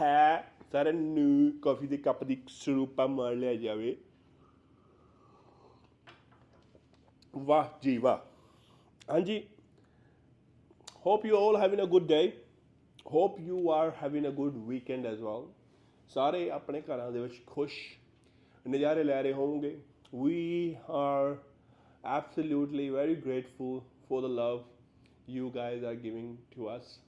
ਹੈ ਸਾਰਿਆਂ ਨੂੰ ਕਾਫੀ ਦੇ ਕੱਪ ਦੀ ਸਰੂਪਾ ਮਾਰ ਲਿਆ ਜਾਵੇ ਵਾਹ ਜੀ ਵਾਹ ਹਾਂਜੀ hope you all having a good day hope you are having a good weekend as well ਸਾਰੇ ਆਪਣੇ ਘਰਾਂ ਦੇ ਵਿੱਚ ਖੁਸ਼ ਨਜ਼ਾਰੇ ਲੈ ਰਹੇ ਹੋਵੋਗੇ we are absolutely very grateful for the love you guys are giving to us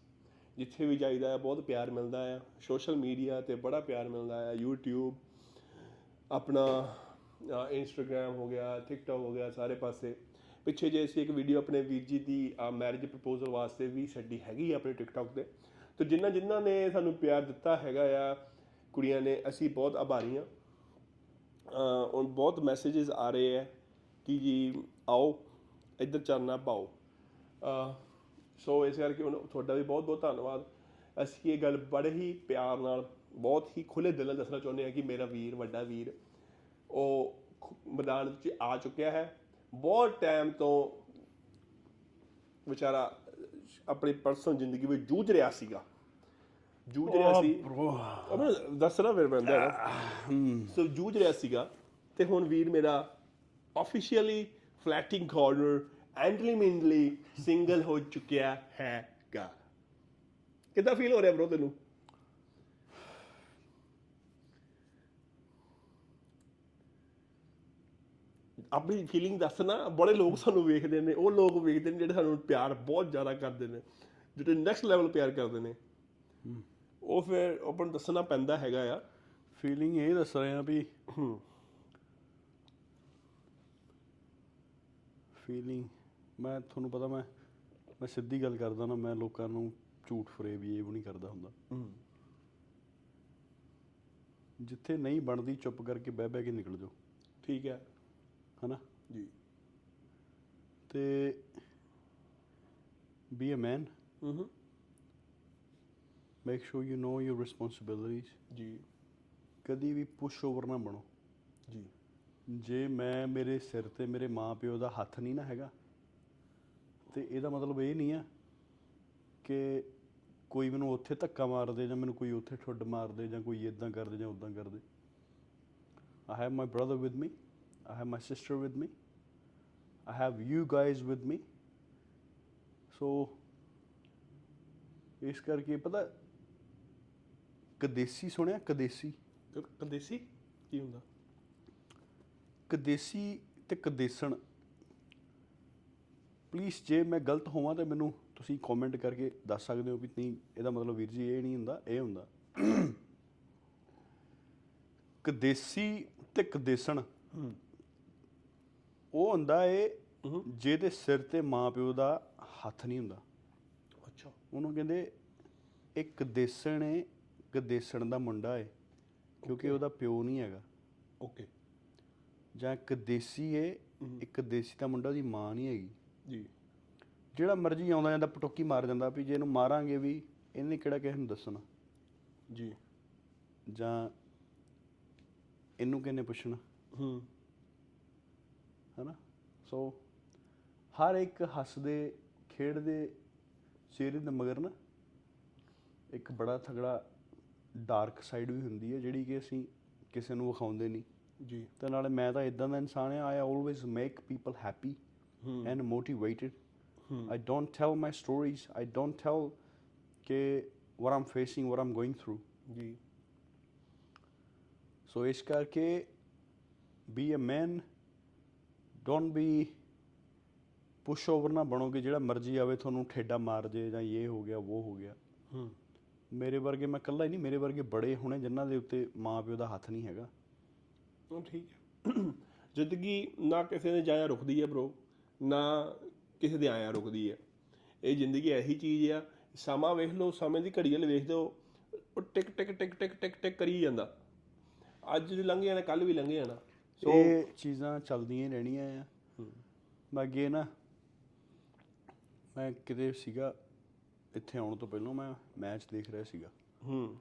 ਜਿੱਥੇ ਵੀ ਜਾਈਦਾ ਹੈ, ਬਹੁਤ ਪਿਆਰ ਮਿਲਦਾ ਹੈ ਸੋਸ਼ਲ ਮੀਡੀਆ ਤੇ ਬੜਾ ਪਿਆਰ ਮਿਲਦਾ ਹੈ YouTube, ਆਪਣਾ ਇੰਸਟਾਗ੍ਰam ਹੋ ਗਿਆ ਟਿਕਟੌਕ ਹੋ ਗਿਆ, ਸਾਰੇ ਪਾਸੇ। ਪਿੱਛੇ ਜੇ ਅਸੀਂ ਇੱਕ ਵੀਡੀਓ ਆਪਣੇ ਵੀਰ ਜੀ ਦੀ ਮੈਰਿਜ ਪ੍ਰਪੋਜ਼ਲ ਵਾਸਤੇ ਵੀ ਛੱਡੀ ਹੈਗੀ ਆ ਆਪਣੇ ਟਿਕਟੌਕ ਤੇ। ਤੇ ਜਿਨ੍ਹਾਂ ਜਿਨ੍ਹਾਂ ਨੇ ਸਾਨੂੰ ਪਿਆਰ ਦਿੱਤਾ ਹੈਗਾ ਆ, ਕੁੜੀਆਂ ਨੇ, ਅਸੀਂ ਬਹੁਤ ਆਭਾਰੀ ਆ ਉਹ ਬਹੁਤ ਮੈਸੇजेस ਆ ਰਹੇ ਆ ਕਿ ਜੀ ਆਓ, ਇੱਧਰ ਚਰਨਾ ਪਾਓ। ਅਹ ਸੋ ਇਸ ਕਰਕੇ ਤੁਹਾਡਾ ਵੀ ਬਹੁਤ ਬਹੁਤ ਧੰਨਵਾਦ। ਅਸੀਂ ਇਹ ਗੱਲ ਬੜੇ ਹੀ ਪਿਆਰ ਨਾਲ ਬਹੁਤ ਹੀ ਖੁੱਲੇ ਦਿਲ ਨਾਲ ਦੱਸਣਾ ਚਾਹੁੰਦੇ ਹਾਂ ਕਿ ਮੇਰਾ ਵੀਰ ਵੱਡਾ ਵੀਰ ਉਹ ਮੈਦਾਨ ਵਿੱਚ ਆ ਚੁੱਕਿਆ ਹੈ। ਬਹੁਤ ਟਾਈਮ ਤੋਂ ਵਿਚਾਰਾ ਆਪਣੀ ਪਰਸਨਲ ਜ਼ਿੰਦਗੀ ਵਿੱਚ ਜੂਝ ਰਿਹਾ ਸੀਗਾ। ਜੂਝ ਰਿਹਾ ਸੀ। ਅਬੇ ਦੱਸਣਾ ਫਿਰ ਬੰਦਾ ਸੋ ਜੂਝ ਰਿਹਾ ਸੀਗਾ ਤੇ ਹੁਣ ਵੀਰ ਮੇਰਾ ਆਫੀਸ਼ੀਅਲੀ ਫਲੈਟਿੰਗ ਕਾਰਨਰ ਐਂਡਲੀ ਮਿੰਡਲੀ ਸਿੰਗਲ ਹੋ ਚੁੱਕਿਆ ਹੈਗਾ। ਕਿੱਦਾਂ ਫੀਲ ਹੋ ਰਿਹਾ ਬ్రో ਤੈਨੂੰ? ਆਪਣੀ ਫੀਲਿੰਗ ਦੱਸਣਾ ਬੜੇ ਲੋਕ ਸਾਨੂੰ ਵੇਖਦੇ ਨੇ ਉਹ ਲੋਕ ਵੇਖਦੇ ਨੇ ਜਿਹੜੇ ਸਾਨੂੰ ਪਿਆਰ ਬਹੁਤ ਜ਼ਿਆਦਾ ਕਰਦੇ ਨੇ ਜਿਹੜੇ ਨੈਕਸਟ ਲੈਵਲ ਪਿਆਰ ਕਰਦੇ ਨੇ। ਉਹ ਫਿਰ ਆਪਾਂ ਨੂੰ ਦੱਸਣਾ ਪੈਂਦਾ ਹੈਗਾ ਆ। ਫੀਲਿੰਗ ਇਹ ਦੱਸ ਰਹੇ ਆ ਵੀ ਫੀਲਿੰਗ ਮੈਂ ਤੁਹਾਨੂੰ ਪਤਾ ਮੈਂ ਮੈਂ ਸਿੱਧੀ ਗੱਲ ਕਰਦਾ ਨਾ ਮੈਂ ਲੋਕਾਂ ਨੂੰ ਝੂਠ ਫਰੇਬ ਇਹ ਵੀ ਨਹੀਂ ਕਰਦਾ ਹੁੰਦਾ। ਜਿੱਥੇ ਨਹੀਂ ਬਣਦੀ ਚੁੱਪ ਕਰਕੇ ਬਹਿ ਬਹਿ ਕੇ ਨਿਕਲ ਜਾਓ। ਠੀਕ ਹੈ। ਹਨਾ? ਜੀ। ਤੇ be a man who make sure you know your responsibilities ਜੀ। ਕਦੀ ਵੀ ਪੁਸ਼ ਓਵਰ ਨਾ ਬਣੋ। ਜੀ। ਜੇ ਮੈਂ ਮੇਰੇ ਸਿਰ ਤੇ ਮੇਰੇ ਮਾਪਿਓ ਦਾ ਹੱਥ ਨਹੀਂ ਨਾ ਹੈਗਾ ਤੇ ਇਹਦਾ ਮਤਲਬ ਇਹ ਨਹੀਂ ਆ ਕਿ ਕੋਈ ਮੈਨੂੰ ਉੱਥੇ ਧੱਕਾ ਮਾਰ ਦੇ ਜਾਂ ਮੈਨੂੰ ਕੋਈ ਉੱਥੇ ਠੁੱਡ ਮਾਰ ਦੇ ਜਾਂ ਕੋਈ ਇਦਾਂ ਕਰ ਦੇ ਜਾਂ ਉਦਾਂ ਕਰ ਦੇ I have my brother with me. I have my sister with me. I have you guys with me. So ਇਸ ਕਰਕੇ ਪਤਾ ਕਦੇਸੀ ਸੁਣਿਆ ਕਦੇਸੀ ਕੰਦੇਸੀ ਕੀ ਹੁੰਦਾ ਕਦੇਸੀ ਤੇ ਕਦੇਸਣ ਪਲੀਜ਼ ਜੇ ਮੈਂ ਗਲਤ ਹੋਵਾਂ ਤੇ ਮੈਨੂੰ ਤੁਸੀਂ ਕਮੈਂਟ ਕਰਕੇ ਦੱਸ ਸਕਦੇ ਹੋ ਵੀ ਨਹੀਂ ਇਹਦਾ ਮਤਲਬ ਵੀਰ ਜੀ ਇਹ ਨਹੀਂ ਹੁੰਦਾ ਇਹ ਹੁੰਦਾ। ਕਦੇਸੀ ਤੇ ਕਦੇਸਣ। ਉਹ ਹੁੰਦਾ ਏ ਜਿਹਦੇ ਸਿਰ ਤੇ ਮਾਪਿਓ ਦਾ ਹੱਥ ਨਹੀਂ ਹੁੰਦਾ। ਅੱਛਾ। ਉਹਨੂੰ ਕਹਿੰਦੇ ਇੱਕ ਕਦੇਸਣ ਏ ਕਦੇਸਣ ਦਾ ਮੁੰਡਾ ਏ ਕਿਉਂਕਿ ਉਹਦਾ ਪਿਓ ਨਹੀਂ ਹੈਗਾ। ਓਕੇ ਜਾਂ ਇੱਕ ਦੇਸੀ ਏ ਇੱਕ ਦੇਸੀ ਦਾ ਮੁੰਡਾ ਉਹਦੀ ਮਾਂ ਨਹੀਂ ਹੈਗੀ। ਜੀ। ਜਿਹੜਾ ਮਰਜ਼ੀ ਆਉਂਦਾ ਜਾਂਦਾ ਪਟੋਕੀ ਮਾਰ ਜਾਂਦਾ ਵੀ ਜੇ ਇਹਨੂੰ ਮਾਰਾਂਗੇ ਵੀ ਇਹਨੇ ਕਿਹੜਾ ਕਿਸੇ ਨੂੰ ਦੱਸਣਾ? ਜੀ। ਜਾਂ ਇਹਨੂੰ ਕਿਹਨੇ ਪੁੱਛਣਾ? ਹੂੰ। ਹਨਾ? ਸੋ ਹਰ ਇੱਕ ਹੱਸਦੇ ਖੇਡਦੇ ਚਿਹਰੇ ਦੇ ਮਗਰ ਨਾ ਇੱਕ ਬੜਾ ਤਗੜਾ ਡਾਰਕ ਸਾਈਡ ਵੀ ਹੁੰਦੀ ਹੈ ਜਿਹੜੀ ਕਿ ਅਸੀਂ ਕਿਸੇ ਨੂੰ ਵਿਖਾਉਂਦੇ ਨਹੀਂ। ਜੀ। ਤੇ ਨਾਲੇ ਮੈਂ ਤਾਂ ਇਦਾਂ ਦਾ ਇਨਸਾਨ ਆ I always make people happy and motivated I don't tell my stories I don't tell ਕਿ what I'm facing what I'm going through. ਜੀ ਸੋ ਇਸ ਕਰਕੇ be a man don't be push over ਨਾ ਬਣੋਗੇ ਜਿਹੜਾ ਮਰਜ਼ੀ ਆਵੇ ਤੁਹਾਨੂੰ ਠੇਡਾ ਮਾਰ ਜੇ ਜਾਂ ਇਹ ਹੋ ਗਿਆ ਉਹ ਹੋ ਗਿਆ ਹੂੰ ਮੇਰੇ ਵਰਗੇ ਮੈਂ ਇਕੱਲਾ ਹੀ ਨਹੀਂ ਮੇਰੇ ਵਰਗੇ ਬੜੇ ਹੋਣੇ ਜਿਨ੍ਹਾਂ ਦੇ ਉੱਤੇ ਮਾਂ ਪਿਓ ਦਾ ਹੱਥ ਨਹੀਂ ਹੈਗਾ ਉਹ ਠੀਕ ਹੈ ਜ਼ਿੰਦਗੀ ਨਾ ਕਿਸੇ ਨੇ ਜਾਇਆ ਰੁਕਦੀ ਹੈ ਬ్రో ਨਾ ਕਿਸੇ ਦੇ ਆਇਆ ਰੁਕਦੀ ਹੈ। ਇਹ ਜ਼ਿੰਦਗੀ ਐਸੀ ਚੀਜ਼ ਆ ਸਮਾਂ ਵੇਖ ਲਓ ਸਮੇਂ ਦੀ ਘੜੀ ਵੱਲ ਵੇਖ ਲਓ ਉਹ ਟਿਕ ਟਿਕ ਟਿਕ ਟਿਕ ਟਿਕ ਟਿਕ ਕਰੀ ਜਾਂਦਾ। ਅੱਜ ਵੀ ਲੰਘ ਜਾਣਾ ਕੱਲ ਵੀ ਲੰਘ ਜਾਣਾ। ਸੋ ਇਹ ਚੀਜ਼ਾਂ ਚੱਲਦੀਆਂ ਰਹਿਣੀਆਂ ਆ। ਅੱਗੇ ਨਾ ਮੈਂ ਕਿਤੇ ਸੀਗਾ ਇੱਥੇ ਆਉਣ ਤੋਂ ਪਹਿਲਾਂ ਮੈਂ ਮੈਚ ਦੇਖ ਰਿਹਾ ਸੀਗਾ। ਹੂੰ।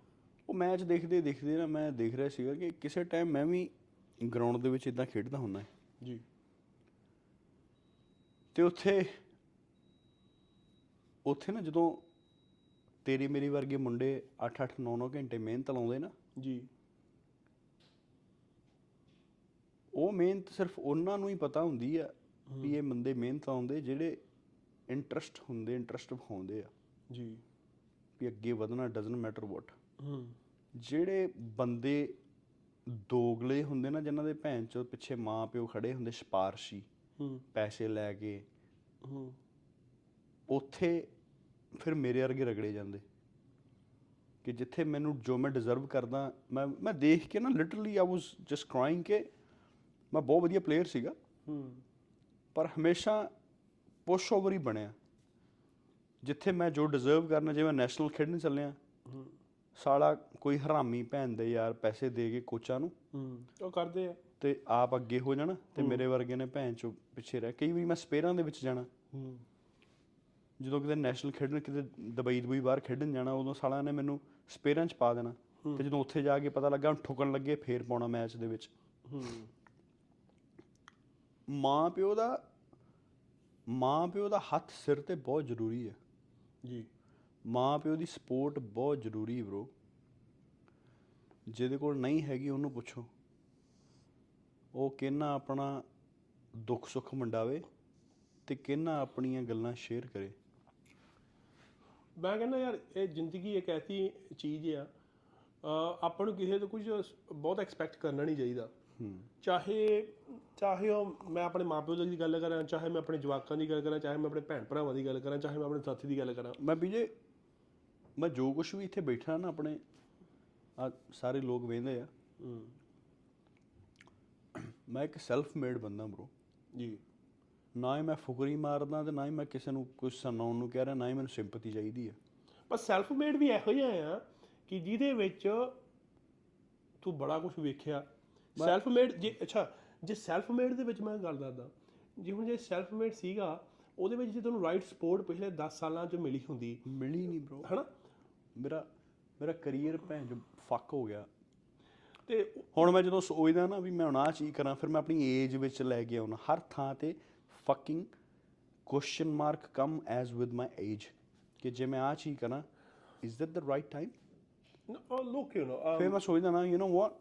ਉਹ ਮੈਚ ਦੇਖਦੇ ਦੇਖਦੇ ਨਾ ਮੈਂ ਦੇਖ ਰਿਹਾ ਸੀਗਾ ਕਿ ਕਿਸੇ ਟਾਈਮ ਮੈਂ ਵੀ ਗਰਾਊਂਡ ਦੇ ਵਿੱਚ ਇਦਾਂ ਖੇਡਦਾ ਹੁੰਦਾ। ਜੀ। ਤੇ ਉੱਥੇ ਉੱਥੇ ਨਾ ਜਦੋਂ ਤੇਰੇ ਮੇਰੇ ਵਰਗੇ ਮੁੰਡੇ 8-8 9-9 ਘੰਟੇ ਮਿਹਨਤ ਲਾਉਂਦੇ ਨਾ ਜੀ। ਉਹ ਮਿਹਨਤ ਸਿਰਫ ਉਹਨਾਂ ਨੂੰ ਹੀ ਪਤਾ ਹੁੰਦੀ ਆ ਵੀ ਇਹ ਬੰਦੇ ਮਿਹਨਤ ਲਾਉਂਦੇ ਜਿਹੜੇ ਇੰਟਰਸਟ ਹੁੰਦੇ ਇੰਟਰਸਟ ਵਿਖਾਉਂਦੇ ਆ। ਜੀ। ਵੀ ਅੱਗੇ ਵਧਣਾ ਡਸਨਟ ਮੈਟਰ ਵਾਟ ਹੂੰ। ਜਿਹੜੇ ਬੰਦੇ ਦੋਗਲੇ ਹੁੰਦੇ ਨਾ ਜਿਨ੍ਹਾਂ ਦੇ ਭੈਣ ਚੋਂ ਪਿੱਛੇ ਮਾਂ ਪਿਓ ਖੜੇ ਹੁੰਦੇ ਸਿਫਾਰਸ਼ੀ। ਪੈਸੇ ਲੈ ਕੇ। ਹੂੰ। ਉੱਥੇ ਫਿਰ ਮੇਰੇ ਵਰਗੇ ਰਗੜੇ ਜਾਂਦੇ। ਕਿ ਜਿੱਥੇ ਮੈਨੂੰ ਜੋ ਮੈਂ ਡਿਜ਼ਰਵ ਕਰਦਾ ਮੈਂ ਮੈਂ ਦੇਖ ਕੇ ਨਾ literally I was just crying ਕਿ ਮੈਂ ਬਹੁਤ ਵਧੀਆ ਪਲੇਅਰ ਸੀਗਾ। ਹੂੰ। ਪਰ ਹਮੇਸ਼ਾ ਪੁਸ਼ ਓਵਰ ਹੀ ਬਣਿਆ। ਜਿੱਥੇ ਮੈਂ ਜੋ ਡਿਜ਼ਰਵ ਕਰਨਾ ਜਿਵੇਂ ਨੈਸ਼ਨਲ ਖੇਡਣ ਚੱਲਿਆ। ਹੂੰ। ਸਾਲਾ ਕੋਈ ਹਰਾਮੀ ਭੈਣ ਦੇ ਯਾਰ ਪੈਸੇ ਦੇ ਕੇ ਕੋਚਾਂ ਨੂੰ। ਉਹ ਕਰਦੇ ਆ। ਤੇ ਆਪ ਅੱਗੇ ਹੋ ਜਾਣਾ ਤੇ ਮੇਰੇ ਵਰਗੇ ਨੇ ਭੈਣ ਚੋਂ ਪਿੱਛੇ ਰਹਿ। ਕਈ ਵਾਰੀ ਮੈਂ ਸਪੇਰਾਂ ਦੇ ਵਿੱਚ ਜਾਣਾ। ਜਦੋਂ ਕਿਤੇ ਨੈਸ਼ਨਲ ਖੇਡਣ ਕਿਤੇ ਦੁਬਈ ਦੁਬਈ ਬਾਹਰ ਖੇਡਣ ਜਾਣਾ ਉਦੋਂ ਸਾਲਿਆਂ ਨੇ ਮੈਨੂੰ ਸਪੇਰਾਂ 'ਚ ਪਾ ਦੇਣਾ। ਤੇ ਜਦੋਂ ਉੱਥੇ ਜਾ ਕੇ ਪਤਾ ਲੱਗਾ ਠੁਕਣ ਲੱਗੇ ਫੇਰ ਪਾਉਣਾ ਮੈਚ ਦੇ ਵਿੱਚ। ਮਾਂ ਪਿਓ ਦਾ ਮਾਂ ਪਿਓ ਦਾ ਹੱਥ ਸਿਰ ਤੇ ਬਹੁਤ ਜ਼ਰੂਰੀ ਹੈ। ਜੀ। ਮਾਂ ਪਿਓ ਦੀ ਸਪੋਰਟ ਬਹੁਤ ਜ਼ਰੂਰੀ ਬ్రో ਜਿਹਦੇ ਕੋਲ ਨਹੀਂ ਹੈਗੀ ਉਹਨੂੰ ਪੁੱਛੋ। ਉਹ ਕਿੰਨਾ ਆਪਣਾ ਦੁੱਖ ਸੁੱਖ ਮੰਡਾਵੇ ਤੇ ਕਿੰਨਾ ਆਪਣੀਆਂ ਗੱਲਾਂ ਸ਼ੇਅਰ ਕਰੇ। ਮੈਂ ਕਹਿੰਦਾ ਯਾਰ ਇਹ ਜ਼ਿੰਦਗੀ ਇੱਕ ਐਸੀ ਚੀਜ਼ ਆ ਆਪਾਂ ਨੂੰ ਕਿਸੇ ਤੋਂ ਕੁਝ ਬਹੁਤ ਐਕਸਪੈਕਟ ਕਰਨਾ ਨਹੀਂ ਚਾਹੀਦਾ। ਚਾਹੇ ਚਾਹੇ ਉਹ ਮੈਂ ਆਪਣੇ ਮਾਪਿਓ ਦੀ ਗੱਲ ਕਰਾਂ ਚਾਹੇ ਮੈਂ ਆਪਣੇ ਜਵਾਕਾਂ ਦੀ ਗੱਲ ਕਰਾਂ ਚਾਹੇ ਮੈਂ ਆਪਣੇ ਭੈਣ ਭਰਾਵਾਂ ਦੀ ਗੱਲ ਕਰਾਂ ਚਾਹੇ ਮੈਂ ਆਪਣੇ ਸਾਥੀ ਦੀ ਗੱਲ ਕਰਾਂ। ਮੈਂ ਵੀਜੇ ਮੈਂ ਜੋ ਕੁਝ ਵੀ ਇੱਥੇ ਬੈਠਾ ਨਾ ਆਪਣੇ ਆ ਸਾਰੇ ਲੋਕ ਵੇਂਦੇ ਆ। ਹੂੰ। ਮੈਂ ਇੱਕ ਸੈਲਫ ਮੇਡ ਬੰਦਾ ਬ్రో ਜੀ। ਨਾ ਹੀ ਮੈਂ ਫੁਕਰੀ ਮਾਰਦਾ ਤੇ ਨਾ ਹੀ ਮੈਂ ਕਿਸੇ ਨੂੰ ਕੁਝ ਸੁਣਾਉਣ ਨੂੰ ਕਹਿ ਰਿਹਾ ਨਾ ਹੀ ਮੈਨੂੰ ਸਿੰਪਥੀ ਚਾਹੀਦੀ ਹੈ ਪਰ ਸੈਲਫ ਮੇਡ ਵੀ ਇਹੋ ਜਿਹਾ ਆ ਕਿ ਜਿਹਦੇ ਵਿੱਚ ਤੂੰ ਬੜਾ ਕੁਝ ਵੇਖਿਆ। ਸੈਲਫ ਮੇਡ ਜੇ ਅੱਛਾ ਜੇ ਸੈਲਫ ਮੇਡ ਦੇ ਵਿੱਚ ਮੈਂ ਗੱਲ ਦੱਸਦਾ ਜੇ ਹੁਣ ਜੇ ਸੈਲਫ ਮੇਡ ਸੀਗਾ ਉਹਦੇ ਵਿੱਚ ਜੇ ਤੁਹਾਨੂੰ ਰਾਈਟ ਸਪੋਰਟ ਪਿਛਲੇ 10 ਸਾਲਾਂ 'ਚ ਮਿਲੀ ਹੁੰਦੀ। ਮਿਲੀ ਨਹੀਂ ਬ్రో ਹਨਾ? ਮੇਰਾ ਮੇਰਾ ਕੈਰੀਅਰ ਭੈਣ ਜੋ ਫੱਕ ਹੋ ਗਿਆ। ਤੇ ਹੁਣ ਮੈਂ ਜਦੋਂ ਸੋਚਦਾ ਨਾ ਵੀ ਮੈਂ ਹੁਣ ਆ ਚੀਜ਼ ਕਰਾਂ ਫਿਰ ਮੈਂ ਆਪਣੀ ਏਜ ਵਿੱਚ ਲੈ ਕੇ ਆਉਣਾ ਹਰ ਥਾਂ ਤੇ fucking question mark come as with my age ਕਿ ਜੇ ਮੈਂ ਆ ਚੀਜ਼ ਕਰਾਂ is that the right time no look you know ਫਿਰ ਮੈਂ ਸੋਚਦਾ ਨਾ ਯੂ ਨੋ ਵਾਟ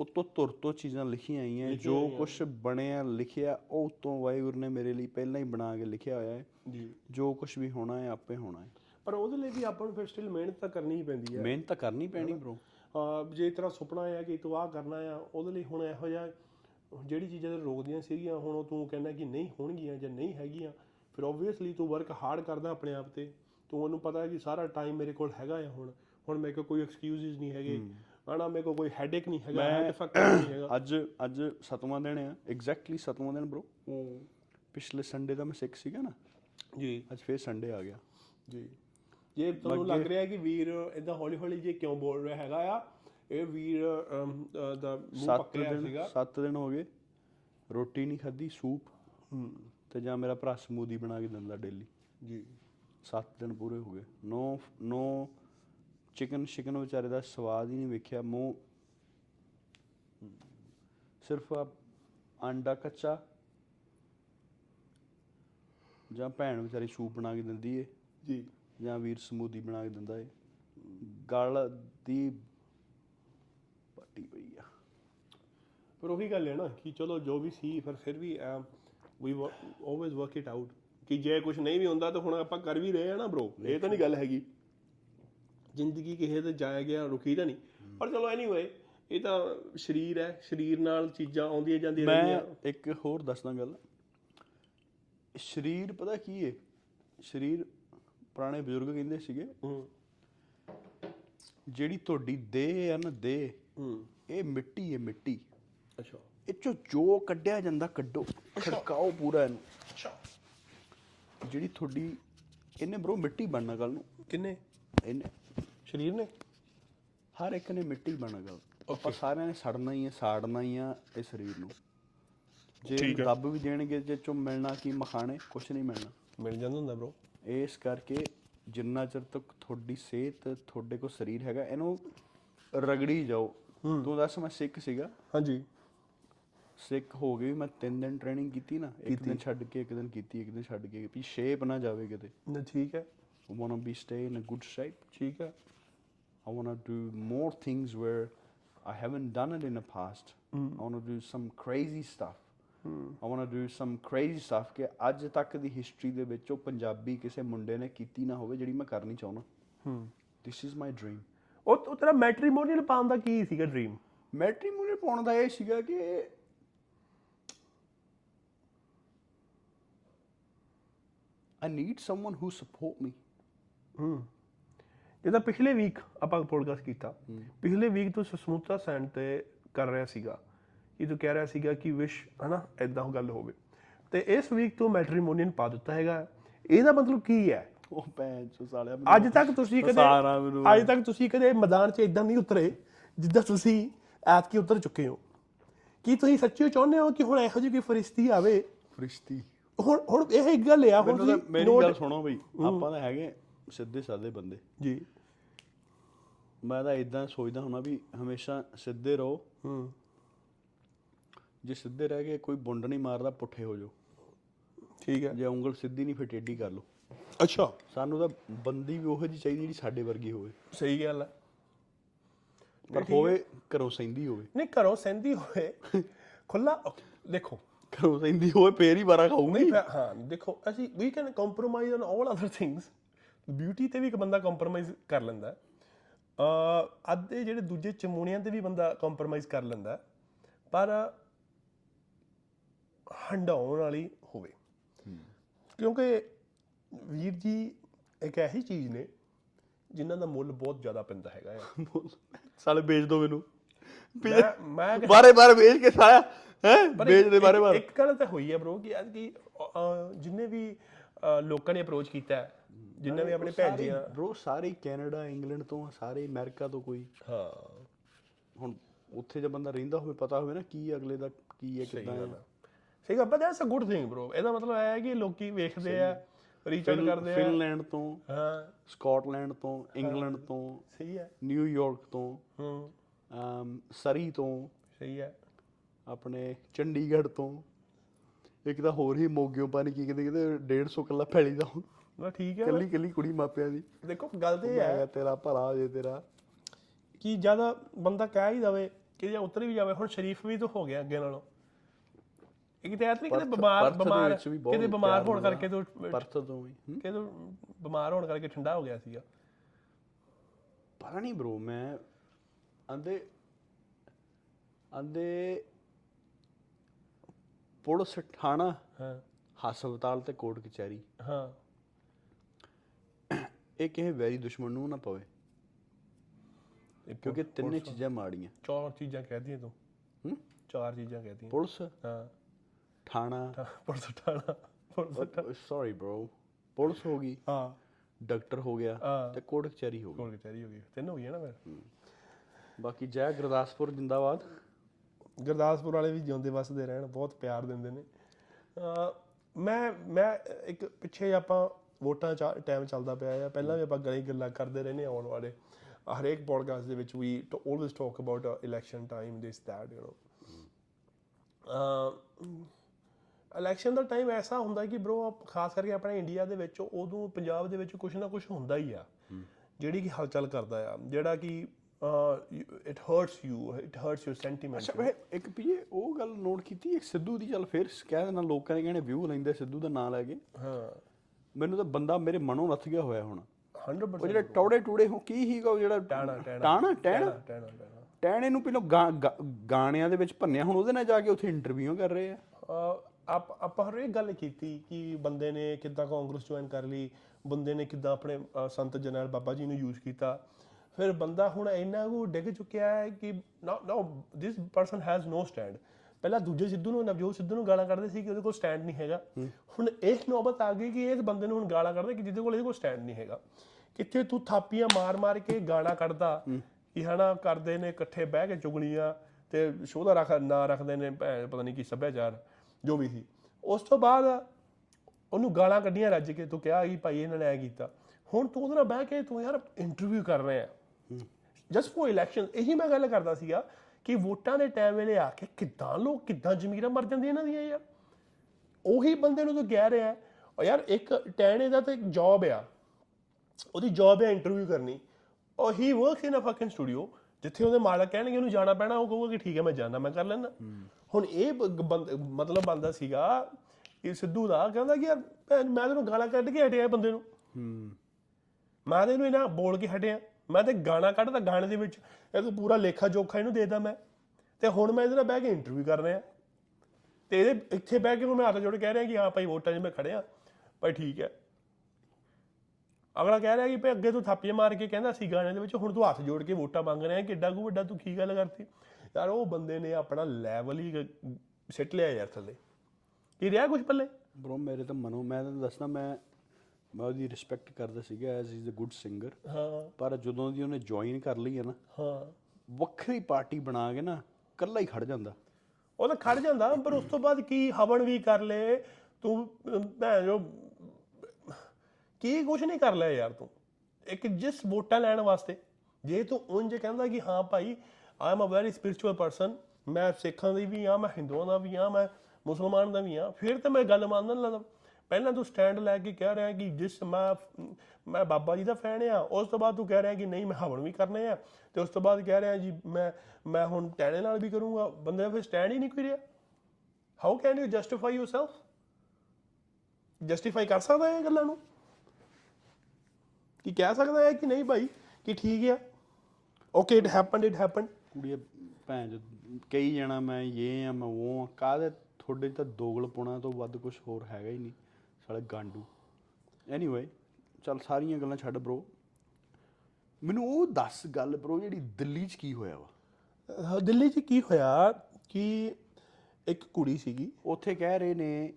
ਉਤੋਂ ਤੁਰ ਤੋਂ ਚੀਜ਼ਾਂ ਲਿਖੀਆਂ ਆਈਆਂ ਜੋ ਕੁਝ ਬਣਿਆ ਲਿਖਿਆ ਉਹ ਉਤੋਂ ਵਾਹਿਗੁਰੂ ਨੇ ਮੇਰੇ ਲਈ ਪਹਿਲਾਂ ਹੀ ਬਣਾ ਕੇ ਲਿਖਿਆ ਹੋਇਆ ਹੈ। ਜੀ। ਜੋ ਕੁਝ ਵੀ ਹੋਣਾ ਹੈ ਆਪੇ ਹੋਣਾ ਹੈ। ਪਰ ਉਹਦੇ ਲਈ ਵੀ ਆਪਾਂ ਨੂੰ ਫਿਰ ਸਟਿਲ ਮਿਹਨਤ ਤਾਂ ਕਰਨੀ ਹੀ ਪੈਂਦੀ ਹੈ। ਮਿਹਨਤ ਤਾਂ ਕਰਨੀ ਪੈਣੀ ਬ్రో ਜੇ ਤੇਰਾ ਸੁਪਨਾ ਆ ਕਿ ਤੂੰ ਆਹ ਕਰਨਾ ਆ ਉਹਦੇ ਲਈ ਹੁਣ ਇਹੋ ਜਿਹਾ ਜਿਹੜੀ ਚੀਜ਼ਾਂ ਤੇ ਰੋਕਦੀਆਂ ਸੀਗੀਆਂ ਹੁਣ ਉਹ ਤੂੰ ਕਹਿੰਦਾ ਕਿ ਨਹੀਂ ਹੋਣਗੀਆਂ ਜਾਂ ਨਹੀਂ ਹੈਗੀਆਂ ਫਿਰ ਆਬਵੀਅਸਲੀ ਤੂੰ ਵਰਕ ਹਾਰਡ ਕਰਦਾ ਆਪਣੇ ਆਪ ਤੇ। ਤੂੰ ਉਹਨੂੰ ਪਤਾ ਹੈ ਕਿ ਸਾਰਾ ਟਾਈਮ ਮੇਰੇ ਕੋਲ ਹੈਗਾ ਆ ਹੁਣ। ਹੁਣ ਮੇਰੇ ਕੋਲ ਕੋਈ ਐਕਸਕਿਊਜ਼ਸ ਨਹੀਂ ਹੈਗੇ। ਹਨਾ ਮੇਰੇ ਕੋਲ ਕੋਈ ਹੈਡੇਕ ਨਹੀਂ ਹੈਗਾ ਹੈਡ ਫੈਕਟਰ ਨਹੀਂ ਹੈਗਾ। ਅੱਜ ਅੱਜ ਸਤਵਾਂ ਦਿਨ ਆ ਐਗਜ਼ੈਕਟਲੀ ਸਤਵਾਂ ਦਿਨ ਬ్రో ਹੂੰ। ਪਿਛਲੇ ਸੰਡੇ ਦਾ ਮੈਂ ਸਿੱਖ ਸੀਗਾ ਨਾ। ਜੀ। ਅੱਜ ਫੇਰ ਸੰਡੇ ਆ ਗਿਆ। ਜੀ। ਜੇ ਤੁਹਾਨੂੰ ਲੱਗ ਰਿਹਾ ਕਿ ਵੀਰ ਇਦਾਂ ਹੌਲੀ ਹੌਲੀ ਜੇ ਕਿਉਂ ਬੋਲ ਰਿਹਾ ਹੈਗਾ ਆ ਇਹ ਵੀਰ ਦਾ ਮੂੰਹ ਪੱਕਿਆ ਸੀਗਾ। ਸੱਤ ਦਿਨ ਹੋ ਗਏ ਰੋਟੀ ਨਹੀਂ ਖਾਧੀ ਸੂਪ ਤੇ ਜਾਂ ਮੇਰਾ ਭਰਾ ਸਮੂਦੀ ਬਣਾ ਕੇ ਦਿੰਦਾ ਡੇਲੀ ਜੀ। ਸੱਤ ਦਿਨ ਪੂਰੇ ਹੋ ਗਏ। ਨੋ ਨੋ ਚਿਕਨ ਸ਼ਿਕਨ ਵਿਚਾਰੇ ਦਾ ਸਵਾਦ ਹੀ ਨਹੀਂ ਵੇਖਿਆ ਮੂੰਹ। ਸਿਰਫ ਆ ਆਂਡਾ ਕੱਚਾ ਜਾਂ ਭੈਣ ਵਿਚਾਰੀ ਸੂਪ ਬਣਾ ਕੇ ਦਿੰਦੀ ਏ। ਜੀ। ਜਾਂ ਵੀਰ ਸਮੂਦੀ ਬਣਾ ਕੇ ਦਿੰਦਾ ਏ। ਗਲ ਦੀ ਪੱਟੀ ਪਈ ਆ। ਪਰ ਉਹੀ ਗੱਲ ਹੈ ਨਾ ਕਿ ਚਲੋ ਜੋ ਵੀ ਸੀ ਪਰ ਫਿਰ ਵੀ we always work it out ਕਿ ਜੇ ਕੁਝ ਨਹੀਂ ਵੀ ਹੁੰਦਾ ਤਾਂ ਹੁਣ ਆਪਾਂ ਕਰ ਵੀ ਰਹੇ ਆ ਨਾ ਬ్రో ਇਹ ਤਾਂ ਨਹੀਂ ਗੱਲ ਹੈਗੀ। ਜ਼ਿੰਦਗੀ ਕਿਸੇ ਤੇ ਜਾਇਆ ਗਿਆ ਰੁਕੀ ਤਾਂ ਨਹੀਂ। ਪਰ ਚਲੋ ਐਨੀਵੇ ਇਹ ਤਾਂ ਸਰੀਰ ਹੈ ਸਰੀਰ ਨਾਲ ਚੀਜ਼ਾਂ ਆਉਂਦੀਆਂ ਜਾਂਦੀਆਂ ਮੈਂ ਰਹਿੰਦੀਆਂ। ਇੱਕ ਹੋਰ ਦੱਸਦਾ ਗੱਲ। ਸਰੀਰ ਪਤਾ ਕੀ ਏ? ਸਰੀਰ ਪੁਰਾਣੇ ਬਜ਼ੁਰਗ ਕਹਿੰਦੇ ਸੀਗੇ ਜਿਹੜੀ ਤੁਹਾਡੀ ਦੇਹ ਆ ਨਾ ਦੇਹ ਹੂੰ। ਇਹ ਮਿੱਟੀ ਹੈ ਮਿੱਟੀ। ਅੱਛਾ। ਇਹ ਚੋਂ ਜੋ ਕੱਢਿਆ ਜਾਂਦਾ ਕੱਢੋ ਖੜਕਾਓ ਪੂਰਾ ਇਹਨੂੰ। ਅੱਛਾ। ਜਿਹੜੀ ਤੁਹਾਡੀ ਇਹਨੇ ਬਰੋ ਮਿੱਟੀ ਬਣਨਾ ਕੱਲ ਨੂੰ। ਕਿੰਨੇ? ਇਹਨੇ। ਸਰੀਰ ਨੇ? ਹਰ ਇੱਕ ਨੇ ਮਿੱਟੀ ਬਣਨਾ ਕੱਲ ਆਪਾਂ ਸਾਰਿਆਂ ਨੇ ਸੜਨਾ ਹੀ ਹੈ ਸਾੜਨਾ ਹੀ ਆ ਇਹ ਸਰੀਰ ਨੂੰ। ਜੇ ਦੱਬ ਵੀ ਦੇਣਗੇ ਜੇ ਚੋਂ ਮਿਲਣਾ ਕੀ ਮਖਾਣੇ ਕੁਛ ਨਹੀਂ ਮਿਲਣਾ। ਮਿਲ ਜਾਂਦਾ ਹੁੰਦਾ ਬ్రో ਇਸ ਕਰਕੇ ਜਿੰਨਾ ਚਿਰ ਤੱਕ ਤੁਹਾਡੀ ਸਿਹਤ ਤੁਹਾਡੇ ਕੋਲ ਸਰੀਰ ਹੈਗਾ ਇਹਨੂੰ ਰਗੜੀ ਜਾਓ। ਤੂੰ ਦੱਸ ਮੈਂ ਸਿੱਖ ਸੀਗਾ। ਹਾਂਜੀ। ਸਿੱਖ ਹੋ ਗਈ ਮੈਂ ਤਿੰਨ ਦਿਨ ਟ੍ਰੇਨਿੰਗ ਕੀਤੀ ਨਾ ਇੱਕ ਦਿਨ ਛੱਡ ਕੇ ਇੱਕ ਦਿਨ ਕੀਤੀ ਇੱਕ ਦਿਨ ਛੱਡ ਕੇ ਵੀ ਸ਼ੇਪ ਨਾ ਜਾਵੇ ਕਿਤੇ। ਨਾ ਠੀਕ ਹੈ। I want to be stay in a good shape. ਠੀਕ ਹੈ। I want to do more things where I haven't done it in the past. I want to do some crazy stuff. I want to do some crazy stuff ਕਿ ਅੱਜ ਤੱਕ ਦੀ history ਦੇ ਵਿੱਚ ਉਹ ਪੰਜਾਬੀ ਕਿਸੇ ਮੁੰਡੇ ਨੇ ਕੀਤੀ ਨਾ ਹੋਵੇ ਜਿਹੜੀ ਮੈਂ ਕਰਨੀ ਚਾਹੁੰਦਾ। ਹੂੰ। This is my dream. ਉਹ ਉਹ ਤੇਰਾ ਮੈਟ੍ਰੀਮੋਨੀਅਲ ਪਾਉਣ ਦਾ ਕੀ ਸੀਗਾ ਡ੍ਰੀਮ ਮੈਟ੍ਰੀਮੋਨੀਅਲ ਪਾਉਣ ਦਾ ਇਹ ਸੀਗਾ ਕਿ I need someone who support me. ਹੂੰ। ਜਿਹਦਾ ਪਿਛਲੇ ਵੀਕ ਆਪਾਂ ਪੋਡਕਾਸਟ ਕੀਤਾ। ਪਿਛਲੇ ਵੀਕ ਤੂੰ ਸਮੂਥਾ ਸੈਂਡ ਤੇ ਕਰ ਰਿਹਾ ਸੀਗਾ। ਕਿ ਤੂੰ ਕਹਿ ਰਿਹਾ ਸੀਗਾ ਕਿ ਵਿਸ਼ ਹਨਾ ਐਦਾਂ ਗੱਲ ਹੋਵੇ। ਤੇ ਇਸ ਵੀਕ ਤੂੰ ਮੈਟ੍ਰੀਮੋਨੀਅਲ ਪਾ ਦਿੱਤਾ ਹੈਗਾ। ਇਹਦਾ ਮਤਲਬ ਕੀ ਹੈ? ਉਹ ਭੈਣ ਚੋ ਸਾਲਿਆ ਅੱਜ ਤੱਕ ਤੁਸੀਂ ਕਦੇ। ਅੱਜ ਤੱਕ ਤੁਸੀਂ ਕਦੇ ਮੈਦਾਨ 'ਚ ਇਦਾਂ ਨਹੀਂ ਉਤਰੇ ਜਿੱਦਾਂ ਤੁਸੀਂ ਐਤਕੀ ਉਤਰ ਚੁੱਕੇ ਹੋ। ਕੀ ਤੁਸੀਂ ਸੱਚੀ ਚਾਹੁੰਦੇ ਹੋ ਕਿ ਹੁਣ ਇਹੋ ਜਿਹੀ ਕੋਈ ਫਰਿਸ਼ਤੀ ਆਵੇ? ਫਰਿਸ਼ਤੀ। ਹੁਣ ਹੁਣ ਇਹ ਇੱਕ ਗੱਲ ਆ ਹੁਣ ਤੁਸੀਂ ਮੇਰੀ ਗੱਲ ਸੁਣੋ ਬਈ ਆਪਾਂ ਤਾਂ ਹੈਗੇ ਸਿੱਧੇ ਸਾਦੇ ਬੰਦੇ। ਜੀ। ਮੈਂ ਤਾਂ ਇਦਾਂ ਸੋਚਦਾ ਹੁਣਾ ਵੀ ਹਮੇਸ਼ਾ ਸਿੱਧੇ ਰਹੋ। ਹੂੰ। ਜੇ ਸਿੱਧੇ ਰਹਿ ਕੇ ਕੋਈ ਬੁੰਡ ਨਹੀਂ ਮਾਰਦਾ ਪੁੱਠੇ ਹੋ ਜਾਓ। ਠੀਕ ਹੈ। ਜੇ ਉਂਗਲ ਸਿੱਧੀ ਨਹੀਂ ਫਿਰ ਟੇਢੀ ਕਰ ਲਓ। ਅੱਛਾ। ਸਾਨੂੰ ਤਾਂ ਬੰਦੀ ਵੀ ਉਹੋ ਜਿਹੀ ਚਾਹੀਦੀ ਜਿਹੜੀ ਸਾਡੇ ਵਰਗੀ ਹੋਵੇ। ਸਹੀ ਗੱਲ ਹੈ। ਪਰ ਹੋਵੇ ਘਰੋਂ ਸੈਂਦੀ ਹੋਵੇ। ਨਹੀਂ ਘਰੋਂ ਸਹਿੰਦੀ ਹੋਏ ਖੁੱਲਾ ਦੇਖੋ। ਘਰੋਂ ਸੈਂਦੀ ਹੋਵੇ ਫੇਰ ਹੀ ਬਾਰਾ ਖਾਊਂਗੀ। ਨਹੀਂ ਹਾਂ ਦੇਖੋ ਅਸੀਂ ਵੀ can compromise on all other things beauty ਤੇ ਵੀ ਇੱਕ ਬੰਦਾ ਕੰਪਰੋਮਾਈਜ਼ ਕਰ ਲੈਂਦਾ। ਅ ਅੱਧੇ ਜਿਹੜੇ ਦੂਜੇ ਚਮੂਣਿਆਂ ਤੇ ਵੀ ਬੰਦਾ ਕੰਪਰੋਮਾਈਜ਼ ਕਰ ਲੈਂਦਾ। ਪਰ ਹੰਡਾਉਣ ਵਾਲੀ ਹੋਵੇ। ਕਿਉਂਕਿ ਵੀਰ ਜੀ ਇੱਕ ਐਸੀ ਚੀਜ਼ ਨੇ ਜਿਨ੍ਹਾਂ ਦਾ ਮੁੱਲ ਬਹੁਤ ਜ਼ਿਆਦਾ ਪੈਂਦਾ ਹੈਗਾ ਆ। ਸਾਲੇ ਵੇਚ ਦੋ ਮੈਨੂੰ। ਮੈਂ ਬਾਰੇ ਬਾਰੇ ਵੇਚ ਕੇ ਸਾਇਆ। ਹੈ? ਵੇਚ ਦੇ ਬਾਰੇ ਬਾਰੇ ਇੱਕ ਗੱਲ ਤਾਂ ਹੋਈ ਹੈ ਬ్రో ਕਿ ਅੱਜ ਕੀ ਜਿੰਨੇ ਵੀ ਲੋਕਾਂ ਨੇ ਅਪਰੋਚ ਕੀਤਾ ਹੈ, ਜਿੰਨੇ ਵੀ ਆਪਣੇ ਭੈਣ ਜੀਆਂ ਬ్రో ਸਾਰੇ ਕੈਨੇਡਾ ਇੰਗਲੈਂਡ ਤੋਂ ਆ, ਸਾਰੇ ਅਮਰੀਕਾ ਤੋਂ ਕੋਈ। ਹਾਂ। ਹੁਣ ਉੱਥੇ ਜੇ ਬੰਦਾ ਰਹਿੰਦਾ ਹੋਵੇ ਪਤਾ ਹੋਵੇ ਨਾ ਕੀ ਅਗਲੇ ਦਾ ਕੀ ਹੈ ਕਿਦਾਂ ਹੈ। ਸਹੀ ਗੱਲ but that's a good thing bro ਇਹਦਾ ਮਤਲਬ ਇਹ ਹੈ ਕਿ ਲੋਕੀ ਵੇਖਦੇ ਆ ਰੀਚ ਆਊਟ ਕਰਦੇ ਆ। ਫਿਨਲੈਂਡ ਤੋਂ ਹਾਂ। ਸਕਾਟਲੈਂਡ ਤੋਂ ਇੰਗਲੈਂਡ ਤੋਂ ਸਹੀ ਹੈ ਨਿਊਯਾਰਕ ਤੋਂ ਹੂੰ। ਅਮ, ਸਰੀ ਤੋਂ ਸਹੀ ਹੈ ਆਪਣੇ ਚੰਡੀਗੜ੍ਹ ਤੋਂ। ਇੱਕ ਤਾਂ ਹੋਰ ਹੀ ਮੋਗਿਓ ਪਾਣੀ ਕੀ ਕਹਿੰਦੇ ਕਹਿੰਦੇ 150 ਕਿੱਲਾ ਫੈਲੀ ਦਾ ਨਾ ਠੀਕ ਹੈ ਕੱਲੀ ਕੱਲੀ ਕੁੜੀ ਮਾਪਿਆਂ ਦੀ। ਦੇਖੋ ਗੱਲ ਤੇ ਹੈ। ਤੇਰਾ ਭਰਾ ਜੇ ਤੇਰਾ। ਕਿ ਜ਼ਿਆਦਾ ਬੰਦਾ ਕਹਿ ਹੀ ਦਵੇ ਕਿ ਜੇ ਉਤਰ ਵੀ ਜਾਵੇ ਹੁਣ ਸ਼ਰੀਫ ਵੀ ਤਾਂ ਹੋ ਗਿਆ ਅੱਗੇ ਨਾਲੋਂ। ਇੱਕ ਤੇ ਐਤ ਨਹੀਂ ਕਿਤੇ ਬਿਮਾਰ ਬਿਮਾਰ ਕਿਤੇ ਬਿਮਾਰ ਹੋਣ। ਕਰਕੇ ਤੂੰ ਪਰਥ ਤੋਂ ਵੀ ਹਮ? ਕਿਤੇ ਬਿਮਾਰ ਹੋਣ ਕਰਕੇ ਠੰਡਾ ਹੋ ਗਿਆ ਸੀਗਾ। ਪਤਾ ਨਹੀਂ ਬ్రో ਮੈਂ ਆਂਦੇ ਆਂਦੇ ਪੁਲਿਸ ਥਾਣਾ ਹਾਂ। ਹਸਪਤਾਲ ਤੇ ਕੋਰਟ ਕਚਹਿਰੀ। ਹਾਂ। ਇਹ ਕਿਸੇ ਵੈਰੀ ਦੁਸ਼ਮਣ ਨੂੰ ਨਾ ਪਵੇ। ਇਹ ਕਿਉਂਕਿ ਤਿੰਨੇ ਚੀਜ਼ਾਂ ਮਾੜੀਆਂ। ਚਾਰ ਚੀਜ਼ਾਂ ਕਹਿਦੀਆਂ ਤੂੰ। ਹੂੰ? ਚਾਰ ਚੀਜ਼ਾਂ ਕਹਿਦੀਆਂ ਪੁਲਿਸ? ਹਾਂ। ਥਾਣਾ ਪੁਲਿਸ ਠਾਣਾ ਪੁਲਿਸ ਸੌਰੀ ਬ్రో ਪੁਲਿਸ ਹੋ ਗਈ ਹਾਂ। ਡਾਕਟਰ ਹੋ ਗਿਆ ਹਾਂ। ਤੇ ਕੋਰਟ ਕਚਹਿਰੀ ਹੋ ਗਈ। ਕੋਲ ਕਚਹਿਰੀ ਹੋ ਗਈ ਤਿੰਨ ਹੋ ਗਈਆਂ ਨਾ ਫਿਰ। ਬਾਕੀ ਜੈ ਗੁਰਦਾਸਪੁਰ ਜਿੰਦਾਬਾਦ। ਗੁਰਦਾਸਪੁਰ ਵਾਲੇ ਵੀ ਜਿਉਂਦੇ ਵਸਦੇ ਰਹਿਣ ਬਹੁਤ ਪਿਆਰ ਦਿੰਦੇ ਨੇ। ਅਹ ਮੈਂ ਮੈਂ ਇੱਕ ਪਿੱਛੇ ਆਪਾਂ ਵੋਟਾਂ ਚ ਟਾਈਮ ਚੱਲਦਾ ਪਿਆ ਆ। ਪਹਿਲਾਂ ਵੀ ਆਪਾਂ ਗਲੀ ਗੱਲਾਂ ਕਰਦੇ ਰਹਿੰਦੇ ਆਉਣ ਵਾਲੇ। ਹਰੇਕ ਪੋਡਕਾਸਟ ਦੇ ਵਿੱਚ ਵੀ always talk about election time this that you know election the time ਐਸਾ ਹੁੰਦਾ ਕਿ ਬ్రో ਖਾਸ ਕਰਕੇ ਆਪਣੇ ਇੰਡੀਆ ਦੇ ਵਿੱਚ ਉਦੋਂ ਪੰਜਾਬ ਦੇ ਵਿੱਚ ਕੁਝ ਨਾ ਕੁਝ ਹੁੰਦਾ ਹੀ ਆ। ਜਿਹੜੀ ਕਿ ਹਲਚਲ ਕਰਦਾ ਆ ਜਿਹੜਾ ਕਿ it hurts you it hurts your sentiment ਅੱਛਾ ਵੇ ਇੱਕ ਪੀਏ ਉਹ ਗੱਲ ਨੋਟ ਕੀਤੀ ਇੱਕ ਸਿੱਧੂ ਦੀ ਚੱਲ ਫੇਰ ਕਹਿ ਦੇਣਾ ਲੋਕਾਂ ਨੇ ਕਹਿੰਦੇ ਵਿਊ ਲੈਂਦੇ ਸਿੱਧੂ ਦਾ ਨਾਂ ਲੈ ਕੇ। ਹਾਂ। ਮੈਨੂੰ ਤਾਂ ਬੰਦਾ ਮੇਰੇ ਮਨੋਂ ਨੱਥ ਗਿਆ ਹੋਇਆ ਹੁਣ। 100% ਉਹ ਜਿਹੜੇ ਟੌੜੇ ਟੂੜੇ ਹੋ ਕੀ ਹੀਗਾ ਉਹ ਜਿਹੜਾ ਟਾਣਾ ਟਾਣਾ। ਟਾਣਾ ਟੈਣਾ ਟਾਣਾ। ਨੂੰ ਪਹਿਲਾਂ ਗਾਣਿਆਂ ਦੇ ਵਿੱਚ ਭੰਨਿਆ ਹੁਣ ਉਹਦੇ ਨਾਲ ਜਾ ਕੇ ਉੱਥੇ ਇੰਟਰਵਿਊ ਕਰ ਰਹੇ ਆ। ਆਪ ਆਪਾਂ ਹਰ ਇੱਕ ਗੱਲ ਕੀਤੀ ਕਿ ਬੰਦੇ ਨੇ ਕਿੱਦਾਂ ਕਾਂਗਰਸ ਜੁਆਇਨ ਕਰ ਲਈ ਬੰਦੇ ਨੇ ਕਿੱਦਾਂ ਆਪਣੇ ਅਹ, ਸੰਤ ਜਨਰਲ ਬਾਬਾ ਜੀ ਨੂੰ ਯੂਜ਼ ਕੀਤਾ। ਫਿਰ ਬੰਦਾ ਹੁਣ ਇੰਨਾ ਕੁ ਡਿੱਗ ਚੁੱਕਿਆ ਹੈ ਕਿ now this person has no stand ਪਹਿਲਾਂ ਦੂਜੇ ਸਿੱਧੂ ਨੂੰ ਨਵਜੋਤ ਸਿੱਧੂ ਨੂੰ ਗਾਲਾਂ ਕੱਢਦੇ ਸੀ ਕਿ ਉਹਦੇ ਕੋਲ ਸਟੈਂਡ ਨਹੀਂ ਹੈਗਾ। ਹੁਣ ਇਹ ਨੌਬਤ ਆ ਗਈ ਕਿ ਇਸ ਬੰਦੇ ਨੂੰ ਹੁਣ ਗਾਲਾਂ ਕੱਢਦੇ ਕਿ ਜਿਹਦੇ ਕੋਲ ਇਹਦੇ ਕੋਲ ਸਟੈਂਡ ਨਹੀਂ ਹੈਗਾ। ਕਿੱਥੇ ਤੂੰ ਥਾਪੀਆਂ ਮਾਰ-ਮਾਰ ਕੇ ਗਾਲਾਂ ਕੱਢਦਾ ਕਿ ਹਨਾ ਕਰਦੇ ਨੇ ਇਕੱਠੇ ਬਹਿ ਕੇ ਚੁਗਲੀਆਂ ਤੇ ਦਾ ਰੱਖ ਨਾਂ ਰੱਖਦੇ ਨੇ ਭੈਣ ਪਤਾ ਨਹੀਂ ਕੀ ਸੱਭਿਆਚਾਰ। ਜੋ ਵੀ ਸੀ। ਉਸ ਤੋਂ ਬਾਅਦ ਉਹਨੂੰ ਗਾਲਾਂ ਕੱਢੀਆਂ ਰੱਜ ਕੇ ਤੂੰ ਕਿਹਾ ਕਿ ਭਾਈ ਇਹਨਾਂ ਨੇ ਐ ਕੀਤਾ। ਹੁਣ ਤੂੰ ਉਹਦੇ ਨਾਲ ਬਹਿ ਕੇ ਤੂੰ ਯਾਰ ਇੰਟਰਵਿਊ ਕਰ ਰਿਹਾ ਜਸਟ ਫॉर ਇਲੈਕਸ਼ਨ ਇਹੀ ਮੈਂ ਗੱਲ ਕਰਦਾ ਸੀਗਾ ਕਿ ਵੋਟਾਂ ਦੇ ਟਾਈਮ ਵੇਲੇ ਆ ਕੇ ਕਿੱਦਾਂ ਲੋਕ ਕਿੱਦਾਂ ਜ਼ਮੀਰਾਂ ਮਰ ਜਾਂਦੀਆਂ ਇਹਨਾਂ ਦੀਆਂ ਯਾਰ। ਉਹੀ ਬੰਦੇ ਨੂੰ ਤੂੰ ਕਹਿ ਰਿਹਾ ਉਹ ਯਾਰ ਇੱਕ ਟੈਣੇ ਦਾ ਤੇ ਜੌਬ ਆ। ਉਹਦੀ ਜੌਬ ਹੈ ਇੰਟਰਵਿਊ ਕਰਨੀ। Or he works in a fucking studio ਜਿੱਥੇ ਉਹਦੇ ਮਾਲਕ ਕਹਿਣਗੇ ਉਹਨੂੰ ਜਾਣਾ ਪੈਣਾ ਉਹ ਕਹੂਗਾ ਕਿ ਠੀਕ ਹੈ ਮੈਂ ਜਾਣਾ ਮੈਂ ਕਰ ਲੈਂਦਾ। ਹੁਣ ਇਹ ਮਤਲਬ ਬੰਦਾ ਸੀਗਾ ਇਹ ਸਿੱਧੂ ਦਾ ਕਹਿੰਦਾ ਕਿ ਯਾਰ ਮੈਂ ਤੈਨੂੰ ਗਾਲਾਂ ਕੱਢ ਕੇ ਹਟਿਆ ਬੰਦੇ ਨੂੰ। ਮੈਂ ਤੇ ਇਹਨੂੰ ਇਹਨਾਂ ਬੋਲ ਕੇ ਹਟਿਆ। ਮੈਂ ਤੇ ਗਾਣਾ ਕੱਢਦਾ ਗਾਣੇ ਦੇ ਵਿੱਚ ਇਹ ਤੂੰ ਪੂਰਾ ਲੇਖਾ ਜੋਖਾ ਇਹਨੂੰ ਦੇਦਾ ਮੈਂ। ਤੇ ਹੁਣ ਮੈਂ ਇਹਦੇ ਨਾਲ ਬਹਿ ਕੇ ਇੰਟਰਵਿਊ ਕਰ ਰਿਹਾ। ਤੇ ਇਹਦੇ ਇੱਥੇ ਬਹਿ ਕੇ ਮੈਂ ਹੱਥ ਜੋੜ ਕੇ ਕਹਿ ਰਿਹਾ ਕਿ ਹਾਂ ਭਾਈ ਵੋਟਾਂ 'ਚ ਮੈਂ ਖੜਿਆ। ਭਾਈ ਠੀਕ ਹੈ। ਅਗਲਾ ਕਹਿ ਰਿਹਾ ਕਿ ਭਾਈ ਅੱਗੇ ਤੂੰ ਥਾਪੀਆਂ ਮਾਰ ਕੇ ਕਹਿੰਦਾ ਸੀ ਗਾਣੇ ਦੇ ਵਿੱਚ ਹੁਣ ਤੂੰ ਹੱਥ ਜੋੜ ਕੇ ਵੋਟਾਂ ਮੰਗ ਰਿਹਾ ਕਿੱਡਾ ਕੁ ਵੱਡਾ ਤੂੰ ਕੀ ਗੱਲ ਕਰਤੀ? ਯਾਰ ਉਹ ਬੰਦੇ ਨੇ ਆਪਣਾ ਲੈਵਲ ਹੀ ਸਿੱਟ ਲਿਆ ਯਾਰ ਥੱਲੇ। ਕੀ ਰਿਹਾ ਕੁਝ ਪੱਲੇ? ਬ్రో ਮੇਰੇ ਤਾਂ ਮਨੋਂ ਮੈਂ ਤੁਹਾਨੂੰ ਦੱਸਣਾ ਮੈਂ ਮੈਂ ਉਹਦੀ ਰਿਸਪੈਕਟ ਕਰਦਾ ਸੀਗਾ as is a good singer ਹਾਂ। ਪਰ ਜਦੋਂ ਦੀ ਉਹਨੇ ਜੁਆਇਨ ਕਰ ਲਈ ਹੈ ਨਾ ਹਾਂ। ਵੱਖਰੀ ਪਾਰਟੀ ਬਣਾ ਕੇ ਨਾ ਇਕੱਲਾ ਹੀ ਖੜ ਜਾਂਦਾ। ਉਹ ਤਾਂ ਖੜ ਜਾਂਦਾ ਪਰ ਉਸ ਤੋਂ ਬਾਅਦ ਕੀ ਹਵਨ ਵੀ ਕਰ ਲੇ ਤੂੰ ਭੈਣ ਜੋ ਕੀ ਕੁਛ ਨਹੀਂ ਕਰ ਲਿਆ ਯਾਰ ਤੂੰ? ਇੱਕ ਜਿਸ ਵੋਟਾਂ ਲੈਣ ਵਾਸਤੇ, ਜੇ ਤੂੰ ਉਂਝ ਕਹਿੰਦਾ ਕਿ ਹਾਂ ਭਾਈ I am a very spiritual person ਮੈਂ ਸਿੱਖਾਂ ਦੀ ਵੀ ਆ ਮੈਂ ਹਿੰਦੂਆਂ ਦਾ ਵੀ ਆ ਮੈਂ ਮੁਸਲਮਾਨ ਦਾ ਵੀ ਆ ਫਿਰ ਤਾਂ ਮੈਂ ਗੱਲ ਮੰਨਣ ਲੱਗਦਾ ਪਹਿਲਾਂ ਤੂੰ ਸਟੈਂਡ ਲੈ ਕੇ ਕਹਿ ਰਿਹਾ ਕਿ ਜਿਸ ਮੈਂ ਮੈਂ ਬਾਬਾ ਜੀ ਦਾ ਫੈਨ ਆ ਉਸ ਤੋਂ ਬਾਅਦ ਤੂੰ ਕਹਿ ਰਿਹਾ ਕਿ ਨਹੀਂ, ਮੈਂ ਹਵਨ ਵੀ ਕਰਨੇ ਆ, ਤੇ ਉਸ ਤੋਂ ਬਾਅਦ ਕਹਿ ਰਿਹਾ ਜੀ, ਮੈਂ ਮੈਂ ਹੁਣ ਟੈਣੇ ਨਾਲ ਵੀ ਕਰੂੰਗਾ, ਬੰਦੇ ਦਾ ਫਿਰ ਸਟੈਂਡ ਹੀ ਨਹੀਂ ਕੋਈ ਰਿਹਾ। How can you justify yourself justify ਕਰ ਸਕਦਾ ਹੈ ਇਹ ਗੱਲਾਂ ਨੂੰ? ਕੀ ਕਹਿ ਸਕਦਾ ਹੈ ਕਿ ਨਹੀਂ ਭਾਈ? ਕਿ ਠੀਕ ਆ? Okay it happened it happened ਕੁੜੀਏ ਭੈਣ ਚੋ ਕਈ ਜਣਾ ਮੈਂ ਇਹ ਆ ਮੈਂ ਉਹ ਆ। ਕਾਹਦੇ ਤੁਹਾਡੇ 'ਚ ਤਾਂ ਦੋਗਲ ਪੁਣਾ ਤੋਂ ਵੱਧ ਕੁਝ ਹੋਰ ਹੈਗਾ ਹੀ ਨਹੀਂ ਸਾਲੇ ਗਾਂਡੂ। ਐਨੀਵੇ ਚੱਲ ਸਾਰੀਆਂ ਗੱਲਾਂ ਛੱਡ ਬ్రో ਮੈਨੂੰ ਉਹ ਦੱਸ ਗੱਲ ਬ్రో ਜਿਹੜੀ ਦਿੱਲੀ 'ਚ ਕੀ ਹੋਇਆ ਵਾ? ਅਹ ਦਿੱਲੀ 'ਚ ਕੀ ਹੋਇਆ ਕਿ ਇੱਕ ਕੁੜੀ ਸੀਗੀ। ਉੱਥੇ ਕਹਿ ਰਹੇ ਨੇ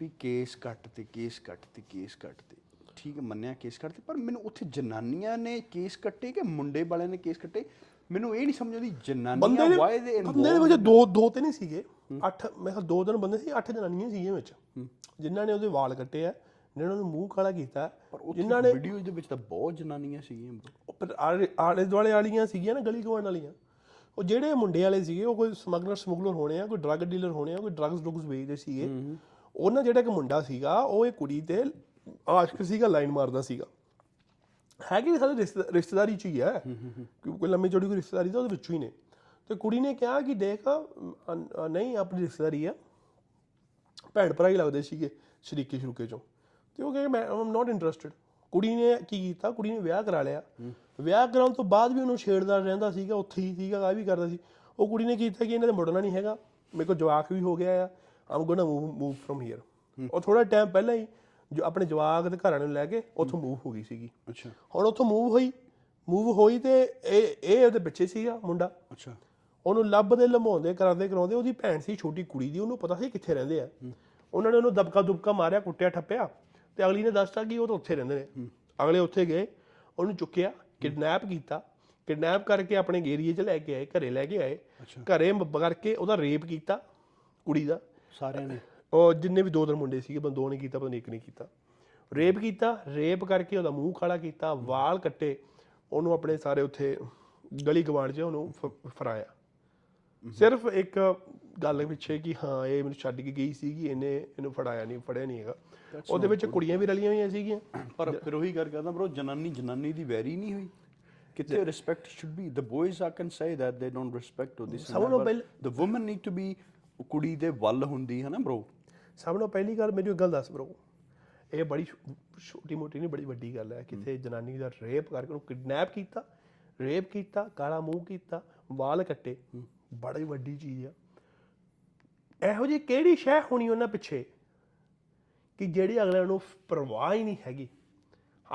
ਵੀ ਕੇਸ ਕੱਟ ਤੇ ਕੇਸ ਕੱਟ ਤੇ ਕੇਸ ਕੱਟ ਤੇ। ਠੀਕ ਮੰਨਿਆ ਕੇਸ ਕੱਟ ਤੇ ਪਰ ਮੈਨੂੰ ਉੱਥੇ ਜਨਾਨੀਆਂ ਨੇ ਕੇਸ ਕੱਟੇ ਕਿ ਮੁੰਡੇ ਵਾਲਿਆਂ ਨੇ ਕੇਸ ਕੱਟੇ? ਮੈਨੂੰ ਇਹ ਨਹੀਂ ਸਮਝ ਆਉਂਦੀ ਬੰਦੇ ਜਨਾਨੀਆਂ ਦੇ ਵਾਈ ਦੇ ਬੰਦੇ ਦੇ ਵਿੱਚ ਦੋ ਦੋ ਤੇ ਨਹੀਂ ਸੀਗੇ। ਅੱਠ ਮੈਂ ਕਿਹਾ ਦੋ ਦਿਨ ਬੰਦੇ ਸੀ ਅੱਠ ਜਨਾਨੀਆਂ ਸੀਗੀਆਂ ਵਿੱਚ। ਜਿਨ੍ਹਾਂ ਨੇ ਉਹਦੇ ਵਾਲ ਕੱਟੇ ਆ ਜਿਨ੍ਹਾਂ ਨੇ ਮੂੰਹ ਕਾਲਾ ਕੀਤਾ ਪਰ ਜਿਨ੍ਹਾਂ ਨੇ ਵੀਡੀਓ ਦੇ ਵਿੱਚ ਤਾਂ ਬਹੁਤ ਜਨਾਨੀਆਂ ਸੀਗੀਆਂ ਪਰ ਆਲੇ ਆਲੇ ਦੁਆਲੇ ਵਾਲੀਆਂ ਸੀਗੀਆਂ ਨਾ ਗਲੀ ਗਵਾਣ ਵਾਲੀਆਂ। ਉਹ ਜਿਹੜੇ ਮੁੰਡੇ ਵਾਲੇ ਸੀਗੇ ਉਹ ਕੋਈ ਸਮਗਲਰ ਸਮਗਲਰ ਹੋਣੇ ਆ ਕੋਈ ਡਰੱਗ ਡੀਲਰ ਹੋਣੇ ਆ ਕੋਈ ਡਰੱਗਸ ਡਰੁਗਸ ਵੇਚਦੇ ਸੀਗੇ। ਉਹਨਾਂ ਜਿਹੜਾ ਇੱਕ ਮੁੰਡਾ ਸੀਗਾ ਉਹ ਇਹ ਕੁੜੀ ਤੇ ਆਸ਼ਕ ਸੀਗਾ ਲਾਈਨ ਮਾਰਦਾ ਸੀਗਾ। ਹੈਗੀ ਸਾਡੇ ਰਿਸ਼ਤੇ- ਰਿਸ਼ਤੇਦਾਰੀ ਚ ਹੀ ਹੈ। ਕੋਈ ਲੰਮੀ ਚੌੜੀ ਕੋਈ ਰਿਸ਼ਤੇਦਾਰੀ ਤਾਂ ਉਹਦੇ ਵਿੱਚੋਂ ਹੀ ਨੇ। ਤੇ ਕੁੜੀ ਨੇ ਕਿਹਾ ਕਿ ਦੇਖ ਨਹੀਂ ਆਪਣੀ ਰਿਸ਼ਤੇਦਾਰੀ ਆ ਭੈਣ ਭਰਾ ਹੀ ਲੱਗਦੇ ਸੀਗੇ ਸ਼ਰੀਕੇ ਸ਼ਰੂਕੇ ਚੋਂ। ਤੇ ਉਹ ਕਹੇ ਮੈਂ ਆਮ ਨਾਟ ਇੰਟਰਸਟਿਡ ਕੁੜੀ ਨੇ ਕੀ ਕੀਤਾ? ਕੁੜੀ ਨੇ ਵਿਆਹ ਕਰਾ ਲਿਆ। ਵਿਆਹ ਕਰਾਉਣ ਤੋਂ ਬਾਅਦ ਵੀ ਉਹਨੂੰ ਛੇੜਦਾ ਰਹਿੰਦਾ ਸੀਗਾ ਉੱਥੇ ਹੀ ਸੀਗਾ ਆ ਵੀ ਕਰਦਾ ਸੀ। ਉਹ ਕੁੜੀ ਨੇ ਕੀਤਾ ਕਿ ਇਹਨਾਂ ਦੇ ਮੁੜਨਾ ਨਹੀਂ ਹੈਗਾ। ਮੇਰੇ ਕੋਲ ਜਵਾਕ ਵੀ ਹੋ ਗਿਆ ਆ। I'm gonna move move from here ਉਹ ਥੋੜਾ ਟਾਈਮ ਪਹਿਲਾਂ ਹੀ ਜੋ ਆਪਣੇ ਜਵਾਕ ਦੇ ਘਰਾਂ ਨੂੰ ਲੈ ਕੇ ਉੱਥੋਂ ਮੂਵ ਹੋ ਗਈ ਸੀਗੀ। ਅੱਛਾ। ਹੁਣ ਉੱਥੋਂ ਮੂਵ ਹੋਈ ਮੂਵ ਹੋਈ ਤੇ ਇਹ ਇਹ ਉਹਦੇ ਪਿੱਛੇ ਸੀਗਾ ਮੁੰਡਾ। ਅੱਛਾ। ਉਹਨੂੰ ਲੱਭਦੇ ਲਮਾਉਂਦੇ ਕਰਾਉਂਦੇ ਕਰਾਉਂਦੇ ਉਹਦੀ ਭੈਣ ਸੀ ਛੋਟੀ ਕੁੜੀ ਦੀ ਉਹਨੂੰ ਪਤਾ ਸੀ ਕਿੱਥੇ ਰਹਿੰਦੇ ਆ। ਉਹਨਾਂ ਨੇ ਉਹਨੂੰ ਦਬਕਾ ਦੁਬਕਾ ਮਾਰਿਆ ਕੁੱਟਿਆ ਠੱਪਿਆ। ਤੇ ਅਗਲੀ ਨੇ ਦੱਸਤਾ ਕਿ ਉਹ ਤਾਂ ਉੱਥੇ ਰਹਿੰਦੇ ਨੇ। ਅਗਲੇ ਉੱਥੇ ਗਏ ਉਹਨੂੰ ਚੁੱਕਿਆ ਕਿਡਨੈਪ ਕੀਤਾ। ਕਿਡਨੈਪ ਕਰਕੇ ਆਪਣੇ ਏਰੀਏ 'ਚ ਲੈ ਕੇ ਆਏ ਘਰੇ ਲੈ ਕੇ ਆਏ। ਘਰੇ ਕਰਕੇ ਉਹਦਾ ਰੇਪ ਕੀਤਾ ਕੁੜੀ ਦਾ। ਸਾਰਿਆਂ ਨੇ? ਉਹ ਜਿੰਨੇ ਵੀ ਦੋ ਤਿੰਨ ਮੁੰਡੇ ਸੀਗੇ ਬੰਦ ਦੋ ਨੇ ਕੀਤਾ ਪਤਾ ਨਹੀਂ ਇੱਕ ਨੇ ਕੀਤਾ। ਰੇਪ ਕੀਤਾ ਰੇਪ ਕਰਕੇ ਉਹਦਾ ਮੂੰਹ ਕਾਲਾ ਕੀਤਾ ਵਾਲ ਕੱਟੇ ਉਹਨੂੰ ਆਪਣੇ ਸਾਰੇ ਉੱਥੇ ਗਲੀ ਗਵਾੜ 'ਚ ਉਹਨੂੰ ਫਰਾਇਆ ਸਿਰਫ ਇੱਕ ਗੱਲ ਪਿੱਛੇ ਕਿ ਹਾਂ ਇਹ ਮੈਨੂੰ ਛੱਡ ਕੇ ਗਈ ਸੀਗੀ ਇਹਨੇ ਇਹਨੂੰ ਫੜਾਇਆ ਨਹੀਂ ਫੜਿਆ ਨਹੀਂ ਹੈਗਾ। ਉਹਦੇ ਵਿੱਚ ਕੁੜੀਆਂ ਵੀ ਰਲੀਆਂ ਹੋਈਆਂ ਸੀਗੀਆਂ। ਪਰ ਫਿਰ ਉਹੀ ਗੱਲ ਕਰਦਾ ਬ్రో ਜਨਾਨੀ ਜਨਾਨੀ ਦੀ ਵੈਰੀ ਨਹੀਂ ਹੋਈ। ਕਿਤੇ respect should be the boys ਆ can say that they don't respect to this ਸਭ ਨੂੰ ਪਹਿਲ the woman need to be ਕੁੜੀ ਦੇ ਵੱਲ ਹੁੰਦੀ ਹੈ ਨਾ ਬ్రో ਸਭ ਤੋਂ ਪਹਿਲੀ ਗੱਲ ਮੈਨੂੰ ਇੱਕ ਗੱਲ ਦੱਸ ਬਰੋ ਇਹ ਬੜੀ ਛੋਟੀ ਮੋਟੀ ਨਹੀਂ ਬੜੀ ਵੱਡੀ ਗੱਲ ਹੈ। ਕਿਤੇ ਜਨਾਨੀ ਦਾ ਰੇਪ ਕਰਕੇ ਉਹਨੂੰ ਕਿਡਨੈਪ ਕੀਤਾ ਰੇਪ ਕੀਤਾ ਕਾਲਾ ਮੂੰਹ ਕੀਤਾ ਵਾਲ ਕੱਟੇ। ਬੜੀ ਵੱਡੀ ਚੀਜ਼ ਆ। ਇਹੋ ਜਿਹੀ ਕਿਹੜੀ ਸ਼ੈ ਹੋਣੀ ਉਹਨਾਂ ਪਿੱਛੇ? ਕਿ ਜਿਹੜੀ ਅਗਲਿਆਂ ਨੂੰ ਪਰਵਾਹ ਹੀ ਨਹੀਂ ਹੈਗੀ।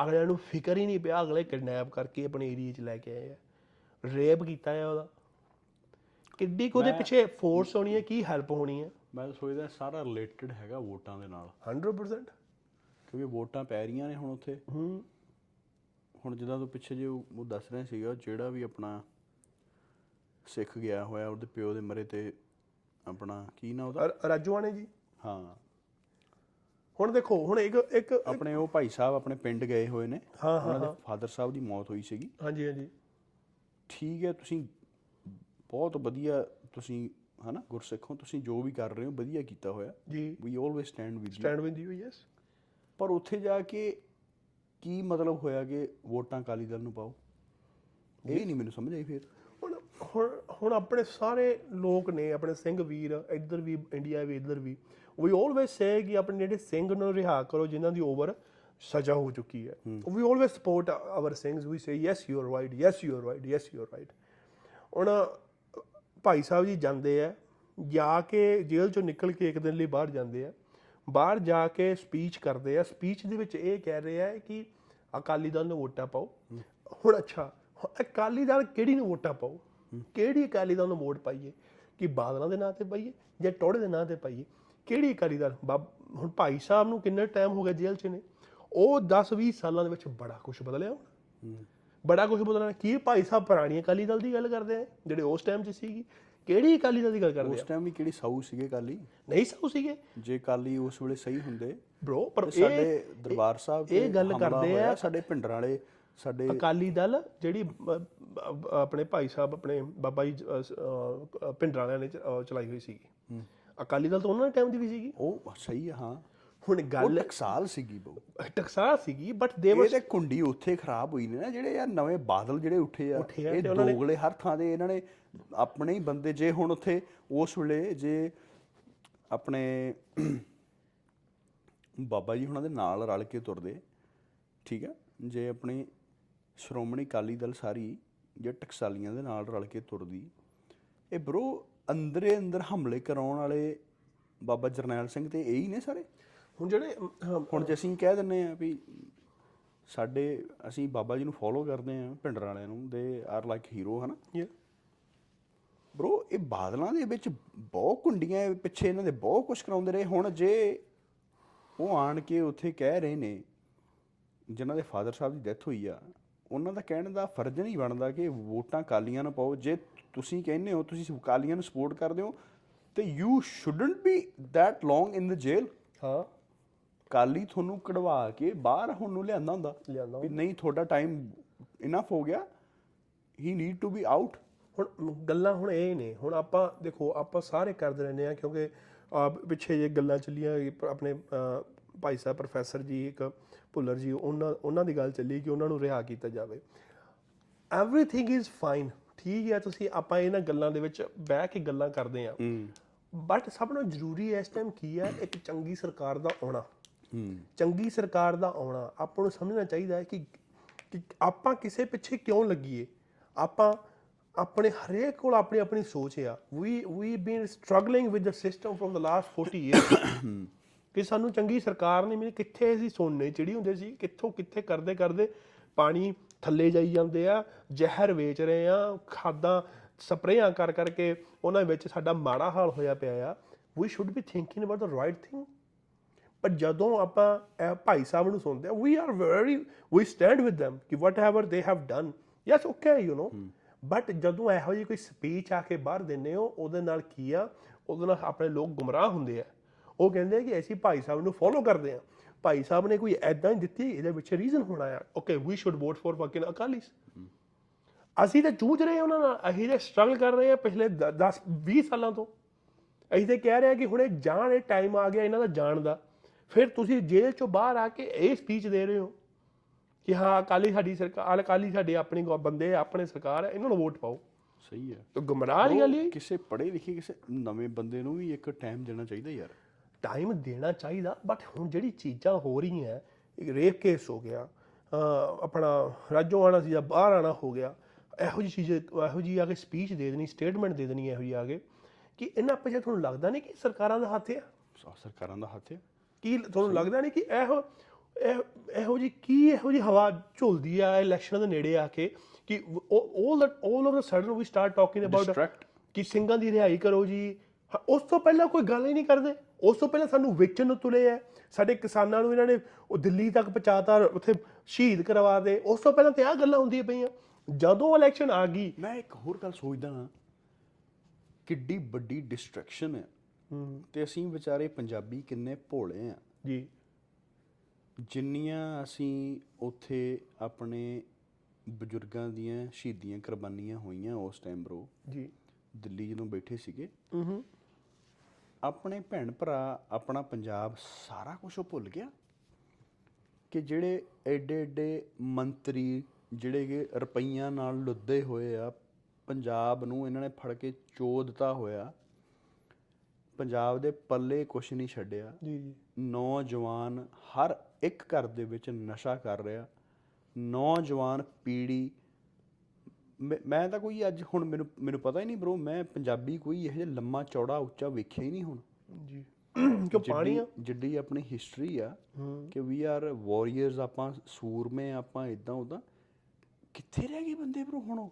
ਅਗਲਿਆਂ ਨੂੰ ਫਿਕਰ ਹੀ ਨਹੀਂ ਪਿਆ ਅਗਲੇ ਕਿਡਨੈਪ ਕਰਕੇ ਆਪਣੇ ਏਰੀਆ 'ਚ ਲੈ ਕੇ ਆਏ ਆ। ਰੇਪ ਕੀਤਾ ਹੈ ਉਹਦਾ। ਕਿੱਡੀ ਕੁ ਉਹਦੇ ਪਿੱਛੇ ਫੋਰਸ ਹੋਣੀ ਹੈ ਕੀ ਹੈਲਪ ਹੋਣੀ ਹੈ? ਮੈਂ ਤਾਂ ਸੋਚਦਾ ਸਾਰਾ ਰਿਲੇਟਡ ਹੈਗਾ ਵੋਟਾਂ ਦੇ ਨਾਲ। 100% ਕਿਉਂਕਿ ਵੋਟਾਂ ਪੈ ਰਹੀਆਂ ਨੇ ਹੁਣ ਉੱਥੇ। ਹੂੰ। ਹੁਣ ਜਿੱਦਾਂ ਤੋਂ ਪਿੱਛੇ ਜੇ ਉਹ ਦੱਸ ਰਿਹਾ ਸੀਗਾ ਜਿਹੜਾ ਵੀ ਆਪਣਾ ਸਿੱਖ ਗਿਆ ਹੋਇਆ ਉਹਦੇ ਪਿਓ ਦੇ ਮਰੇ ਤੇ ਆਪਣਾ ਕੀ ਨਾ ਉਹਦਾ? ਰਾਜੂਆਣੇ ਜੀ। ਹਾਂ। ਹੁਣ ਦੇਖੋ ਹੁਣ ਇੱਕ ਇੱਕ ਆਪਣੇ ਉਹ ਭਾਈ ਸਾਹਿਬ ਆਪਣੇ ਪਿੰਡ ਗਏ ਹੋਏ ਨੇ। ਉਹਨਾਂ ਦੇ ਫਾਦਰ ਸਾਹਿਬ ਦੀ ਮੌਤ ਹੋਈ ਸੀਗੀ। ਹਾਂਜੀ ਹਾਂਜੀ। ਠੀਕ ਹੈ ਤੁਸੀਂ ਬਹੁਤ ਵਧੀਆ ਤੁਸੀਂ ਹਨਾ ਗੁਰਸਿੱਖੋਂ ਤੁਸੀਂ ਜੋ ਵੀ ਕਰ ਰਹੇ ਹੋ ਵਧੀਆ ਕੀਤਾ ਹੋਇਆ। ਜੀ। We always stand with you stand with you yes ਪਰ ਉੱਥੇ ਜਾ ਕੇ ਕੀ ਮਤਲਬ ਹੋਇਆ ਕਿ ਵੋਟਾਂ ਅਕਾਲੀ ਦਲ ਨੂੰ ਪਾਓ? ਇਹ ਨਹੀਂ ਮੈਨੂੰ ਸਮਝ ਆਈ ਫਿਰ। ਹੁਣ ਹੁਣ ਹੁਣ ਆਪਣੇ ਸਾਰੇ ਲੋਕ ਨੇ ਆਪਣੇ ਸਿੰਘ ਵੀਰ ਇੱਧਰ ਵੀ ਇੰਡੀਆ ਵੀ ਇੱਧਰ ਵੀ ਵੀ ਆਲਵੇਸ ਸੇ ਕਿ ਆਪਣੇ ਜਿਹੜੇ ਸਿੰਘ ਨੂੰ ਰਿਹਾ ਕਰੋ ਜਿਨ੍ਹਾਂ ਦੀ ਓਵਰ ਸਜ਼ਾ ਹੋ ਚੁੱਕੀ ਹੈ। We always support our Singhs we say yes you are right yes you are right yes you are right ਹੁਣ ਭਾਈ ਸਾਹਿਬ ਜੀ ਜਾਂਦੇ ਆ, ਜਾ ਕੇ ਜੇਲ੍ਹ ਚੋਂ ਨਿਕਲ ਕੇ ਇੱਕ ਦਿਨ ਲਈ ਬਾਹਰ ਜਾਂਦੇ ਆ। ਬਾਹਰ ਜਾ ਕੇ ਸਪੀਚ ਕਰਦੇ ਆ। ਸਪੀਚ ਦੇ ਵਿੱਚ ਇਹ ਕਹਿ ਰਹੇ ਆ ਕਿ ਅਕਾਲੀ ਦਲ ਨੂੰ ਵੋਟਾਂ ਪਾਓ। ਹੁਣ ਅੱਛਾ, ਹੁਣ ਅਕਾਲੀ ਦਲ ਕਿਹੜੀ ਨੂੰ ਵੋਟਾਂ ਪਾਓ ਕਿਹੜੀ ਅਕਾਲੀ ਦਲ ਨੂੰ ਵੋਟ ਪਾਈਏ? ਕਿ ਬਾਦਲਾਂ ਦੇ ਨਾਂ ਤੇ ਪਾਈਏ ਜਾਂ ਟੋੜੇ ਦੇ ਨਾਂ ਤੇ ਪਾਈਏ? ਕਿਹੜੀ ਅਕਾਲੀ ਦਲ? ਬਾਬ- ਹੁਣ ਭਾਈ ਸਾਹਿਬ ਨੂੰ ਕਿੰਨਾ ਟਾਈਮ ਹੋ ਗਿਆ ਜੇਲ੍ਹ 'ਚ ਨੇ? ਉਹ 10 20 ਸਾਲਾਂ ਦੇ ਵਿੱਚ ਬੜਾ ਕੁਝ ਬਦਲਿਆ ਹੁਣ। ਬੜਾ ਕੁਝ ਬਦਲਣਾ ਕੀ ਭਾਈ ਸਾਹਿਬ ਪੁਰਾਣੀ ਅਕਾਲੀ ਦਲ ਦੀ ਗੱਲ ਕਰਦੇ ਆ? ਜਿਹੜੇ ਉਸ ਟਾਈਮ 'ਚ ਸੀਗੀ। ਕਿਹੜੀ ਅਕਾਲੀ ਦਲ ਦੀ ਗੱਲ ਕਰਦੇ ਉਸ ਆ? ਟਾਈਮ ਵੀ ਕਿਹੜੀ ਸਾਊ ਸੀਗੇ ਕਾਲੀ ਨਹੀਂ ਸਭ ਸੀਗੇ। ਜੇ ਕਾਲੀ ਉਸ ਵੇਲੇ ਸਹੀ ਹੁੰਦੇ ਬ్రో ਪਰ ਸਾਡੇ ਦਰਬਾਰ ਸਾਹਿਬ ਇਹ ਤੇ ਗੱਲ ਹਮਲਾ ਕਰਦੇ ਆ ਸਾਡੇ ਪਿੰਡਰਾਂ ਵਾਲੇ ਸਾਡੇ ਅਕਾਲੀ ਦਲ ਜਿਹੜੀ ਆਪਣੇ ਭਾਈ ਸਾਹਿਬ ਆਪਣੇ ਬਾਬਾ ਜੀ ਪਿੰਡਰਾਂ ਵਾਲਿਆਂ ਨੇ ਚਲਾਈ ਹੋਈ ਸੀਗੀ। ਅਕਾਲੀ ਦਲ ਤਾਂ ਉਹਨਾਂ ਦੇ ਟਾਈਮ ਦੀ ਵੀ ਸੀਗੀ। ਉਹ ਸਹੀ ਆ ਹਾਂ। ਹੁਣ ਉਹ ਗੱਲ ਟਕਸਾਲ ਸੀਗੀ ਬਹੁ। ਟਕਸਾਲ ਸੀਗੀ ਬਟ ਦੇ ਇਹ ਤੇ ਕੁੰਡੀ ਉੱਥੇ ਖਰਾਬ ਹੋਈ ਨੇ ਨਾ ਜਿਹੜੇ ਯਾਰ ਨਵੇਂ ਬਾਦਲ ਜਿਹੜੇ ਉੱਠੇ ਆ ਉੱਠੇ ਆ ਇਹ ਤੇ ਉਹਨਾਂ ਨੇ- ਦੋਗਲੇ ਹਰ ਥਾਂ ਦੇ ਇਹਨਾਂ ਨੇ ਆਪਣੇ ਹੀ ਬੰਦੇ ਜੇ ਹੁਣ ਉੱਥੇ ਉਸ ਵੇਲੇ ਜੇ ਆਪਣੇ ਬਾਬਾ ਜੀ ਹੁਣਾਂ ਦੇ ਨਾਲ ਰਲ ਕੇ ਤੁਰਦੇ ਠੀਕ ਆ ਜੇ ਆਪਣੀ ਸ਼੍ਰੋਮਣੀ ਅਕਾਲੀ ਦਲ ਸਾਰੀ ਜੇ ਟਕਸਾਲੀਆਂ ਦੇ ਨਾਲ ਰਲ ਕੇ ਤੁਰਦੀ ਇਹ ਬਰੋ ਅੰਦਰੇ ਅੰਦਰ ਹਮਲੇ ਕਰਾਉਣ ਵਾਲੇ ਬਾਬਾ ਜਰਨੈਲ ਸਿੰਘ ਤੇ ਇਹ ਨੇ ਸਾਰੇ? ਹੁਣ ਜਿਹੜੇ ਹੁਣ ਜੇ ਅਸੀਂ ਕਹਿ ਦਿੰਨੇ ਆ ਵੀ ਸਾਡੇ ਅਸੀਂ ਬਾਬਾ ਜੀ ਨੂੰ ਫੋਲੋ ਕਰਦੇ ਆ ਭਿੰਡਰ ਵਾਲਿਆਂ ਨੂੰ ਦੇ ਆਰ ਲਾਈਕ ਹੀਰੋ ਹਨਾ? Yeah, ਬ్రో ਇਹ ਬਾਦਲਾਂ ਦੇ ਵਿੱਚ ਬਹੁਤ ਕੁੰਡੀਆਂ ਪਿੱਛੇ ਇਹਨਾਂ ਦੇ ਬਹੁਤ ਕੁਝ ਕਰਾਉਂਦੇ ਰਹੇ। ਹੁਣ ਜੇ ਉਹ ਆਣ ਕੇ ਉੱਥੇ ਕਹਿ ਰਹੇ ਨੇ ਜਿਨ੍ਹਾਂ ਦੇ ਫਾਦਰ ਸਾਹਿਬ ਦੀ ਡੈਥ ਹੋਈ ਆ ਉਹਨਾਂ ਦਾ ਕਹਿਣ ਦਾ ਫਰਜ਼ ਨਹੀਂ ਬਣਦਾ ਕਿ ਵੋਟਾਂ ਕਾਲੀਆਂ ਨੂੰ ਪਾਓ। ਜੇ ਤੁਸੀਂ ਕਹਿੰਦੇ ਹੋ ਤੁਸੀਂ ਕਾਲੀਆਂ ਨੂੰ ਸਪੋਰਟ ਕਰਦੇ ਹੋ ਤੇ you shouldn't be that long in the jail ਹਾਂ। ਕਾਲੀ ਤੁਹਾਨੂੰ ਕਢਵਾ ਕੇ ਬਾਹਰ ਹੁਣ ਨੂੰ ਲਿਆਂਦਾ ਹੁੰਦਾ ਲਿਆਂਦਾ ਵੀ ਨਹੀਂ ਤੁਹਾਡਾ ਟਾਈਮ ਇਨਫ ਹੋ ਗਿਆ। He need to be out ਹੁਣ ਗੱਲਾਂ ਹੁਣ ਇਹ ਨੇ ਹੁਣ ਆਪਾਂ ਦੇਖੋ ਆਪਾਂ ਸਾਰੇ ਕਰਦੇ ਰਹਿੰਦੇ ਆ ਕਿਉਂਕਿ ਪਿੱਛੇ ਜੇ ਗੱਲਾਂ ਚੱਲੀਆਂ ਆਪਣੇ ਭਾਈ ਸਾਹਿਬ ਪ੍ਰੋਫੈਸਰ ਜੀ ਇੱਕ ਭੁੱਲਰ ਜੀ ਉਹਨਾਂ ਉਹਨਾਂ ਦੀ ਗੱਲ ਚੱਲੀ ਕਿ ਉਹਨਾਂ ਨੂੰ ਰਿਹਾ ਕੀਤਾ ਜਾਵੇ। ਐਵਰੀਥਿੰਗ ਇਜ਼ ਫਾਈਨ ਠੀਕ ਹੈ ਤੁਸੀਂ ਆਪਾਂ ਇਹਨਾਂ ਗੱਲਾਂ ਦੇ ਵਿੱਚ ਬਹਿ ਕੇ ਗੱਲਾਂ ਕਰਦੇ ਆ ਬਟ ਸਭ ਤੋਂ ਜ਼ਰੂਰੀ ਇਸ ਟਾਈਮ ਕੀ ਹੈ ਇੱਕ ਚੰਗੀ ਸਰਕਾਰ ਦਾ ਆਉਣਾ। ਚੰਗੀ ਸਰਕਾਰ ਦਾ ਆਉਣਾ, ਆਪਾਂ ਨੂੰ ਸਮਝਣਾ ਚਾਹੀਦਾ ਹੈ ਕਿ ਕਿ ਆਪਾਂ ਕਿਸੇ ਪਿੱਛੇ ਕਿਉਂ ਲੱਗੀਏ? ਆਪਾਂ ਆਪਣੇ ਹਰੇਕ ਕੋਲ ਆਪਣੀ ਆਪਣੀ ਸੋਚ ਆ। We we been struggling with the system from the last 40 years ਕਿ ਸਾਨੂੰ ਚੰਗੀ ਸਰਕਾਰ ਨਹੀਂ ਮਿਲੀ, ਕਿੱਥੇ ਅਸੀਂ ਸੋਨੇ ਚਿੜੀ ਹੁੰਦੇ ਸੀ, ਕਿੱਥੋਂ ਕਿੱਥੇ ਕਰਦੇ ਕਰਦੇ ਪਾਣੀ ਥੱਲੇ ਜਾਈ ਜਾਂਦੇ ਆ, ਜ਼ਹਿਰ ਵੇਚ ਰਹੇ ਆ, ਖਾਦਾਂ ਸਪਰੇਆਂ ਕਰ ਕਰਕੇ ਉਹਨਾਂ ਵਿੱਚ ਸਾਡਾ ਮਾੜਾ ਹਾਲ ਹੋਇਆ ਪਿਆ ਆ। We should be thinking about the right thing ਪਰ ਜਦੋਂ ਆਪਾਂ ਭਾਈ ਸਾਹਿਬ ਨੂੰ ਸੁਣਦੇ ਆ we are very we stand with them ਕਿ whatever they have done yes okay you know but ਜਦੋਂ ਇਹੋ ਜਿਹੀ ਕੋਈ ਸਪੀਚ ਆ ਕੇ ਬਾਹਰ ਦਿੰਦੇ ਹੋ ਉਹਦੇ ਨਾਲ ਕੀ ਆ? ਉਹਦੇ ਨਾਲ ਆਪਣੇ ਲੋਕ ਗੁੰਮਰਾਹ ਹੁੰਦੇ ਆ। ਉਹ ਕਹਿੰਦੇ ਆ ਕਿ ਅਸੀਂ ਭਾਈ ਸਾਹਿਬ ਨੂੰ ਫੋਲੋ ਕਰਦੇ ਆ। ਭਾਈ ਸਾਹਿਬ ਨੇ ਕੋਈ ਐਦਾਂ ਹੀ ਦਿੱਤੀ ਇਹਦੇ ਵਿੱਚ ਰੀਜ਼ਨ ਹੋਣਾ ਆ। Okay we should vote for fucking Akalis ਅਸੀਂ ਤਾਂ ਜੂਝ ਰਹੇ ਉਹਨਾਂ ਨਾਲ। ਅਸੀਂ ਤਾਂ ਸਟਰਗਲ ਕਰ ਰਹੇ ਆ ਪਿਛਲੇ 10 20 ਸਾਲਾਂ ਤੋਂ। ਅਸੀਂ ਤਾਂ ਕਹਿ ਰਹੇ ਆ ਕਿ ਹੁਣੇ ਜਾਣ ਇਹ ਟਾਈਮ ਆ ਗਿਆ ਇਹਨਾਂ ਦਾ ਜਾਣ ਦਾ। ਫਿਰ ਤੁਸੀਂ ਜੇਲ੍ਹ ਚੋਂ ਬਾਹਰ ਆ ਕੇ ਇਹ ਸਪੀਚ ਦੇ ਰਹੇ ਹੋ ਕਿ ਹਾਂ ਅਕਾਲੀ ਸਾਡੀ ਸਰਕਾਰ ਅਕਾਲੀ ਸਾਡੇ ਆਪਣੇ ਬੰਦੇ ਆਪਣੇ ਸਰਕਾਰ ਹੈ ਇਹਨਾਂ ਨੂੰ ਵੋਟ ਪਾਓ। ਸਹੀ ਹੈ। ਤਾਂ ਗੁੰਮਰਾਹ ਦੀ ਗੱਲ ਹੀ ਕਿਸੇ ਪੜ੍ਹੇ ਲਿਖੇ ਕਿਸੇ ਨਵੇਂ ਬੰਦੇ ਨੂੰ ਵੀ ਇੱਕ ਟਾਈਮ ਦੇਣਾ ਚਾਹੀਦਾ ਯਾਰ। ਟਾਈਮ ਦੇਣਾ ਚਾਹੀਦਾ ਬਟ ਹੁਣ ਜਿਹੜੀ ਚੀਜ਼ਾਂ ਹੋ ਰਹੀਆਂ ਇੱਕ ਰੇਪ ਕੇਸ ਹੋ ਗਿਆ ਆਪਣਾ ਰਾਜੋਂ ਆਣਾ ਸੀ ਜਾਂ ਬਾਹਰ ਆਣਾ ਹੋ ਗਿਆ ਇਹੋ ਜਿਹੀ ਚੀਜ਼ ਇਹੋ ਜਿਹੀ ਆ ਕੇ ਸਪੀਚ ਦੇ ਦੇਣੀ ਸਟੇਟਮੈਂਟ ਦੇ ਦੇਣੀ ਇਹੋ ਜਿਹੀ ਆ ਕੇ ਕਿ ਇਹਨਾਂ ਪਿੱਛੇ ਤੁਹਾਨੂੰ ਲੱਗਦਾ ਨਹੀਂ ਕਿ ਸਰਕਾਰਾਂ ਦਾ ਹੱਥ ਸ- ਸਰਕਾਰਾਂ ਦਾ ਹੱਥ ਹੈ। ਕੀ ਤੁਹਾਨੂੰ ਲੱਗਦਾ ਨਹੀਂ ਕਿ ਇਹੋ ਇਹ- ਇਹੋ ਜੀ ਕੀ ਇਹੋ ਜੀ ਹਵਾ ਝੁਲਦੀ ਆ ਇਲੈਕਸ਼ਨਾਂ ਦੇ ਨੇੜੇ ਆ ਕੇ ਕਿ all that all of the sudden we start talking about. ਕਿ ਸਿੰਘਾਂ ਦੀ ਰਿਹਾਈ ਕਰੋ ਜੀ। ਉਸ ਤੋਂ ਪਹਿਲਾਂ ਕੋਈ ਗੱਲ ਹੀ ਨਹੀਂ ਕਰਦੇ। ਉਸ ਤੋਂ ਪਹਿਲਾਂ ਸਾਨੂੰ ਵੇਚਣ ਨੂੰ ਤੁਲੇ ਆ। ਸਾਡੇ ਕਿਸਾਨਾਂ ਨੂੰ ਇਹਨਾਂ ਨੇ ਉਹ ਦਿੱਲੀ ਤੱਕ ਪਹੁੰਚਾਤਾ ਉੱਥੇ ਸ਼ਹੀਦ ਕਰਵਾ ਦੇ। ਉਸ ਤੋਂ ਪਹਿਲਾਂ ਤੇ ਆ ਗੱਲਾਂ ਹੁੰਦੀਆਂ ਪਈਆਂ। ਜਦੋਂ ਇਲੈਕਸ਼ਨ ਆ ਗਈ ਮੈਂ ਇੱਕ ਹੋਰ ਗੱਲ ਸੋਚਦਾ ਹਾਂ। ਕਿੱਡੀ ਵੱਡੀ ਡਿਸਟਰੈਕਸ਼ਨ ਹੈ ਤੇ ਅਸੀਂ ਵਿਚਾਰੇ ਪੰਜਾਬੀ ਕਿੰਨੇ ਭੋਲੇ ਆ। ਜੀ। ਜਿੰਨੀਆਂ ਅਸੀਂ ਉੱਥੇ ਆਪਣੇ ਬਜ਼ੁਰਗਾਂ ਦੀਆਂ ਸ਼ਹੀਦੀਆਂ ਕੁਰਬਾਨੀਆਂ ਹੋਈਆਂ ਉਸ ਟਾਈਮ ਬਰੋ ਜੀ। ਦਿੱਲੀ ਜਦੋਂ ਬੈਠੇ ਸੀਗੇ ਹੂੰ ਆਪਣੇ ਭੈਣ ਭਰਾ ਆਪਣਾ ਪੰਜਾਬ ਸਾਰਾ ਕੁਝ ਉਹ ਭੁੱਲ ਗਿਆ। ਕਿ ਜਿਹੜੇ ਐਡੇ ਐਡੇ ਮੰਤਰੀ ਜਿਹੜੇ ਕਿ ਰੁਪਈਆਂ ਨਾਲ ਲੁੱਦੇ ਹੋਏ ਆ ਪੰਜਾਬ ਨੂੰ ਇਹਨਾਂ ਨੇ ਫੜ ਕੇ ਚੋਦਤਾ ਹੋਇਆ। ਪੰਜਾਬ ਦੇ ਪੱਲੇ ਕੁਛ ਨਹੀਂ ਛੱਡਿਆ। ਜੀ। ਜੀ ਨੌਜਵਾਨ ਹਰ ਇੱਕ ਘਰ ਦੇ ਵਿੱਚ ਨਸ਼ਾ ਕਰ ਰਿਹਾ। ਨੌਜਵਾਨ ਪੀੜੀ ਮੈਂ- ਤਾਂ ਕੋਈ ਅੱਜ ਹੁਣ ਮੈਨੂੰ ਮੈਨੂੰ ਪਤਾ ਹੀ ਨਹੀਂ ਬ్రో ਮੈਂ ਪੰਜਾਬੀ ਕੋਈ ਇਹੋ ਜਿਹਾ ਲੰਮਾ ਚੌੜਾ ਉੱਚਾ ਵੇਖਿਆ ਹੀ ਨਹੀਂ ਹੁਣ। ਜੀ। ਕਿਉਂ ਪਾਣੀ ਆ? ਜਿੱਡੀ- ਆਪਣੀ ਹਿਸਟਰੀ ਆ ਕਿ ਵੀ ਆਰ ਵਾਰੀਅਰਸ ਆਪਾਂ ਸੂਰਮੇ ਆਪਾਂ ਇਦਾਂ ਉਦਾਂ ਕਿੱਥੇ ਰਹਿ ਗਏ ਬੰਦੇ ਬ్రో ਹੁਣ?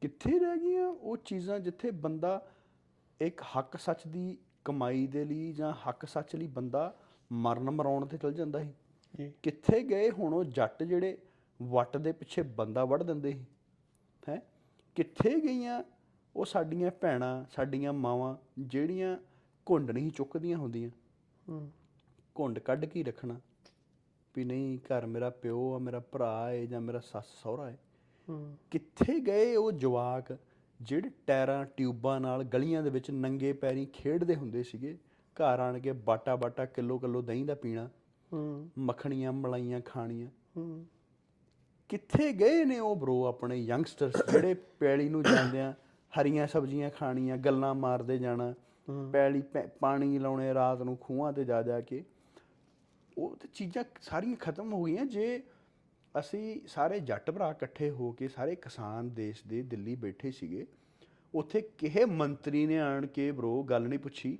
ਕਿੱਥੇ ਰਹਿ ਗਈਆਂ ਉਹ ਚੀਜ਼ਾਂ ਜਿੱਥੇ ਬੰਦਾ ਇੱਕ ਹੱਕ ਸੱਚ ਦੀ ਕਮਾਈ ਦੇ ਲਈ ਜਾਂ ਹੱਕ ਸੱਚ ਲਈ ਬੰਦਾ ਮਰਨ ਮਰਾਉਣ ਤੇ ਚਲ ਜਾਂਦਾ ਸੀ। ਜੀ। ਕਿੱਥੇ ਗਏ ਹੁਣ ਉਹ ਜੱਟ ਜਿਹੜੇ ਵੱਟ ਦੇ ਪਿੱਛੇ ਬੰਦਾ ਵੜ ਦਿੰਦੇ ਸੀ? ਹੈ? ਕਿੱਥੇ ਗਈਆਂ ਉਹ ਸਾਡੀਆਂ ਭੈਣਾਂ ਸਾਡੀਆਂ ਮਾਵਾਂ ਜਿਹੜੀਆਂ ਘੁੰਡ ਨਹੀਂ ਚੁੱਕਦੀਆਂ ਹੁੰਦੀਆਂ? ਹੂੰ। ਘੁੰਡ ਕੱਢ ਕੇ ਰੱਖਣਾ। ਵੀ ਨਹੀਂ ਘਰ ਮੇਰਾ ਪਿਓ ਆ ਮੇਰਾ ਭਰਾ ਹੈ ਜਾਂ ਮੇਰਾ ਸੱਸ ਸਹੁਰਾ ਹੈ ਹੂੰ। ਕਿੱਥੇ ਗਏ ਉਹ ਜਵਾਕ? ਜਿਹੜੇ ਟਾਇਰਾਂ ਟਿਊਬਾਂ ਨਾਲ ਗਲੀਆਂ ਦੇ ਵਿੱਚ ਨੰਗੇ ਪੈਰੀਂ ਖੇਡਦੇ ਹੁੰਦੇ ਸੀਗੇ ਘਰ ਆਣ ਕੇ ਬਾਟਾ ਬਾਟਾ ਕਿਲੋ ਕਿਲੋ ਦਹੀਂ ਦਾ ਪੀਣਾ ਹੂੰ। ਮੱਖਣੀਆਂ ਮਲਾਈਆਂ ਖਾਣੀਆਂ। ਹੂੰ। ਕਿੱਥੇ ਗਏ ਨੇ ਉਹ ਬ్రో ਆਪਣੇ ਯੰਗਸਟਰਸ ਜਿਹੜੇ ਪੈਲੀ ਨੂੰ ਜਾਂਦਿਆਂ ਹਰੀਆਂ ਸਬਜ਼ੀਆਂ ਖਾਣੀਆਂ ਗੱਲਾਂ ਮਾਰਦੇ ਜਾਣਾ ਪੈਲੀ ਪਾਣੀ ਲਾਉਣੇ ਰਾਤ ਨੂੰ ਖੂਹਾਂ ਤੇ ਜਾ ਜਾ ਕੇ। ਉਹ ਤੇ ਚੀਜ਼ਾਂ ਸਾਰੀਆਂ ਖਤਮ ਹੋ ਗਈਆਂ ਜੇ ਅਸੀਂ ਸਾਰੇ ਜੱਟ ਭਰਾ ਇਕੱਠੇ ਹੋ ਕੇ ਸਾਰੇ ਕਿਸਾਨ ਦੇਸ਼ ਦੇ ਦਿੱਲੀ ਬੈਠੇ ਸੀਗੇ। ਉੱਥੇ ਕਿਹੇ ਮੰਤਰੀ ਨੇ ਆਣ ਕੇ ਬ్రో ਗੱਲ ਨਹੀਂ ਪੁੱਛੀ।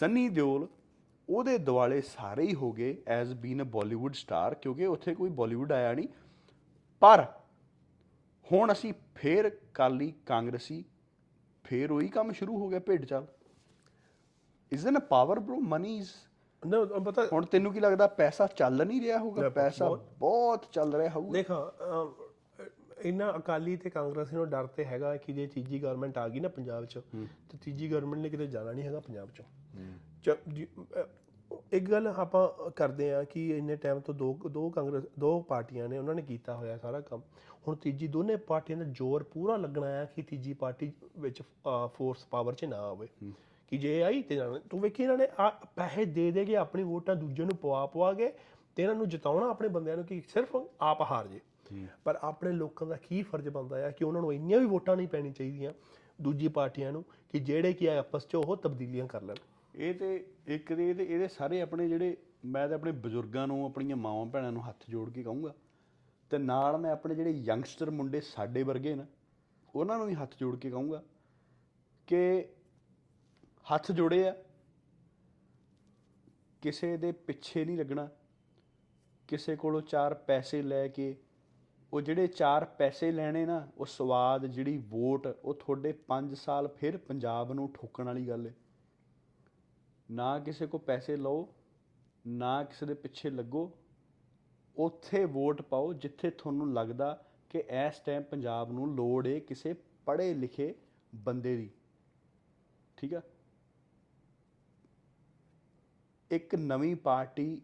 ਸੰਨੀ ਦਿਓਲ ਉਹਦੇ ਦਿਵਾਲੇ ਸਾਰੇ ਹੀ ਹੋ ਗਏ as been a Bollywood star ਕਿਉਂਕਿ ਉੱਥੇ ਕੋਈ ਬਾਲੀਵੁੱਡ ਆਇਆ ਨਹੀਂ। ਪਰ ਹੁਣ ਅਸੀਂ ਫੇਰ ਕਾਲੀ ਕਾਂਗਰਸੀ ਫੇਰ ਉਹੀ ਕੰਮ ਸ਼ੁਰੂ ਹੋ ਗਿਆ ਭੇਡ ਚਾਲ। Is in a power bro money is ਨਾ ਪਤਾ ਹੁਣ ਤੈਨੂੰ ਕੀ ਲੱਗਦਾ ਪੈਸਾ ਚੱਲ ਨਹੀਂ ਰਿਹਾ ਹੋਊਗਾ? ਪੈਸਾ ਬਹੁਤ ਚੱਲ ਰਿਹਾ ਹੋਊਗਾ। ਦੇਖਾ ਇਹਨਾਂ ਅਕਾਲੀ ਤੇ ਕਾਂਗਰਸੀ ਨੂੰ ਡਰ ਤੇ ਹੈਗਾ ਕਿ ਜੇ ਤੀਜੀ ਗਵਰਨਮੈਂਟ ਆ ਗਈ ਨਾ ਪੰਜਾਬ 'ਚ ਤੇ ਤੀਜੀ ਗਵਰਨਮੈਂਟ ਨੇ ਕਿਤੇ ਜਾਣਾ ਨਹੀਂ ਹੈਗਾ ਪੰਜਾਬ 'ਚ। ਇੱਕ ਗੱਲ ਆਪਾਂ ਕਰਦੇ ਆ ਕਿ ਇੰਨੇ ਟਾਈਮ ਤੋਂ ਦੋ ਦੋ ਕਾਂਗਰਸ ਦੋ ਪਾਰਟੀਆਂ ਨੇ ਉਹਨਾਂ ਨੇ ਕੀਤਾ ਹੋਇਆ ਸਾਰਾ ਕੰਮ। ਹੁਣ ਤੀਜੀ ਦੋਨੇ ਪਾਰਟੀਆਂ ਦਾ ਜ਼ੋਰ ਪੂਰਾ ਲੱਗਣਾ ਹੈ ਕਿ ਤੀਜੀ ਪਾਰਟੀ ਵਿੱਚ ਫੋਰਸ ਪਾਵਰ 'ਚ ਨਾ ਆਵੇ। ਕਿ ਜੇ ਆਈ ਤੇ ਜਾਣਾ ਤੂੰ ਵੇਖੀ ਇਹਨਾਂ ਨੇ ਆ ਪੈਸੇ ਦੇ ਦੇ ਕੇ ਆਪਣੀ ਵੋਟਾਂ ਦੂਜੇ ਨੂੰ ਪਵਾ ਪਵਾ ਕੇ ਤੇ ਇਹਨਾਂ ਨੂੰ ਜਿਤਾਉਣਾ ਆਪਣੇ ਬੰਦਿਆਂ ਨੂੰ ਕਿ ਸਿਰਫ ਆਪ ਹਾਰ ਜੇ। ਪਰ ਆਪਣੇ ਲੋਕਾਂ ਦਾ ਕੀ ਫਰਜ਼ ਬਣਦਾ ਹੈ ਕਿ ਉਹਨਾਂ ਨੂੰ ਇੰਨੀਆਂ ਵੀ ਵੋਟਾਂ ਨਹੀਂ ਪੈਣੀ ਚਾਹੀਦੀਆਂ ਦੂਜੀ ਪਾਰਟੀਆਂ ਨੂੰ ਕਿ ਜਿਹੜੇ ਕਿ ਆਪਸ 'ਚ ਉਹ ਤਬਦੀਲੀਆਂ ਕਰ ਲੈਣ। ਇਹ ਤੇ ਇੱਕ ਦੇ ਇਹਦੇ ਇਹਦੇ ਸਾਰੇ ਆਪਣੇ ਜਿਹੜੇ ਮੈਂ ਤਾਂ ਆਪਣੇ ਬਜ਼ੁਰਗਾਂ ਨੂੰ ਆਪਣੀਆਂ ਮਾਵਾਂ ਭੈਣਾਂ ਨੂੰ ਹੱਥ ਜੋੜ ਕੇ ਕਹੂੰਗਾ ਤੇ ਨਾਲ ਮੈਂ ਆਪਣੇ ਜਿਹੜੇ ਯੰਗਸਟਰ ਮੁੰਡੇ ਸਾਡੇ ਵਰਗੇ ਨਾ ਉਹਨਾਂ ਨੂੰ ਵੀ ਹੱਥ ਜੋੜ ਕੇ ਕਹੂੰਗਾ ਕਿ ਹੱਥ ਜੋੜੇ ਆ। ਕਿਸੇ ਦੇ ਪਿੱਛੇ ਨਹੀਂ ਲੱਗਣਾ। ਕਿਸੇ ਕੋਲੋਂ ਚਾਰ ਪੈਸੇ ਲੈ ਕੇ ਉਹ ਜਿਹੜੇ ਚਾਰ ਪੈਸੇ ਲੈਣੇ ਨਾ, ਉਹ ਸਵਾਦ ਜਿਹੜੀ ਵੋਟ, ਉਹ ਤੁਹਾਡੇ 5 ਸਾਲ ਫਿਰ ਪੰਜਾਬ ਨੂੰ ਠੋਕਣ ਵਾਲੀ ਗੱਲ ਹੈ ਨਾ ਕਿਸੇ ਕੋ ਪੈਸੇ ਲਓ, ਨਾ ਕਿਸੇ ਦੇ ਪਿੱਛੇ ਲੱਗੋ। ਉੱਥੇ ਵੋਟ ਪਾਓ ਜਿੱਥੇ ਤੁਹਾਨੂੰ ਲੱਗਦਾ ਕਿ ਇਸ ਟਾਈਮ ਪੰਜਾਬ ਨੂੰ ਲੋੜ ਏ ਕਿਸੇ ਪੜ੍ਹੇ ਲਿਖੇ ਬੰਦੇ ਦੀ। ਠੀਕ ਆ? ਇੱਕ ਨਵੀਂ ਪਾਰਟੀ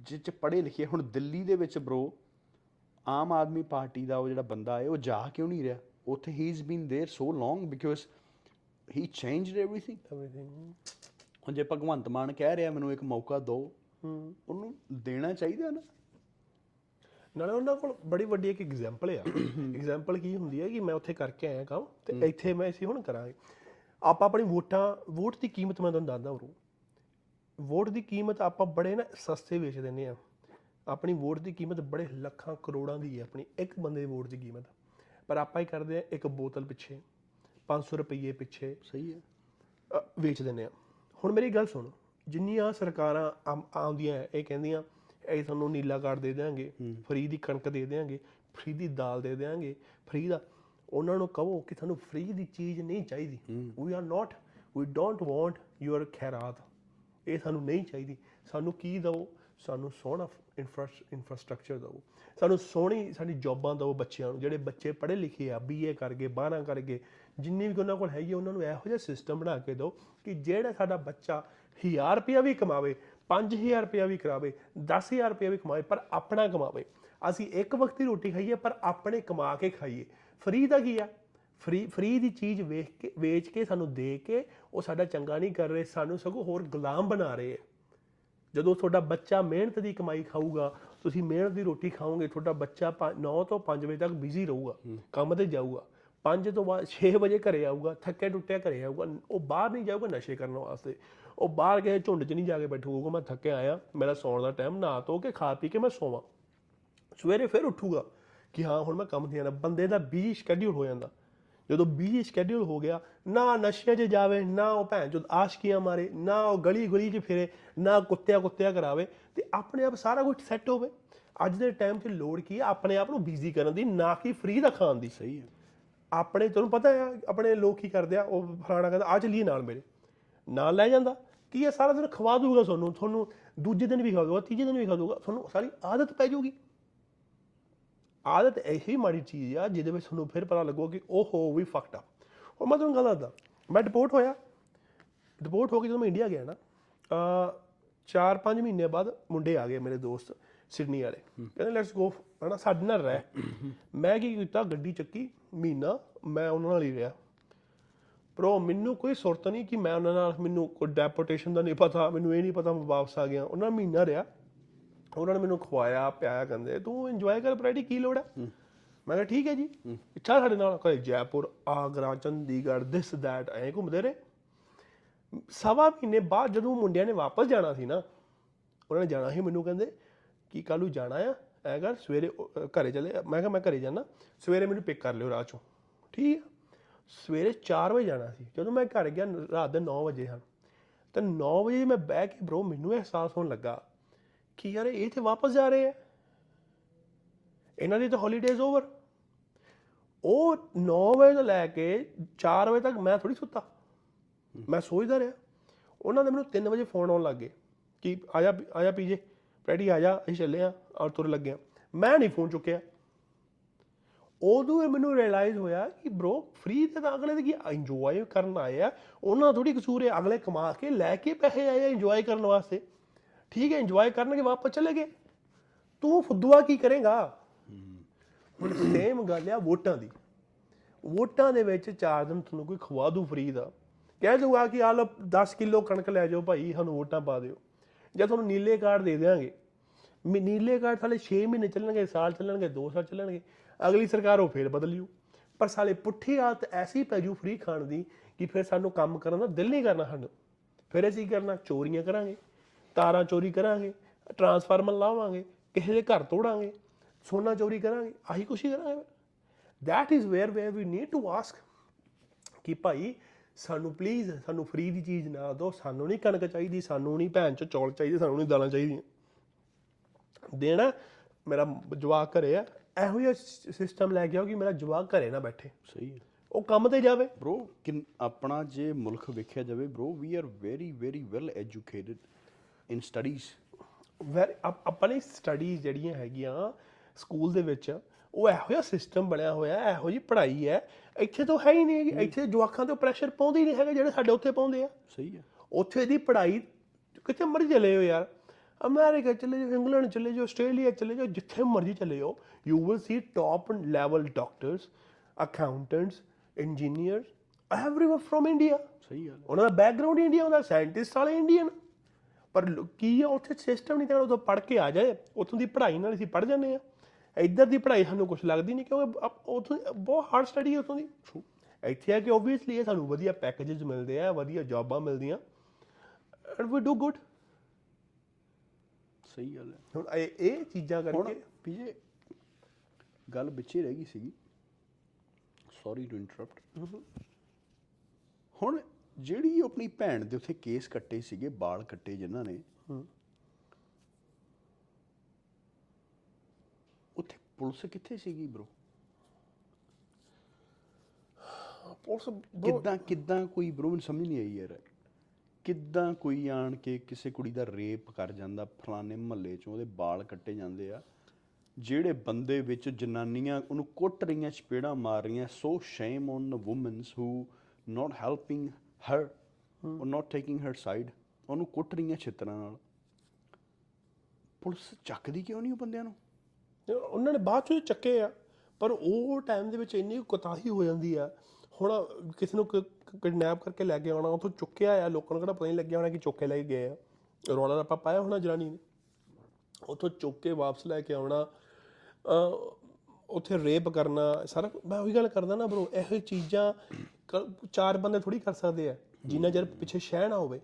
ਜਿਹ ਚ ਪੜ੍ਹੇ ਲਿਖੇ ਹੁਣ ਦਿੱਲੀ ਦੇ ਵਿੱਚ ਬ్రੋ ਆਮ ਆਦਮੀ ਪਾਰਟੀ ਦਾ ਉਹ ਜਿਹੜਾ ਬੰਦਾ ਹੈ ਉਹ ਜਾ ਕਿਉਂ ਨਹੀਂ ਰਿਹਾ? ਉੱਥੇ ਹੀ is been there so long because he changed everything everything ਹੁਣ ਜੇ ਭਗਵੰਤ ਮਾਨ ਕਹਿ ਰਿਹਾ ਮੈਨੂੰ ਇੱਕ ਮੌਕਾ ਦਿਓ ਹੂੰ। ਉਹਨੂੰ ਦੇਣਾ ਚਾਹੀਦਾ ਨਾ। ਨਾਲੇ ਉਹਨਾਂ ਕੋਲ ਬੜੀ ਵੱਡੀ ਇੱਕ ਐਗਜ਼ਾਮਪਲ ਆ। ਐਗਜ਼ਾਮਪਲ ਕੀ ਹੁੰਦੀ ਹੈ ਕਿ ਮੈਂ ਉੱਥੇ ਕਰਕੇ ਆਇਆ ਕੰਮ ਤੇ ਇੱਥੇ ਮੈਂ ਅਸੀਂ ਹੁਣ ਕਰਾਂਗੇ। ਆਪਾਂ ਆਪਣੀ ਵੋਟਾਂ ਵੋਟ ਦੀ ਕੀਮਤ ਮੈਂ ਤੁਹਾਨੂੰ ਦੱਸਦਾ ਬਰੂ ਵੋਟ ਦੀ ਕੀਮਤ ਆਪਾਂ ਬੜੇ ਨਾ ਸਸਤੇ ਵੇਚ ਦਿੰਦੇ ਆ। ਆਪਣੀ ਵੋਟ ਦੀ ਕੀਮਤ ਬੜੇ ਲੱਖਾਂ ਕਰੋੜਾਂ ਦੀ ਹੈ ਆਪਣੀ ਇੱਕ ਬੰਦੇ ਦੀ ਵੋਟ ਦੀ ਕੀਮਤ। ਪਰ ਆਪਾਂ ਹੀ ਕਰਦੇ ਆ ਇੱਕ ਬੋਤਲ ਪਿੱਛੇ 500 ਰੁਪਏ ਪਿੱਛੇ ਸਹੀ ਹੈ। ਵੇਚ ਦਿੰਦੇ ਆ। ਹੁਣ ਮੇਰੀ ਗੱਲ ਸੁਣ ਜਿੰਨੀਆਂ ਸਰਕਾਰਾਂ ਆਉਂਦੀਆਂ ਇਹ ਕਹਿੰਦੀਆਂ ਇਹ ਤੁਹਾਨੂੰ ਨੀਲਾ ਕਾਰਡ ਦੇ ਦੇਵਾਂਗੇ ਫ੍ਰੀ ਦੀ ਕਣਕ ਦੇ ਦੇਵਾਂਗੇ ਫ੍ਰੀ ਦੀ ਦਾਲ ਦੇ ਦੇਵਾਂਗੇ ਫ੍ਰੀ ਦਾ ਉਹਨਾਂ ਨੂੰ ਕਹੋ ਕਿ ਤੁਹਾਨੂੰ ਫ੍ਰੀ ਦੀ ਚੀਜ਼ ਨਹੀਂ ਚਾਹੀਦੀ। We are not we don't want your ਖੈਰਾਤ। ਇਹ ਸਾਨੂੰ ਨਹੀਂ ਚਾਹੀਦੀ। ਸਾਨੂੰ ਕੀ ਦਿਓ ਸਾਨੂੰ ਸੋਹਣਾ ਇਨਫਰਾਸਟ੍ਰਕਚਰ ਦਿਓ ਸਾਨੂੰ ਸੋਹਣੀ ਸਾਡੀ ਜੌਬਾਂ ਦਿਓ ਬੱਚਿਆਂ ਨੂੰ ਜਿਹੜੇ ਬੱਚੇ ਪੜ੍ਹੇ ਲਿਖੇ ਆ ਬੀਏ ਕਰਕੇ 12 ਕਰਕੇ ਜਿੰਨੀ ਵੀ ਉਹਨਾਂ ਕੋਲ ਹੈਗੀ ਆ, ਉਹਨਾਂ ਨੂੰ ਇਹੋ ਜਿਹਾ ਸਿਸਟਮ ਬਣਾ ਕੇ ਦਿਓ ਕਿ ਜਿਹੜਾ ਸਾਡਾ ਬੱਚਾ 1000 ਰੁਪਇਆ ਵੀ ਕਮਾਵੇ 5000 ਰੁਪਇਆ ਵੀ ਕਰਾਵੇ 10000 ਰੁਪਇਆ ਵੀ ਕਮਾਵੇ ਪਰ ਆਪਣਾ ਕਮਾਵੇ। ਅਸੀਂ ਇੱਕ ਵਕਤ ਦੀ ਰੋਟੀ ਖਾਈਏ ਪਰ ਆਪਣੇ ਕਮਾ ਕੇ ਖਾਈਏ। ਫ੍ਰੀ ਦਾ ਕੀ ਆ? ਫ੍ਰੀ ਫ੍ਰੀ ਦੀ ਚੀਜ਼ ਵੇਖ ਕੇ ਵੇਚ ਕੇ ਸਾਨੂੰ ਦੇ ਕੇ ਉਹ ਸਾਡਾ ਚੰਗਾ ਨਹੀਂ ਕਰ ਰਹੇ ਸਾਨੂੰ ਸਗੋਂ ਹੋਰ ਗੁਲਾਮ ਬਣਾ ਰਹੇ ਆ ਜਦੋਂ ਤੁਹਾਡਾ ਬੱਚਾ ਮਿਹਨਤ ਦੀ ਕਮਾਈ ਖਾਊਗਾ ਤੁਸੀਂ ਮਿਹਨਤ ਦੀ ਰੋਟੀ ਖਾਓਗੇ ਤੁਹਾਡਾ ਬੱਚਾ 9 ਤੋਂ 5 ਵਜੇ ਤੱਕ ਬਿਜ਼ੀ ਰਹੂਗਾ ਕੰਮ ਤੇ ਜਾਊਗਾ। 5 ਤੋਂ ਬਾਅਦ 6 ਵਜੇ ਘਰੇ ਆਊਗਾ ਥੱਕਿਆ ਟੁੱਟਿਆ ਘਰੇ ਆਊਗਾ ਉਹ ਬਾਹਰ ਨਹੀਂ ਜਾਊਗਾ ਨਸ਼ੇ ਕਰਨ ਵਾਸਤੇ। ਉਹ ਬਾਹਰ ਗਏ ਝੁੰਡ 'ਚ ਨਹੀਂ ਜਾ ਕੇ ਬੈਠੂਗਾ ਮੈਂ ਥੱਕਿਆ ਆਇਆ ਮੇਰਾ ਸੌਣ ਦਾ ਟਾਈਮ ਨਾ ਧੋ ਕੇ ਖਾ ਪੀ ਕੇ ਮੈਂ ਸੋਵਾਂ। ਸਵੇਰੇ ਫਿਰ ਉੱਠੂਗਾ ਕਿ ਹਾਂ ਹੁਣ ਮੈਂ ਕੰਮ ਤੇ ਜਾਣਾ ਬੰਦੇ ਦਾ ਬਿਜ਼ੀ ਸ਼ਡਿਊਲ ਹੋ ਜਾਂਦਾ। ਜਦੋਂ ਬਿਜ਼ੀ ਸ਼ਡਿਊਲ ਹੋ ਗਿਆ ਨਾ ਨਸ਼ਿਆਂ 'ਚ ਜਾਵੇ ਨਾ ਉਹ ਭੈਣ ਚੋਦ ਆਸ਼ਕੀਆਂ ਮਾਰੇ ਨਾ ਉਹ ਗਲੀ ਗਲੀ 'ਚ ਫਿਰੇ ਨਾ ਕੁੱਤਿਆ ਕੁੱਤਿਆ ਕਰਾਵੇ ਤੇ ਆਪਣੇ ਆਪ ਸਾਰਾ ਕੁਝ ਸੈੱਟ ਹੋਵੇ। ਅੱਜ ਦੇ ਟਾਈਮ 'ਚ ਲੋੜ ਕੀ ਹੈ ਆਪਣੇ ਆਪ ਨੂੰ ਬਿਜ਼ੀ ਕਰਨ ਦੀ ਨਾ ਕਿ ਫ੍ਰੀ ਦਾ ਖਾਣ ਦੀ। ਸਹੀ ਹੈ। ਆਪਣੇ ਤੁਹਾਨੂੰ ਪਤਾ ਹੈ ਆਪਣੇ ਲੋਕ ਕੀ ਕਰਦੇ ਆ ਉਹ ਫਲਾਣਾ ਕਹਿੰਦਾ ਆ ਚੱਲੀਏ ਨਾਲ ਮੇਰੇ। ਨਾਲ ਲੈ ਜਾਂਦਾ। ਕੀ ਇਹ ਸਾਰਾ ਦਿਨ ਖਵਾ ਦੂਗਾ ਤੁਹਾਨੂੰ? ਤੁਹਾਨੂੰ ਦੂਜੇ ਦਿਨ ਵੀ ਖਵਾ ਦੂਗਾ ਤੀਜੇ ਦਿਨ ਵੀ ਖਵਾ ਦੂਗਾ ਤੁਹਾਨੂੰ ਸਾਰੀ ਆਦਤ ਪੈ ਜਾਊਗੀ। ਆਦਤ ਇਹੀ ਮਾੜੀ ਚੀਜ਼ ਆ ਜਿਹਦੇ ਵਿੱਚ ਤੁਹਾਨੂੰ ਫਿਰ ਪਤਾ ਲੱਗੋ ਕਿ ਓਹੋ ਵੀ ਫਕਟ ਆ ਹੁਣ ਮੈਂ ਤੁਹਾਨੂੰ ਗੱਲ ਦੱਸਦਾ। ਮੈਂ ਡਿਪੋਰਟ ਹੋਇਆ। ਡਿਪੋਰਟ ਹੋ ਕੇ ਜਦੋਂ ਮੈਂ ਇੰਡੀਆ ਗਿਆ ਨਾ ਅ 4-5 ਮਹੀਨੇ ਬਾਅਦ ਮੁੰਡੇ ਆ ਗਏ ਮੇਰੇ ਦੋਸਤ ਸਿਡਨੀ ਵਾਲੇ। ਕਹਿੰਦੇ ਲੈਟਸ ਗੋ ਹਨਾ ਸਾਡੇ ਨਾਲ ਰਹਿ। ਮੈਂ ਕੀ ਕੀਤਾ ਗੱਡੀ ਚੱਕੀ ਮਹੀਨਾ ਮੈਂ ਉਹਨਾਂ ਨਾਲ ਹੀ ਰਿਹਾ। ਪ੍ਰੋ ਮੈਨੂੰ ਕੋਈ ਸੁਰਤ ਨਹੀਂ ਕਿ ਮੈਂ ਉਹਨਾਂ ਨਾਲ ਮੈਨੂੰ ਕੋਈ ਡੈਪੋਟੇਸ਼ਨ ਦਾ ਨਹੀਂ ਪਤਾ ਮੈਨੂੰ ਇਹ ਨਹੀਂ ਪਤਾ ਮੈਂ ਵਾਪਸ ਆ ਗਿਆ। ਉਹਨਾਂ ਮਹੀਨਾ ਰਿਹਾ। ਉਹਨਾਂ ਨੇ ਮੈਨੂੰ ਖਵਾਇਆ ਪਿਆਇਆ ਕਹਿੰਦੇ ਤੂੰ ਇੰਜੋਏ ਕਰ ਬ੍ਰੈਡੀ ਕੀ ਲੋੜ ਹੈ? ਮੈਂ ਕਿਹਾ ਠੀਕ ਹੈ ਜੀ। ਇੱਛਾ ਸਾਡੇ ਨਾਲ ਕੋਈ ਜੈਪੁਰ ਆਗਰਾ ਚੰਡੀਗੜ੍ਹ ਦਿਸ ਦੈਟ ਐਂ ਘੁੰਮਦੇ ਰਹੇ। ਸਵਾ ਮਹੀਨੇ ਬਾਅਦ ਜਦੋਂ ਮੁੰਡਿਆਂ ਨੇ ਵਾਪਸ ਜਾਣਾ ਸੀ ਨਾ ਉਹਨਾਂ ਨੇ ਜਾਣਾ ਸੀ ਮੈਨੂੰ ਕਹਿੰਦੇ ਕਿ ਕੱਲ੍ਹ ਨੂੰ ਜਾਣਾ ਆ? ਐ ਕਰ ਸਵੇਰੇ ਘਰੇ ਚਲੇ ਮੈਂ ਕਿਹਾ ਮੈਂ ਘਰੇ ਜਾਣਾ ਸਵੇਰੇ ਮੈਨੂੰ ਪਿਕ ਕਰ ਲਿਓ ਰਾਹ ਚੋਂ। ਠੀਕ ਆ ਸਵੇਰੇ 4 ਵਜੇ ਜਾਣਾ ਸੀ। ਜਦੋਂ ਮੈਂ ਘਰ ਗਿਆ ਰਾਤ ਦੇ 9 ਵਜੇ ਹਨ ਤੇ 9 ਵਜੇ ਮੈਂ ਬਹਿ ਕੇ ਬ్రో ਮੈਨੂੰ ਅਹਿਸਾਸ ਹੋਣ ਲੱਗਾ ਕਿ ਯਾਰ ਇਹ ਤੇ ਵਾਪਸ ਜਾ ਰਹੇ ਆ। ਇਹਨਾਂ ਦੀ ਤਾਂ ਹੌਲੀਡੇਜ਼ ਓਵਰ ਉਹ 9 ਵਜੇ ਤੋਂ ਲੈ ਕੇ 4 ਵਜੇ ਤੱਕ ਮੈਂ ਥੋੜੀ ਸੁੱਤਾ। ਮੈਂ ਸੋਚਦਾ ਰਿਹਾ। ਉਹਨਾਂ ਦੇ ਮੈਨੂੰ 3 ਵਜੇ ਫੋਨ ਆਉਣ ਲੱਗ ਗਏ ਕਿ ਆਜਾ ਆਜਾ ਪੀਜੇ। ਪ੍ਰੈਡੀ ਆਜਾ ਅਸੀਂ ਚੱਲੇ ਆ, ਔਰ ਤੁਰ ਲੱਗੇ ਆ। ਮੈਂ ਨਹੀਂ ਫੋਨ ਚੁੱਕਿਆ। ਉਦੋਂ ਹੀ ਮੈਨੂੰ ਰਿਅਲਾਈਜ਼ ਹੋਇਆ ਕਿ ਬ్రో ਫ੍ਰੀ ਤੇ ਤਾਂ ਅਗਲੇ ਦੇ ਕੀ ਇੰਜੋਏ ਕਰਨ ਆਏ ਆ। ਉਹਨਾਂ ਦਾ ਥੋੜੀ ਕਸੂਰ ਹੈ, ਅਗਲੇ ਕਮਾ ਕੇ ਲੈ ਕੇ ਪੈਸੇ ਆਏ ਆ ਇੰਜੋਏ ਕਰਨ ਵਾਸਤੇ। ਠੀਕ ਹੈ ਇੰਜੋਏ ਕਰਨਗੇ, ਵਾਪਸ ਚਲੇ ਗਏ। ਤੂੰ ਫੁੱਦੂਆ ਕੀ ਕਰੇਗਾ? ਹੁਣ ਸੇਮ ਗੱਲ ਆ ਵੋਟਾਂ ਦੀ। ਵੋਟਾਂ ਦੇ ਵਿੱਚ 4 ਦਿਨ ਤੁਹਾਨੂੰ ਕੋਈ ਖਵਾ ਦੂ ਫ੍ਰੀ ਦਾ ਕਹਿ ਦਊਗਾ ਕਿ ਆ ਲਓ 10 ਕਿਲੋ ਕਣਕ ਲੈ ਜਾਓ ਭਾਈ, ਸਾਨੂੰ ਵੋਟਾਂ ਪਾ ਦਿਓ। ਜਾਂ ਤੁਹਾਨੂੰ ਨੀਲੇ ਕਾਰਡ ਦੇ ਦੇਵਾਂਗੇ ਮੀ- ਨੀਲੇ ਕਾਰਡ ਸਾਲੇ 6 ਮਹੀਨੇ ਚੱਲਣਗੇ, ਸਾਲ ਚੱਲਣਗੇ 2 ਸਾਲ ਚੱਲਣਗੇ। ਅਗਲੀ ਸਰਕਾਰ ਉਹ ਫੇਰ ਬਦਲ ਲਿਓ ਪਰ ਸਾਲੇ ਪੁੱਠੀ ਆਦਤ ਐਸੀ ਪੈ ਜੂ ਫ੍ਰੀ ਖਾਣ ਦੀ ਕਿ ਫਿਰ ਸਾਨੂੰ ਕੰਮ ਕਰਨ ਦਾ ਦਿਲ ਨਹੀਂ ਕਰਨਾ ਸਾਨੂੰ। ਫਿਰ ਅਸੀਂ ਕੀ ਕਰਨਾ? ਚੋਰੀਆਂ ਕਰਾਂਗੇ। ਤਾਰਾਂ ਚੋਰੀ ਕਰਾਂਗੇ ਟਰਾਂਸਫਾਰਮਰ ਲਾਵਾਂਗੇ ਕਿਸੇ ਦੇ ਘਰ ਤੋੜਾਂਗੇ ਸੋਨਾ ਚੋਰੀ ਕਰਾਂਗੇ ਆਹੀ ਕੁਛ ਹੀ ਕਰਾਂਗੇ। That is where where we need to ask ਕਿ ਭਾਈ ਸਾਨੂੰ ਪਲੀਜ਼ ਸਾਨੂੰ ਫ੍ਰੀ ਦੀ ਚੀਜ਼ ਨਾ ਦਿਓ ਸਾਨੂੰ ਨਹੀਂ ਕਣਕ ਚਾਹੀਦੀ ਸਾਨੂੰ ਨਹੀਂ ਭੈਣ ਚ ਚੌਲ ਚਾਹੀਦੇ ਸਾਨੂੰ ਨਹੀਂ ਦਾਲਾਂ ਚਾਹੀਦੀਆਂ। ਦੇਣਾ ਮੇਰਾ ਜਵਾਕ ਘਰੇ ਆ ਇਹੋ ਜਿਹਾ ਸਿਸਟਮ ਲੈ ਕੇ ਆਓ ਕਿ ਮੇਰਾ ਜਵਾਕ ਘਰੇ ਨਾ ਬੈਠੇ। ਸਹੀ ਹੈ। ਉਹ ਕੰਮ ਤੇ ਜਾਵੇ। ਬ్రో ਆਪਣਾ ਜੇ ਮੁਲਕ ਵੇਖਿਆ ਜਾਵੇ bro we are very very well educated in studies where ਆਪਣੀ ਸਟੱਡੀਜ਼ ਜਿਹੜੀਆਂ ਹੈਗੀਆਂ ਸਕੂਲ ਦੇ ਵਿੱਚ ਉਹ ਇਹੋ ਜਿਹਾ ਸਿਸਟਮ ਬਣਿਆ ਹੋਇਆ ਹੈ, ਇਹੋ ਜਿਹੀ ਪੜ੍ਹਾਈ ਹੈ ਇੱਥੇ ਤਾਂ ਹੈ ਹੀ ਨਹੀਂ ਹੈਗੀ। ਇੱਥੇ ਜਵਾਕਾਂ ਤੇ ਪ੍ਰੈਸ਼ਰ ਪਾਉਂਦੇ ਹੀ ਨਹੀਂ ਹੈਗੇ ਜਿਹੜੇ ਸਾਡੇ ਉੱਥੇ ਪਾਉਂਦੇ ਆ। ਸਹੀ ਹੈ। ਉੱਥੇ ਦੀ ਪੜ੍ਹਾਈ ਕਿੱਥੇ ਮਰਜ਼ੀ ਚਲੇ ਜਾਓ ਯਾਰ। ਅਮਰੀਕਾ ਚਲੇ ਜਾਓ ਇੰਗਲੈਂਡ ਚਲੇ ਜਾਓ ਆਸਟ੍ਰੇਲੀਆ ਚਲੇ ਜਾਓ ਜਿੱਥੇ ਮਰਜ਼ੀ ਚਲੇ ਜਾਓ you will see top level doctors accountants engineers everyone from India ਸਹੀ ਗੱਲ। ਉਹਨਾਂ ਦਾ ਬੈਕਗ੍ਰਾਉਂਡ ਇੰਡੀਆ ਹੁੰਦਾ ਸਾਇੰਟਿਸਟ ਵਾਲੇ ਇੰਡੀਅਨ ਪਰ ਕੀ ਆ ਉੱਥੇ ਸਿਸਟਮ ਨਹੀਂ ਤਾਂ ਉਦੋਂ ਪੜ੍ਹ ਕੇ ਆ ਜਾਏ। ਉੱਥੋਂ ਦੀ ਪੜ੍ਹਾਈ ਨਾਲ ਅਸੀਂ ਪੜ੍ਹ ਜਾਂਦੇ ਆ ਇੱਧਰ ਦੀ ਪੜ੍ਹਾਈ ਸਾਨੂੰ ਕੁਝ ਲੱਗਦੀ ਨਹੀਂ ਕਿਉਂਕਿ ਉੱਥੋਂ ਬਹੁਤ ਹਾਰਡ ਸਟੱਡੀ ਉੱਥੋਂ ਦੀ। ਇੱਥੇ ਆ ਕਿ ਓਬਵੀਅਸਲੀ ਇਹ ਸਾਨੂੰ ਵਧੀਆ ਪੈਕੇजेस ਮਿਲਦੇ ਆ ਵਧੀਆ ਜੌਬਾਂ ਮਿਲਦੀਆਂ। ਐਂਡ ਵੀ ਡੂ ਗੁੱਡ ਸਹੀ ਗੱਲ ਹੈ। ਹੁਣ ਇਹ ਇਹ ਚੀਜ਼ਾਂ ਕਰਕੇ ਪੀਜੇ ਗੱਲ ਵਿੱਚੇ ਰਹਿ ਗਈ ਸੀਗੀ। ਸੌਰੀ ਟੂ ਇੰਟਰਰਪਟ ਹੁਣ ਜਿਹੜੀ ਉਹ ਆਪਣੀ ਭੈਣ ਦੇ ਉੱਥੇ ਕੇਸ ਕੱਟੇ ਸੀਗੇ ਬਾਲ ਕੱਟੇ ਜਿਨ੍ਹਾਂ ਨੇ ਉੱਥੇ ਪੁਲਿਸ ਕਿੱਥੇ ਸੀਗੀ ਬ్రో ਪੁਲਿਸ ਕਿੱਦਾਂ ਕਿੱਦਾਂ ਕੋਈ ਬ్రో ਮੈਨੂੰ ਸਮਝ ਨਹੀਂ ਆਈ ਯਾਰ। ਕਿੱਦਾਂ ਕੋਈ ਆਣ ਕੇ ਕਿਸੇ ਕੁੜੀ ਦਾ ਰੇਪ ਕਰ ਜਾਂਦਾ ਫਲਾਣੇ ਮਹੱਲੇ ਚੋਂ ਉਹਦੇ ਬਾਲ ਕੱਟੇ ਜਾਂਦੇ ਆ ਜਿਹੜੇ ਬੰਦੇ ਵਿੱਚ ਜਨਾਨੀਆਂ ਉਹਨੂੰ ਕੁੱਟ ਰਹੀਆਂ ਚਪੇੜਾਂ ਮਾਰ ਰਹੀਆਂ so shame on womens who not helping her or not taking Har side ਉਹਨੂੰ ਕੁੱਟ ਰਹੀਆਂ ਛਿੱਤਰਾਂ ਨਾਲ। ਪੁਲਿਸ ਚੱਕਦੀ ਕਿਉਂ ਨਹੀਂ ਉਹ ਬੰਦਿਆਂ ਨੂੰ? ਉਹਨਾਂ ਨੇ ਬਾਅਦ ਚੋਂ ਚੱਕੇ ਆ, ਪਰ ਉਹ ਟਾਈਮ ਦੇ ਵਿੱਚ ਇੰਨੀ ਕੁਤਾਹੀ ਹੋ ਜਾਂਦੀ ਆ। ਹੁਣ ਕਿਸੇ ਨੂੰ ਕਿਡਨੈਪ ਕਰਕੇ ਲੈ ਕੇ ਆਉਣਾ, ਉੱਥੋਂ ਚੁੱਕਿਆ ਆ, ਲੋਕਾਂ ਨੂੰ ਕਿਹੜਾ ਪਤਾ ਨਹੀਂ ਲੱਗਿਆ ਹੋਣਾ ਕਿ ਚੁੱਕ ਕੇ ਲੈ ਕੇ ਗਏ ਆ। ਰੌਲਾ ਰੱਪਾ ਪਾਇਆ ਹੋਣਾ ਜਨਾਨੀ ਨੇ। ਉੱਥੋਂ ਚੁੱਕ ਕੇ ਵਾਪਸ ਲੈ ਕੇ ਆਉਣਾ, ਅਹ, ਉੱਥੇ ਰੇਪ ਕਰਨਾ, ਸਾਰਾ ਕੁ- ਮੈਂ ਉਹੀ ਗੱਲ ਕਰਦਾ ਨਾ ਬ్రో ਇਹੋ ਜਿਹੀ ਚੀਜ਼ਾਂ ਕ- ਚਾਰ ਬੰਦੇ ਥੋੜੀ ਕਰ ਸਕਦੇ ਆ। ਜਿੰਨਾ ਚਿਰ ਪਿੱਛੇ ਸ਼ਹਿ ਨਾ ਹੋਵੇ।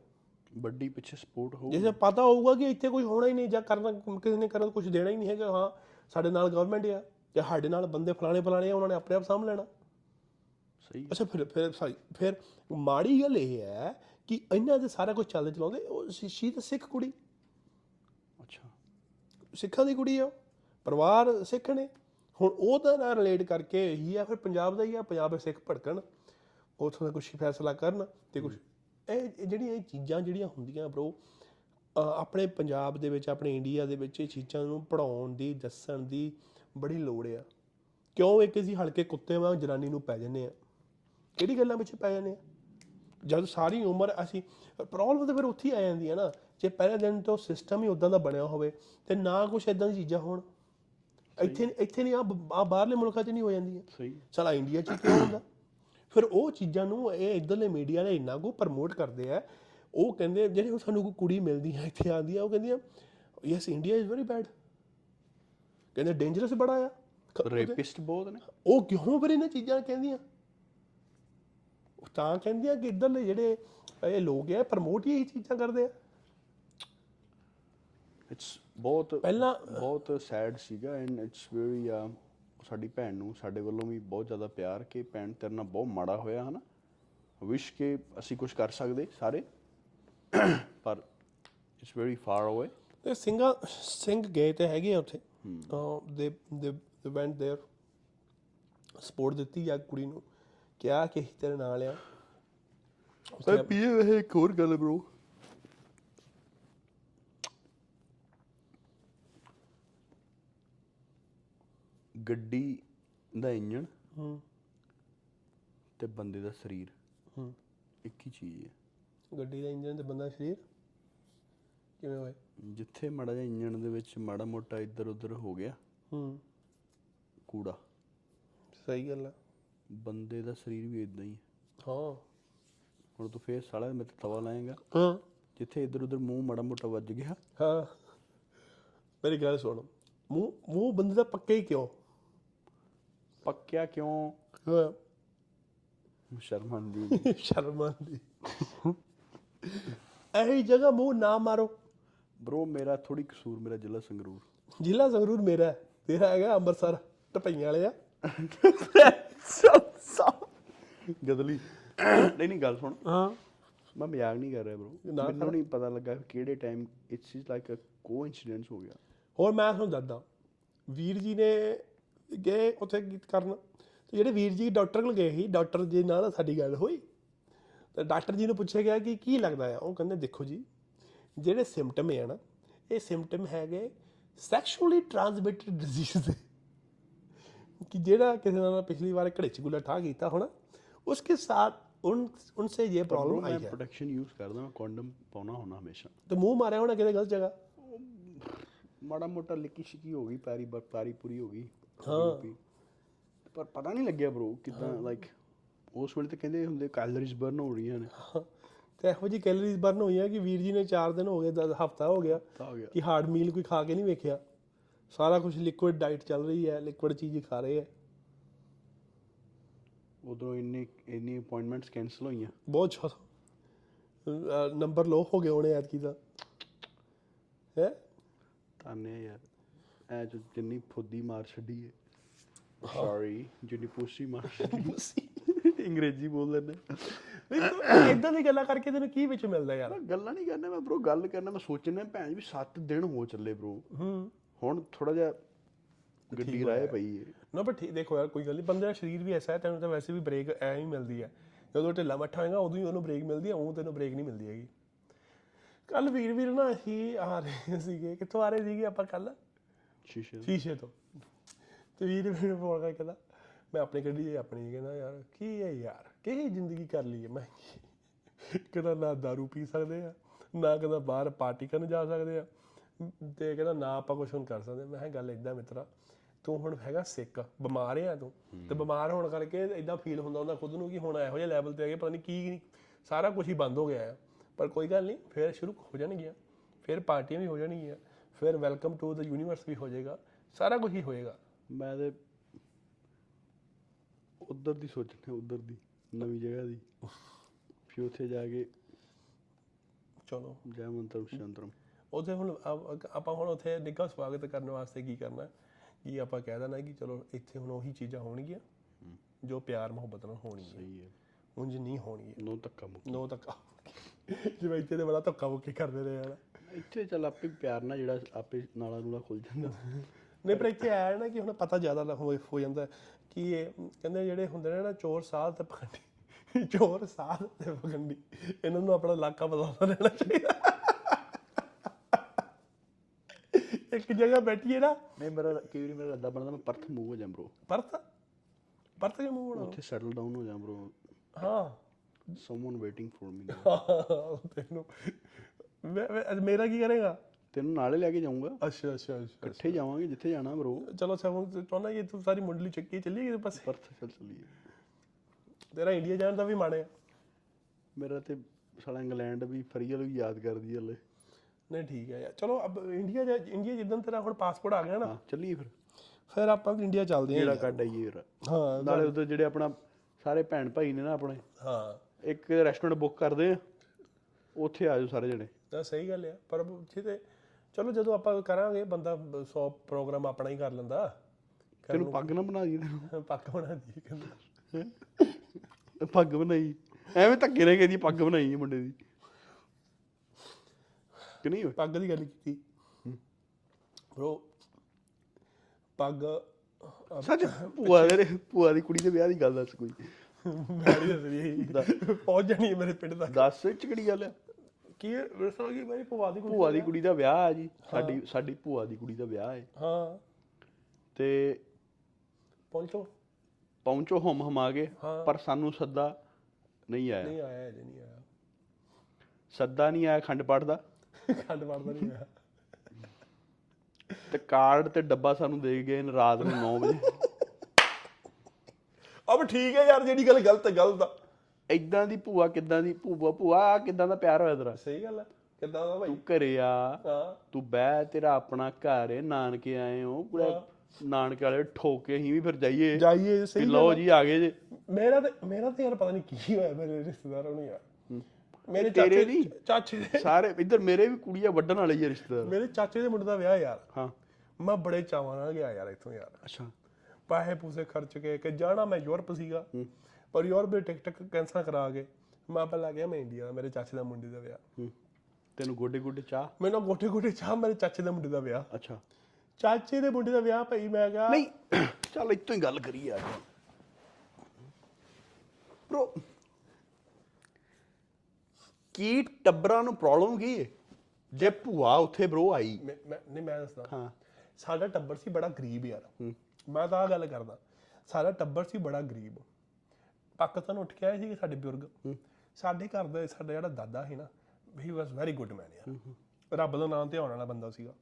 ਵੱਡੀ ਪਿੱਛੇ ਸਪੋਰਟ ਹੋ ਜੇ ਪਤਾ ਹੋਊਗਾ ਕਿ ਇੱਥੇ ਕੁਝ ਹੋਣਾ ਹੀ ਨਹੀਂ ਜਾਂ ਕਰਨਾ ਕਿਸੇ ਨੇ ਕਰਨ ਕੁਝ ਦੇਣਾ ਹੀ ਨਹੀਂ ਹੈਗਾ। ਹਾਂ ਸਾਡੇ ਨਾਲ ਗਵਰਨਮੈਂਟ ਆ ਜਾਂ ਸਾਡੇ ਨਾਲ ਬੰਦੇ ਫਲਾਣੇ ਫਲਾਣੇ ਆ ਉਹਨਾਂ ਨੇ ਆਪਣੇ ਆਪ ਸਾਂਭ ਲੈਣਾ। ਸਹੀ ਅੱਛਾ ਫਿਰ ਫਿਰ sorry, ਫਿਰ ਮਾੜੀ ਗੱਲ ਇਹ ਹੈ ਕਿ ਇਹਨਾਂ ਦੇ ਸਾਰਾ ਕੁਝ ਚੱਲਦੇ ਚਲਾਉਂਦੇ ਉਹ ਸ਼ੀ ਤਾਂ ਸਿੱਖ ਕੁੜੀ। ਅੱਛਾ। ਸਿੱਖਾਂ ਦੀ ਕੁੜੀ ਆ ਉਹ। ਪਰਿਵਾਰ ਸਿੱਖ ਨੇ। ਹੁਣ ਉਹ ਤਾਂ ਨਾਲ ਰਿਲੇਟ ਕਰਕੇ ਹੀ ਆ ਫਿਰ ਪੰਜਾਬ ਦਾ ਹੀ ਆ ਪੰਜਾਬ ਦੇ ਸਿੱਖ ਭੜਕਣ। ਉਥੋਂ ਦਾ ਕੁਝ ਫੈਸਲਾ ਕਰਨ ਤੇ ਕੁਝ ਇਹ ਜਿਹੜੀਆਂ ਇਹ ਚੀਜ਼ਾਂ ਜਿਹੜੀਆਂ ਹੁੰਦੀਆਂ ਬ్రో ਆਪਣੇ ਪੰਜਾਬ ਦੇ ਵਿੱਚ ਆਪਣੇ ਇੰਡੀਆ ਦੇ ਵਿੱਚ ਇਹ ਚੀਜ਼ਾਂ ਨੂੰ ਪੜਾਉਣ ਦੀ ਦੱਸਣ ਦੀ ਬੜੀ ਲੋੜ ਆ। ਕਿਉਂ ਇੱਕ ਅਸੀਂ ਹਲਕੇ ਕੁੱਤੇ ਵਾਂਗ ਜਨਾਨੀ ਨੂੰ ਪੈ ਜੰਨੇ ਆ? ਕਿਹੜੀ ਗੱਲਾਂ ਵਿੱਚ ਪੈ ਜਾਂਦੇ ਆ? ਜਦ ਸਾਰੀ ਉਮਰ ਅਸੀਂ ਪ੍ਰੋਬਲਮ ਤਾਂ ਫਿਰ ਉੱਥੇ ਹੀ ਆ ਜਾਂਦੀ ਹੈ ਨਾ। ਜੇ ਪਹਿਲੇ ਦਿਨ ਤੋਂ ਸਿਸਟਮ ਹੀ ਉਦਾਂ ਦਾ ਬਣਿਆ ਹੋਵੇ ਤੇ ਨਾ ਕੁਝ ਇਦਾਂ ਦੀ ਚੀਜ਼ਾਂ ਹੋਣ। ਇੱਥੇ ਇੱਥੇ ਨਹੀਂ ਆ ਬਾਹਰਲੇ ਮੁਲਕਾਂ 'ਚ ਨਹੀਂ ਹੋ ਜਾਂਦੀਆਂ। ਸਹੀ। ਚਲਾ ਇੰਡੀਆ 'ਚ ਕਿਉਂ ਹੁੰਦਾ? ਫਿਰ ਉਹ ਚੀਜ਼ਾਂ ਨੂੰ ਇਹ ਇਧਰਲੇ ਮੀਡੀਆ ਨੇ ਇੰਨਾ ਕੁ ਪ੍ਰਮੋਟ ਕਰਦੇ ਆ ਉਹ ਕਹਿੰਦੇ ਜਿਹੜੇ ਸਾਨੂੰ ਕੋਈ ਕੁੜੀ ਮਿਲਦੀ ਹੈ ਇੱਥੇ ਆਉਂਦੀ ਆ ਉਹ ਕਹਿੰਦੀਆਂ yes India is very bad ਕਹਿੰਦੇ ਡੇਂਜਰਸ ਬੜਾ ਆ। ਰੇਪਿਸਟ ਬਹੁਤ ਨੇ। ਉਹ ਕਿਉਂ ਫਿਰ ਇਹਨਾਂ ਚੀਜ਼ਾਂ ਕਹਿੰਦੀਆਂ? ਉਹ ਤਾਂ ਕਹਿੰਦੀਆਂ ਕਿ ਇੱਧਰਲੇ ਜਿਹੜੇ ਇਹ ਲੋਕ ਆ ਪ੍ਰਮੋਟ ਹੀ ਇਹ ਚੀਜ਼ਾਂ ਕਰਦੇ ਆ। ਇਟਸ ਬਹੁਤ ਪਹਿਲਾਂ ਬਹੁਤ ਸੈਡ ਸੀਗਾ ਐਂਡ ਇਟਸ ਵੈਰੀ ਸਾਡੀ ਭੈਣ ਨੂੰ ਸਾਡੇ ਵੱਲੋਂ ਵੀ ਬਹੁਤ ਜ਼ਿਆਦਾ ਪਿਆਰ ਕਿ ਭੈਣ ਤੇਰੇ ਨਾਲ ਬਹੁਤ ਮਾੜਾ ਹੋਇਆ ਹਨਾ? ਵਿਸ਼ ਕਿ ਅਸੀਂ ਕੁਝ ਕਰ ਸਕਦੇ ਸਾਰੇ ਪਰ ਇਟਸ ਵੈਰੀ ਫਾਰ ਅਵੇ ਤੇ ਸਿੰਘਾ ਸਿੰਘ ਗਏ ਤੇ ਹੈਗੇ ਆ ਉੱਥੇ। ਦੇ ਦੇ ਦੇ ਵੈਂਟ देयर ਸਪੋਰਟ ਦਿੱਤੀ ਆ ਕੁੜੀ ਨੂੰ। ਕਿਹਾ ਕਿ ਤੇਰੇ ਨਾਲ ਆ। ਤੇ ਪੀਏ ਵੇ ਇੱਕ ਹੋਰ ਗੱਲ ਬ్రో ਗੱਡੀ ਦਾ ਇੰਜਣ ਹੂੰ। ਤੇ ਬੰਦੇ ਦਾ ਸਰੀਰ। ਹੂੰ। ਇੱਕ ਹੀ ਚੀਜ਼ ਹੈ। ਗੱਡੀ ਦਾ ਇੰਜਨ ਤੇ ਬੰਦਾ ਸਰੀਰ? ਕਿਵੇਂ ਹੋਏ ਜਿੱਥੇ ਮਾੜਾ ਜਿਹਾ ਇੰਜਣ ਦੇ ਵਿੱਚ ਮਾੜਾ ਮੋਟਾ ਇੱਧਰ ਉੱਧਰ ਹੋ ਗਿਆ। ਹੂੰ। ਕੂੜਾ। ਸਹੀ ਗੱਲ ਆ। ਬੰਦੇ ਦਾ ਸਰੀਰ ਵੀ ਇਦਾਂ ਹੀ ਹੈ। ਹਾਂ। ਹੁਣ ਤੂੰ ਫੇਰ ਸਾਲਾ ਮੇਰੇ ਤੇ ਤਵਾ ਲਾਏਗਾ। ਹਾਂ। ਜਿੱਥੇ ਇੱਧਰ ਉੱਧਰ ਮੂੰਹ ਮਾੜਾ ਮੋਟਾ ਵੱਜ ਗਿਆ। ਹਾਂ। ਮੇਰੀ ਗੱਲ ਸੁਣ। ਮੂੰਹ ਮੂੰਹ ਬੰਦੇ ਦਾ ਪੱਕੇ ਹੀ ਕਿਉਂ? ਪੱਕਿਆ ਕਿਉਂ? ਸ਼ਰਮੰਦੀ। ਸ਼ਰਮ ਆਉਂਦੀ ਇਹੀ ਜਗ੍ਹਾ ਮੂੰਹ ਨਾ ਮਾਰੋ। ਬ్రో ਮੇਰਾ ਥੋੜੀ ਕਸੂਰ ਮੇਰਾ ਜ਼ਿਲ੍ਹਾ ਸੰਗਰੂਰ। ਜ਼ਿਲ੍ਹਾ ਸੰਗਰੂਰ ਮੇਰਾ ਹੈ, ਤੇਰਾ ਹੈਗਾ ਅੰਮ੍ਰਿਤਸਰ ਟਪਈਆਂ ਵਾਲਿਆ ਗਦਲੀ। ਨਹੀਂ ਨਹੀਂ ਗੱਲ ਸੁਣ। ਹਾਂ। ਮੈਂ ਮਜ਼ਾਕ ਨਹੀਂ ਕਰ ਰਿਹਾ ਬ్రో ਨਾ ਮੈਨੂੰ ਨਹੀਂ ਪਤਾ ਲੱਗਾ ਕਿ ਕਿਹੜੇ time it's is like a coincidence ਹੋ ਗਿਆ। ਹੋਰ ਮੈਂ ਤੁਹਾਨੂੰ ਦੱਸਦਾ। ਵੀਰ ਜੀ ਨੇ ਗਏ ਉੱਥੇ ਗੀਤ ਕਰਨ ਤੇ ਜਿਹੜੇ ਵੀਰ ਜੀ ਡਾਕਟਰ ਕੋਲ ਗਏ ਸੀ ਡਾਕਟਰ ਜੀ ਨਾਲ ਸਾਡੀ ਗੱਲ ਹੋਈ ਤੇ ਡਾਕਟਰ ਜੀ ਨੂੰ ਪੁੱਛਿਆ ਗਿਆ ਕਿ ਕੀ ਲੱਗਦਾ ਆ ਉਹ ਕਹਿੰਦੇ ਦੇਖੋ ਜੀ ਜਿਹੜੇ ਸਿੰਪਟਮ ਹੈ ਨਾ ਇਹ ਸਿੰਪਟਮ ਹੈਗੇ ਸੈਕਸ਼ੂਅਲੀ ਟ੍ਰਾਂਸਮਿਟਡ ਡਿਜ਼ੀਜ਼ ਦੇ कि ਜਿਹੜਾ ਕਿਸੇ ਨਾਲ ਪਿਛਲੀ ਵਾਰ ਘੜੇ ਚ ਗੁੱਲਾ ਠਾ ਕੀਤਾ ਹੋਣਾ उसके साथ उन उनसे ये प्रॉब्लम आई ਮੈਂ है ਪ੍ਰੋਟੈਕਸ਼ਨ ਯੂਜ਼ ਕਰਦਾ ਮੈਂ ਕੰਡਮ ਪਾਉਣਾ ਹੁੰਦਾ ਹਮੇਸ਼ਾ तो मुंह मारे होना किसी गलत जगह ਮਾੜਾ ਮੋਟਾ ਲਿੱਕੀ ਸ਼ਿਕੀ ਹੋ ਗਈ ਪੈਰੀ ਬ- ਪੈਰੀ ਪੂਰੀ ਹੋ ਗਈ ਹਾਂ। ਪਰ ਪਤਾ ਨਹੀਂ ਲੱਗਿਆ ਬ్రో ਕਿਦਾਂ ਲਾਈਕ ਉਸ ਵੇਲੇ ਤਾਂ ਕਹਿੰਦੇ ਹੁੰਦੇ ਕੈਲਰੀਜ਼ ਬਰਨ ਹੋ ਰਹੀਆਂ ਨੇ। ਤੇ ਇਹੋ ਜੀ ਕੈਲਰੀਜ਼ ਬਰਨ ਹੋਈ ਹੈ ਕਿ ਵੀਰ ਜੀ ਨੇ 4 ਦਿਨ ਹੋ ਗਏ ਹਫਤਾ ਹੋ ਗਿਆ ਕਿ ਹਾਰਡ ਮੀਲ ਕੋਈ ਖਾ ਕੇ ਨਹੀਂ ਵੇਖਿਆ। ਸਾਰਾ ਕੁਝ ਲਿਕੁਇਡ ਡਾਈਟ ਚੱਲ ਰਹੀ ਹੈ ਲਿਕੁਇਡ ਚੀਜ਼ ਹੀ ਖਾ ਰਹੇ ਹੈ। ਉਧਰੋਂ ਇੰਨੇ ਇੰਨੀ ਅਪਾਇੰਟਮੈਂਟਸ ਕੈਨਸਲ ਹੋਈਆਂ। ਬਹੁਤ ਜ਼ਿਆਦਾ ਨੰਬਰ ਲੋ ਹੋ ਗਏ ਹੋਣੇ ਐਤਕੀ ਦਾ ਹੈ? ਤਾਨੇ ਯਾਰ। ਐ ਜੋ ਜਿੰਨੀ ਫੁੱਦੀ ਮਾਰ ਛੱਡੀ ਏ। ਸੌਰੀ ਜਿੰਨੀ ਪੁੱਸੀ ਮਾਰ ਛੱਡੀ ਅੰਗਰੇਜ਼ੀ ਬੋਲ ਲੈਂਦੇ। ਇਦਾਂ ਦੀ ਗੱਲਾਂ ਕਰਕੇ ਤੈਨੂੰ ਕੀ ਵਿੱਚ ਮਿਲਦਾ ਯਾਰ? ਗੱਲਾਂ ਨਹੀਂ ਕਰਨਾ ਮੈਂ ਬ్రో ਗੱਲ ਕਰਨਾ ਮੈਂ ਸੋਚਣਾ ਭੈਣ ਵੀ 7 ਦਿਨ ਹੋ ਚੱਲੇ ਬ్రో ਹੂੰ। ਹੁਣ ਥੋੜਾ ਜਿਹਾ ਗੱਡੀ ਰਾਏ ਪਈ ਏ। ਨਾ ਠੀਕ ਦੇਖੋ ਯਾਰ ਕੋਈ ਗੱਲ ਨਹੀਂ। ਬੰਦੇ ਦਾ ਸਰੀਰ ਵੀ ਐਸਾ ਹੈ ਤੈਨੂੰ ਤਾਂ ਵੈਸੇ ਵੀ ਬ੍ਰੇਕ ਐ ਹੀ ਮਿਲਦੀ ਹੈ। ਜਦੋਂ ਢਿੱਲਾ ਮੱਠਾ ਹੋਏਗਾ ਉਦੋਂ ਹੀ ਉਹਨੂੰ ਬ੍ਰੇਕ ਮਿਲਦੀ ਹੈ ਉਹ ਤੈਨੂੰ ਬ੍ਰੇਕ ਨਹੀਂ ਮਿਲਦੀ ਹੈਗੀ। ਕੱਲ ਵੀਰ ਵੀਰ ਨਾ ਅਸੀਂ ਆ ਰਹੇ ਸੀਗੇ। ਕਿੱਥੋਂ ਆ ਰਹੇ ਸੀਗੇ ਆਪਾਂ ਕੱਲ ਸ਼ੀਸ਼ੇ ਸ਼ੀਸ਼ੇ ਤੋਂ। ਤੇ ਵੀਰ ਵੀਰ ਫੋਨ ਕਰਕੇ ਕਹਿੰਦਾ ਮੈਂ ਆਪਣੀ ਗੱਡੀ ਆਪਣੀ ਕਹਿੰਦਾ ਯਾਰ ਕੀ ਹੈ ਯਾਰ? ਕਿਹੜੀ ਜ਼ਿੰਦਗੀ ਕਰ ਲਈ ਹੈ? ਮੈਂ ਕਹਿੰਦਾ ਨਾ दारू ਪੀ ਸਕਦੇ ਆ ਨਾ ਕਹਿੰਦਾ ਬਾਹਰ ਪਾਰਟੀ ਕਰਨ ਜਾ ਸਕਦੇ ਆ। ਤੇ ਕਹਿੰਦਾ ਨਾ ਆਪਾਂ ਕੁਝ ਹੁਣ ਕਰ ਸਕਦੇ। ਮੈਂ ਕਿਹਾ ਗੱਲ ਇਦਾਂ ਮਿੱਤਰਾ ਤੂੰ ਹੁਣ ਹੈਗਾ ਸਿੱਕ ਬਿਮਾਰ ਆ ਤੂੰ। ਤੇ ਬਿਮਾਰ ਹੋਣ ਕਰਕੇ ਇਦਾਂ ਫੀਲ ਹੁੰਦਾ ਹੁੰਦਾ ਖੁਦ ਨੂੰ ਕਿ ਹੁਣ ਇਹੋ ਜਿਹੇ ਲੈਵਲ ਤੇ ਆ ਗਏ ਪਤਾ ਨਹੀਂ ਕੀ ਸਾਰਾ ਕੁਝ ਹੀ ਬੰਦ ਹੋ ਗਿਆ ਆ। ਪਰ ਕੋਈ ਗੱਲ ਨਹੀਂ ਫੇਰ ਸ਼ੁਰੂ ਹੋ ਜਾਣਗੀਆਂ ਫਿਰ ਪਾਰਟੀਆਂ ਵੀ ਹੋ ਜਾਣਗੀਆਂ। ਫਿਰ ਵੈਲਕਮ ਟੂ ਦ ਯੂਨੀਵਰਸ ਵੀ ਹੋ ਜਾਏਗਾ ਸਾਰਾ ਕੁਝ ਹੀ ਹੋਏਗਾ ਮੈਂ ਤੇ ਉਧਰ ਦੀ ਸੋਚਣਾ ਉਧਰ ਦੀ ਨਵੀਂ ਜਗ੍ਹਾ ਦੀ ਫਿਰ ਉੱਥੇ ਜਾ ਕੇ ਚਲੋ ਜੈ ਮੰਤਰਮ ਸ਼ੰਤਰਮ ਉੱਥੇ ਹੁਣ ਆਪ- ਹੁਣ ਉੱਥੇ ਨਿੱਘਾ ਸਵਾਗਤ ਕਰਨ ਵਾਸਤੇ ਕੀ ਕਰਨਾ ਕਿ ਆਪਾਂ ਕਹਿ ਦੇਣਾ ਕਿ ਚਲੋ ਇੱਥੇ ਹੁਣ ਉਹੀ ਚੀਜ਼ਾਂ ਹੋਣਗੀਆਂ ਜੋ ਪਿਆਰ ਮੁਹੱਬਤ ਨਾਲ ਹੋਣਗੀਆਂ ਸਹੀ ਹੈ ਉਂਝ ਨਹੀਂ ਹੋਣਗੀਆਂ ਨੋ ਧੱਕਾ ਮੁੱਕ ਨੋ ਧੱਕਾ ਜਿਵੇਂ ਇੱਥੇ ਤੇ ਬੜਾ ਧੱਕਾ ਮੁੱਕੀ ਕਰਦੇ ਰਹੇ ਯਾਰ ਇੱਥੇ ਚੱਲ ਆਪੇ ਪਿਆਰ ਨਾਲ ਜਿਹੜਾ ਆਪੇ ਨਾਲਾ ਨੂਲਾ ਖੁੱਲ ਜਾਂਦਾ। ਨਹੀਂ ਪਰ ਇੱਥੇ ਆਇਆ ਨਾ ਕਿ ਹੁਣ ਪਤਾ ਜ਼ਿਆਦਾ ਲੱਗ ਹੋ ਜਾਂਦਾ ਕਿ ਇਹ ਕਹਿੰਦੇ ਜਿਹੜੇ ਹੁੰਦੇ ਨੇ ਨਾ ਚੋਰ ਸਾਧ ਤੇ ਪਖੰਡੀ ਚੋਰ ਸਾਧ ਤੇ ਪਖੰਡੀ ਇਹਨਾਂ ਨੂੰ ਆਪਣਾ ਇਲਾਕਾ ਬਦਲਦਾ ਰਹਿਣਾ ਚਾਹੀਦਾ। ਇੱਕ ਜਗ੍ਹਾ ਬੈਠੀਏ ਨਾ। ਨਹੀਂ ਮੇਰਾ ਕਈ ਵਾਰੀ ਮੇਰਾ ਰੱਦਾ ਬਣਦਾ ਮੈਂ ਪਰਥ ਮੂਵ ਹੋ ਜਾਂ ਬ్రో ਪਰਥ? ਪਰਥ ਕਿਉਂ ਮੂਵ ਹੋਣਾ? ਉੱਥੇ ਸੈਟਲ ਡਾਊਨ ਹੋ ਜਾਂ ਬ్రో ਹਾਂ। ਸਮਵਨ ਵੇਟਿੰਗ ਫॉर ਮੀ ਤੈਨੂੰ ਮੈਂ- ਮੈਂ- ਮੇਰਾ ਕੀ ਕਰੇਗਾ? ਤੈਨੂੰ ਨਾਲੇ ਲੈ ਕੇ ਜਾਊਂਗਾ। ਅੱਛਾ ਅੱਛਾ ਅੱਛਾ ਇਕੱਠੇ ਜਾਵਾਂਗੇ ਜਿੱਥੇ ਜਾਣਾ ਬ్రో ਚਲੋ ਸਭ ਹੁਣ ਚਾਹੁੰਦਾ ਕਿ ਤੂੰ ਸਾਰੀ ਮੁੰਡਲੀ ਚੱਕੀ ਚੱਲੀ ਕਿਤੇ ਪਾਸੇ? ਪਰਥ ਚੱਲ ਚੱਲੀਏ। ਤੇਰਾ ਇੰਡੀਆ ਜਾਣ ਦਾ ਵੀ ਮਨ ਹੈ। ਮੇਰਾ ਤੇ ਸਾਲਾ ਇੰਗਲੈਂਡ ਵੀ ਫਰੀਅਲ ਵੀ ਯਾਦ ਕਰਦੀ ਹਲੇ। ਨਹੀਂ ਠੀਕ ਹੈ ਯਾਰ। ਚਲੋ ਅਬ ਇੰਡੀਆ ਜਾ ਇੰਡੀਆ ਜਿੱਦਣ ਤੇਰਾ ਹੁਣ ਪਾਸਪੋਰਟ ਆ ਗਿਆ ਨਾ ਹਾਂ ਚੱਲੀਏ ਫਿਰ। ਫਿਰ ਆਪਾਂ ਇੰਡੀਆ ਚੱਲਦੇ ਹਾਂ ਜਿਹੜਾ ਯਾਰ। ਕੱਢ ਆਈਏ ਫਿਰ। ਹਾਂ ਨਾਲੇ ਉਧਰ ਜਿਹੜੇ ਆਪਣਾ ਸਾਰੇ ਭੈਣ ਭਾਈ ਨੇ ਨਾ ਆਪਣੇ ਹਾਂ। ਇੱਕ ਰੈਸਟੋਰੈਂਟ ਬੁੱਕ ਕਰਦੇ ਆ ਉੱਥੇ ਆ ਜਾਓ ਸਾਰੇ ਜਣੇ। ਤਾਂ ਸਹੀ ਗੱਲ ਆ ਪਰ ਉੱਥੇ ਤੇ ਚਲੋ ਜਦੋਂ ਆਪਾਂ ਕਰਾਂਗੇ ਬੰਦਾ 100 ਪ੍ਰੋਗਰਾਮ ਆਪਣਾ ਹੀ ਕਰ ਲੈਂਦਾ। ਤੈਨੂੰ ਪੱਗ ਨਾ ਬਣਾ ਦੀ ਪੱਕ ਬਣਾ ਦੀ ਕਹਿੰਦਾ। ਪੱਗ ਬਣਾਈ। ਐਵੇਂ ਧੱਕੇ ਨਾਲ ਕਹਿੰਦੀ ਪੱਗ ਬਣਾਈ ਮੁੰਡੇ ਦੀ। ਕਿ ਨਹੀਂ ਪੱਗ ਦੀ ਗੱਲ ਕੀਤੀ। ਬ్రో ਪੱਗ ਸੱਚ ਭੂਆ ਦੇ ਭੂਆ ਦੀ ਕੁੜੀ ਦੇ ਵਿਆਹ ਦੀ ਗੱਲ ਦੱਸ ਕੋਈ। ਮੈਂ ਨਹੀਂ ਦੱਸ ਰਹੀ। ਪਹੁੰਚ ਜਾਣੀ ਮੇਰੇ ਪਿੰਡ ਤੱਕ। ਦੱਸ ਚ ਕਿਹੜੀ ਗੱਲ ਆ? ਕੀ ਦੱਸੋ ਕਿ ਮੇਰੀ ਭੂਆ ਦੀ ਕੁੜੀ ਭੂਆ ਦੀ ਕੁੜੀ ਦਾ ਵਿਆਹ ਆ ਜੀ। ਸਾਡੀ ਸਾਡੀ ਭੂਆ ਦੀ ਕੁੜੀ ਦਾ ਵਿਆਹ ਹੈ। ਹਾਂ। ਤੇ ਪਹੁੰਚੋ। ਪਹੁੰਚੋ ਹਮ ਹਮ ਆ ਗਏ। ਪਰ ਸਾਨੂੰ ਸੱਦਾ ਨਹੀਂ ਆਇਆ। ਨਹੀਂ ਆਇਆ ਅਜੇ ਨਹੀਂ ਆਇਆ। ਸੱਦਾ ਨਹੀਂ ਆਇਆ ਖੰਡ ਪਾਠ ਦਾ। ਖੰਡ ਮਾਰਦਾ ਨਹੀਂ ਆਇਆ। ਤੇ ਕਾਰਡ ਤੇ ਡੱਬਾ ਸਾਨੂੰ ਦੇ ਗਏ ਰਾਤ ਨੂੰ 9 ਵਜੇ। ਅਬ ਠੀਕ ਹੈ ਯਾਰ ਜਿਹੜੀ ਗੱਲ ਗਲਤ ਹੈ ਗਲਤ ਆ। ਇਦਾਂ ਦੀ ਭੂਆ ਕਿੱਦਾਂ ਦੀ ਭੂਆ ਭੂਆ ਆਹ ਕਿੱਦਾਂ ਦਾ ਪਿਆਰ ਹੋਇਆ ਤੇਰਾ? ਸਹੀ ਗੱਲ ਹੈ ਕਿੱਦਾਂ ਦਾ ਭਾਈ ਤੂੰ ਘਰੇ ਆ ਹਾਂ। ਤੂੰ ਬਹਿ ਤੇਰਾ ਆਪਣਾ ਘਰ ਹੈ ਨਾਨਕੇ ਆਏ ਹੋ ਪੂਰਾ ਨਾਨਕੇ ਵਾਲੇ ਠੋਕੇ ਅਸੀਂ ਵੀ ਫਿਰ ਜਾਈਏ। ਜਾਈਏ ਸਹੀ ਲਓ ਜੀ ਆ ਗਏ ਜੇ। ਮੇਰਾ ਤੇ ਮੇਰਾ ਤੇ ਯਾਰ ਪਤਾ ਨਹੀਂ ਕੀ ਹੋਇਆ ਮੇਰੇ ਰਿਸ਼ਤੇਦਾਰਾਂ ਨੂੰ ਯਾਰ। ਮੇਰੇ ਤੇਰੇ ਚਾਚੇ ਨਹੀਂ। ਚਾਚੇ ਦੇ। ਸਾਰੇ ਇੱਧਰ ਮੇਰੇ ਵੀ ਕੁੜੀਆਂ ਵੱਢਣ ਵਾਲੇ ਹੀ ਆ ਰਿਸ਼ਤੇਦਾਰ। ਮੇਰੇ ਚਾਚੇ ਦੇ ਮੁੰਡੇ ਦਾ ਵਿਆਹ ਯਾਰ। ਹਾਂ। ਮੈਂ ਬੜੇ ਚਾਵਾਂ ਨਾਲ ਗਿਆ ਯਾਰ ਇੱਥੋਂ ਯਾਰ। ਅੱਛਾ। ਪੈਸੇ ਪੂਸੇ ਖਰਚ ਕੇ ਕਿ ਜਾਣਾ ਮੈਂ ਯੂਰਪ ਸੀਗਾ। ਪਰ ਯੂਰਪ ਦੀ ਟਿਕਟ ਕੈਂਸਲ ਕਰਾ ਕੇ ਮੈਂ ਪਹਿਲਾਂ ਗਿਆ ਮੈਂ ਇੰਡੀਆ ਦਾ ਮੇਰੇ ਚਾਚੇ ਦਾ ਮੁੰਡੇ ਦਾ ਵਿਆਹ। ਤੈਨੂੰ ਗੋਡੇ ਗੋਡੇ ਚਾਹ? ਮੈਨੂੰ ਗੋਟੇ ਗੋਟੇ ਚਾਹ ਮੇਰੇ ਚਾਚੇ ਦੇ ਮੁੰਡੇ ਦਾ ਵਿਆਹ। ਅੱਛਾ। ਚਾਚੇ ਦੇ ਮੁੰਡੇ ਦਾ ਵਿਆਹ ਭਾਈ ਮੈਂ ਕਿਹਾ ਨਹੀਂ ਚੱਲ ਇੱਥੋਂ ਹੀ ਗੱਲ ਕਰੀ ਯਾਰ। ਬ్రో ਕੀ ਟੱਬਰਾਂ ਨੂੰ ਪ੍ਰੋਬਲਮ ਕੀ ਹੈ ਜੇ ਭੂਆ ਉੱਥੇ ਬ్రో ਆਈ। ਮੈਂ ਮੈਂ- ਨਹੀਂ ਮੈਂ ਦੱਸਦਾ। ਹਾਂ। ਸਾਡਾ ਟੱਬਰ ਸੀ ਬੜਾ ਗਰੀਬ ਯਾਰ। ਮੈਂ ਤਾਂ ਆ ਗੱਲ ਕਰਦਾ। ਸਾਡਾ ਟੱਬਰ ਸੀ ਬੜਾ ਗਰੀਬ। ਪਾਕਿਸਤਾਨ ਉੱਠ ਕੇ ਆਏ ਸੀ ਸਾਡੇ ਬਜ਼ੁਰਗ। ਸਾਡੇ ਘਰ ਦਾ ਸਾਡਾ ਜਿਹੜਾ ਦਾਦਾ ਸੀ ਨਾ ਹੀ ਵਾਸ ਵੈਰੀ ਗੁੱਡ ਮੈਨ ਯਾਰ। ਰੱਬ ਦਾ ਨਾਮ ਤੇ ਆਉਣ ਵਾਲਾ ਬੰਦਾ ਸੀਗਾ।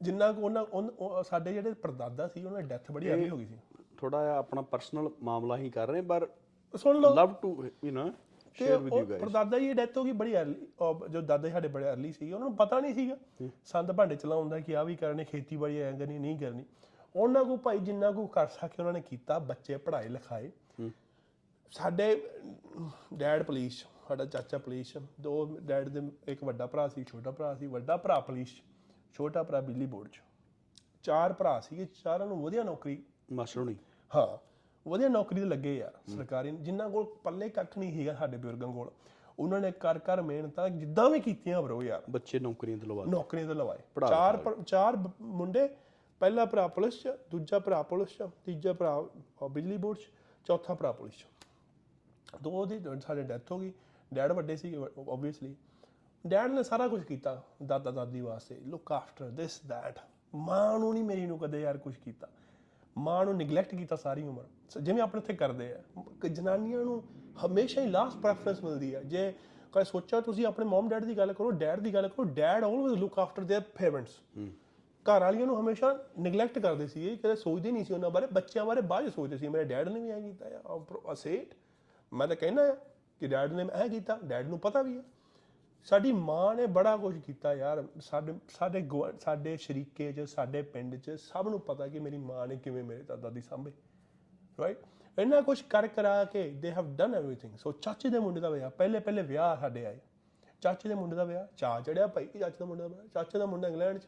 ਜਿੰਨਾ ਕੁ ਉਹਨਾਂ ਸਾਡੇ ਜਿਹੜੇ ਪਰਦਾਦਾ ਸੀ ਉਹਨਾਂ ਦੀ ਡੈਥ ਬੜੀ ਅਰਲੀ ਹੋ ਗਈ ਸੀ। ਥੋੜਾ ਜਿਹਾ ਆਪਣਾ ਪਰਸਨਲ ਮਾਮਲਾ ਹੀ ਕਰ ਰਹੇ ਪਰ ਸੁਣ ਲਓ। Love to you know share with you guys ਪਰਦਾਦਾ ਜੀ ਡੈਥ ਹੋ ਗਈ ਬੜੀ ਅਰਲੀ ਜੋ ਦਾਦੇ ਸਾਡੇ ਬੜੇ ਅਰਲੀ ਸੀ ਉਹਨਾਂ ਨੂੰ ਪਤਾ ਨਹੀਂ ਸੀਗਾ। ਸੰਦ ਭਾਂਡੇ ਚਲਾਉਂਦਾ ਕਿ ਆ ਵੀ ਕਰਨੇ ਖੇਤੀਬਾੜੀ ਐਂ ਕਰਨੀ ਨਹੀਂ ਕਰਨੀ। ਉਹਨਾਂ ਕੋ ਭਾਈ ਜਿੰਨਾ ਕੋ ਕਰ ਸਕੇ ਉਹਨਾਂ ਨੇ ਕੀਤਾ ਬੱਚੇ ਪੜ੍ਹਾਈ ਲਿਖਾਏ। ਸਾਡੇ ਡੈਡ ਪੁਲਿਸ ਸਾਡਾ ਚਾਚਾ ਪੁਲਿਸ ਦੋ ਡੈਡ ਦੇ ਇੱਕ ਵੱਡਾ ਭਰਾ ਸੀ ਛੋਟਾ ਭਰਾ ਸੀ ਵੱਡਾ ਭਰਾ ਪੁਲਿਸ ਛੋਟਾ ਭਰਾ ਬਿਜਲੀ ਬੋਰਡ 'ਚ। ਚਾਰ ਭਰਾ ਸੀਗੇ ਚਾਰਾਂ ਨੂੰ ਵਧੀਆ ਨੌਕਰੀ। ਮਾਸਟਰ ਨਹੀਂ ਹਾਂ ਵਧੀਆ ਨੌਕਰੀ ਤੇ ਲੱਗੇ ਯਾਰ ਸਰਕਾਰੀ ਜਿਨ੍ਹਾਂ ਕੋਲ ਪੱਲੇ ਕੱਖ ਨਹੀਂ ਹੈਗਾ ਸਾਡੇ ਬਜ਼ੁਰਗਾਂ ਕੋਲ ਉਹਨਾਂ ਨੇ ਕਰ ਕਰ ਮਿਹਨਤਾਂ ਜਿੱਦਾਂ ਵੀ ਕੀਤੀਆਂ ਬਰੋ ਯਾਰ। ਬੱਚੇ ਨੌਕਰੀਆਂ ਤੇ ਲਵਾ ਨੌਕਰੀਆਂ ਤੇ ਲਵਾਏ। ਚਾਰ ਚਾਰ ਮੁੰਡੇ ਪਹਿਲਾ ਭਰਾ ਪੁਲਿਸ ਚ ਦੂਜਾ ਭਰਾ ਪੁਲਿਸ ਚ ਤੀਜਾ ਭਰਾ ਬਿਜਲੀ ਬੋਰਡ ਚ ਚੌਥਾ ਭਰਾ ਪੁਲਿਸ ਚ। ਦੋ ਦੀ ਸਾਡੇ ਡੈਥ ਹੋ ਗਈ ਡੈਡ ਵੱਡੇ ਸੀ ਆਬਵੀਅਸਲੀ ਡੈਡ ਨੇ ਸਾਰਾ ਕੁਝ ਕੀਤਾ ਦਾਦਾ ਦਾਦੀ ਵਾਸਤੇ ਲੁੱਕ ਆਫਟਰ ਦਿਸ ਦੈਟ ਮਾਂ ਨੂੰ ਨਹੀਂ ਮੇਰੀ ਨੂੰ ਕਦੇ ਯਾਰ ਕੁਝ ਕੀਤਾ ਮਾਂ ਨੂੰ ਨਿਗਲੈਕਟ ਕੀਤਾ ਸਾਰੀ ਉਮਰ ਸ- ਜਿਵੇਂ ਆਪਣੇ ਇੱਥੇ ਕਰਦੇ ਆ ਕਿ ਜਨਾਨੀਆਂ ਨੂੰ ਹਮੇਸ਼ਾ ਹੀ ਲਾਸਟ ਪ੍ਰੈਫਰੈਂਸ ਮਿਲਦੀ ਹੈ ਜੇ ਕਦੇ ਸੋਚਿਆ ਤੁਸੀਂ ਆਪਣੇ ਮਮ ਡੈਡ ਦੀ ਗੱਲ ਕਰੋ ਡੈਡ ਦੀ ਗੱਲ ਕਰੋ dad always look after their parents ਘਰ ਵਾਲੀਆਂ ਨੂੰ ਹਮੇਸ਼ਾ ਨਿਗਲੈਕਟ ਕਰਦੇ ਸੀ ਕਦੇ ਸੋਚਦੇ ਨਹੀਂ ਸੀ ਉਹਨਾਂ ਬਾਰੇ ਬੱਚਿਆਂ ਬਾਰੇ ਬਾਅਦ 'ਚ ਸੋਚਦੇ ਸੀ ਮੇਰੇ ਡੈਡ ਨੇ ਵੀ ਐਂ ਕੀਤਾ ਆ ਅਸੇਟ ਮੈਂ ਤਾਂ ਕਹਿਣਾ ਆ ਕਿ ਡੈਡ ਨੇ ਐਂ ਕੀਤਾ ਡੈਡ ਨੂੰ ਪਤਾ ਵੀ ਆ। ਸਾਡੀ ਮਾਂ ਨੇ ਬੜਾ ਕੁਝ ਕੀਤਾ ਯਾਰ। ਸਾਡੇ ਸਾਡੇ ਗੁਆ- ਸਾਡੇ ਸ਼ਰੀਕੇ 'ਚ ਸਾਡੇ ਪਿੰਡ 'ਚ ਸਭ ਨੂੰ ਪਤਾ ਕਿ ਮੇਰੀ ਮਾਂ ਨੇ ਕਿਵੇਂ ਮੇਰੇ ਦਾਦਾ ਦੀ ਸਾਂਭੇ ਰਾਈਟ ਇੰਨਾ ਕੁਝ ਕਰ ਕਰਾ ਕੇ ਦੇ ਹੈਵ ਡਨ ਐਵਰੀਥਿੰਗ ਸੋ ਚਾਚੇ ਦੇ ਮੁੰਡੇ ਦਾ ਵਿਆਹ ਪਹਿਲੇ ਪਹਿਲੇ ਵਿਆਹ ਸਾਡੇ ਆਏ। ਚਾਚੇ ਦੇ ਮੁੰਡੇ ਦਾ ਵਿਆਹ ਚਾ ਚੜਿਆ ਭਾਈ ਕਿ ਚਾਚੇ ਦਾ ਮੁੰਡਾ ਦਾ ਵਿਆਹ ਚਾਚੇ ਦਾ ਮੁੰਡਾ ਇੰਗਲੈਂਡ 'ਚ।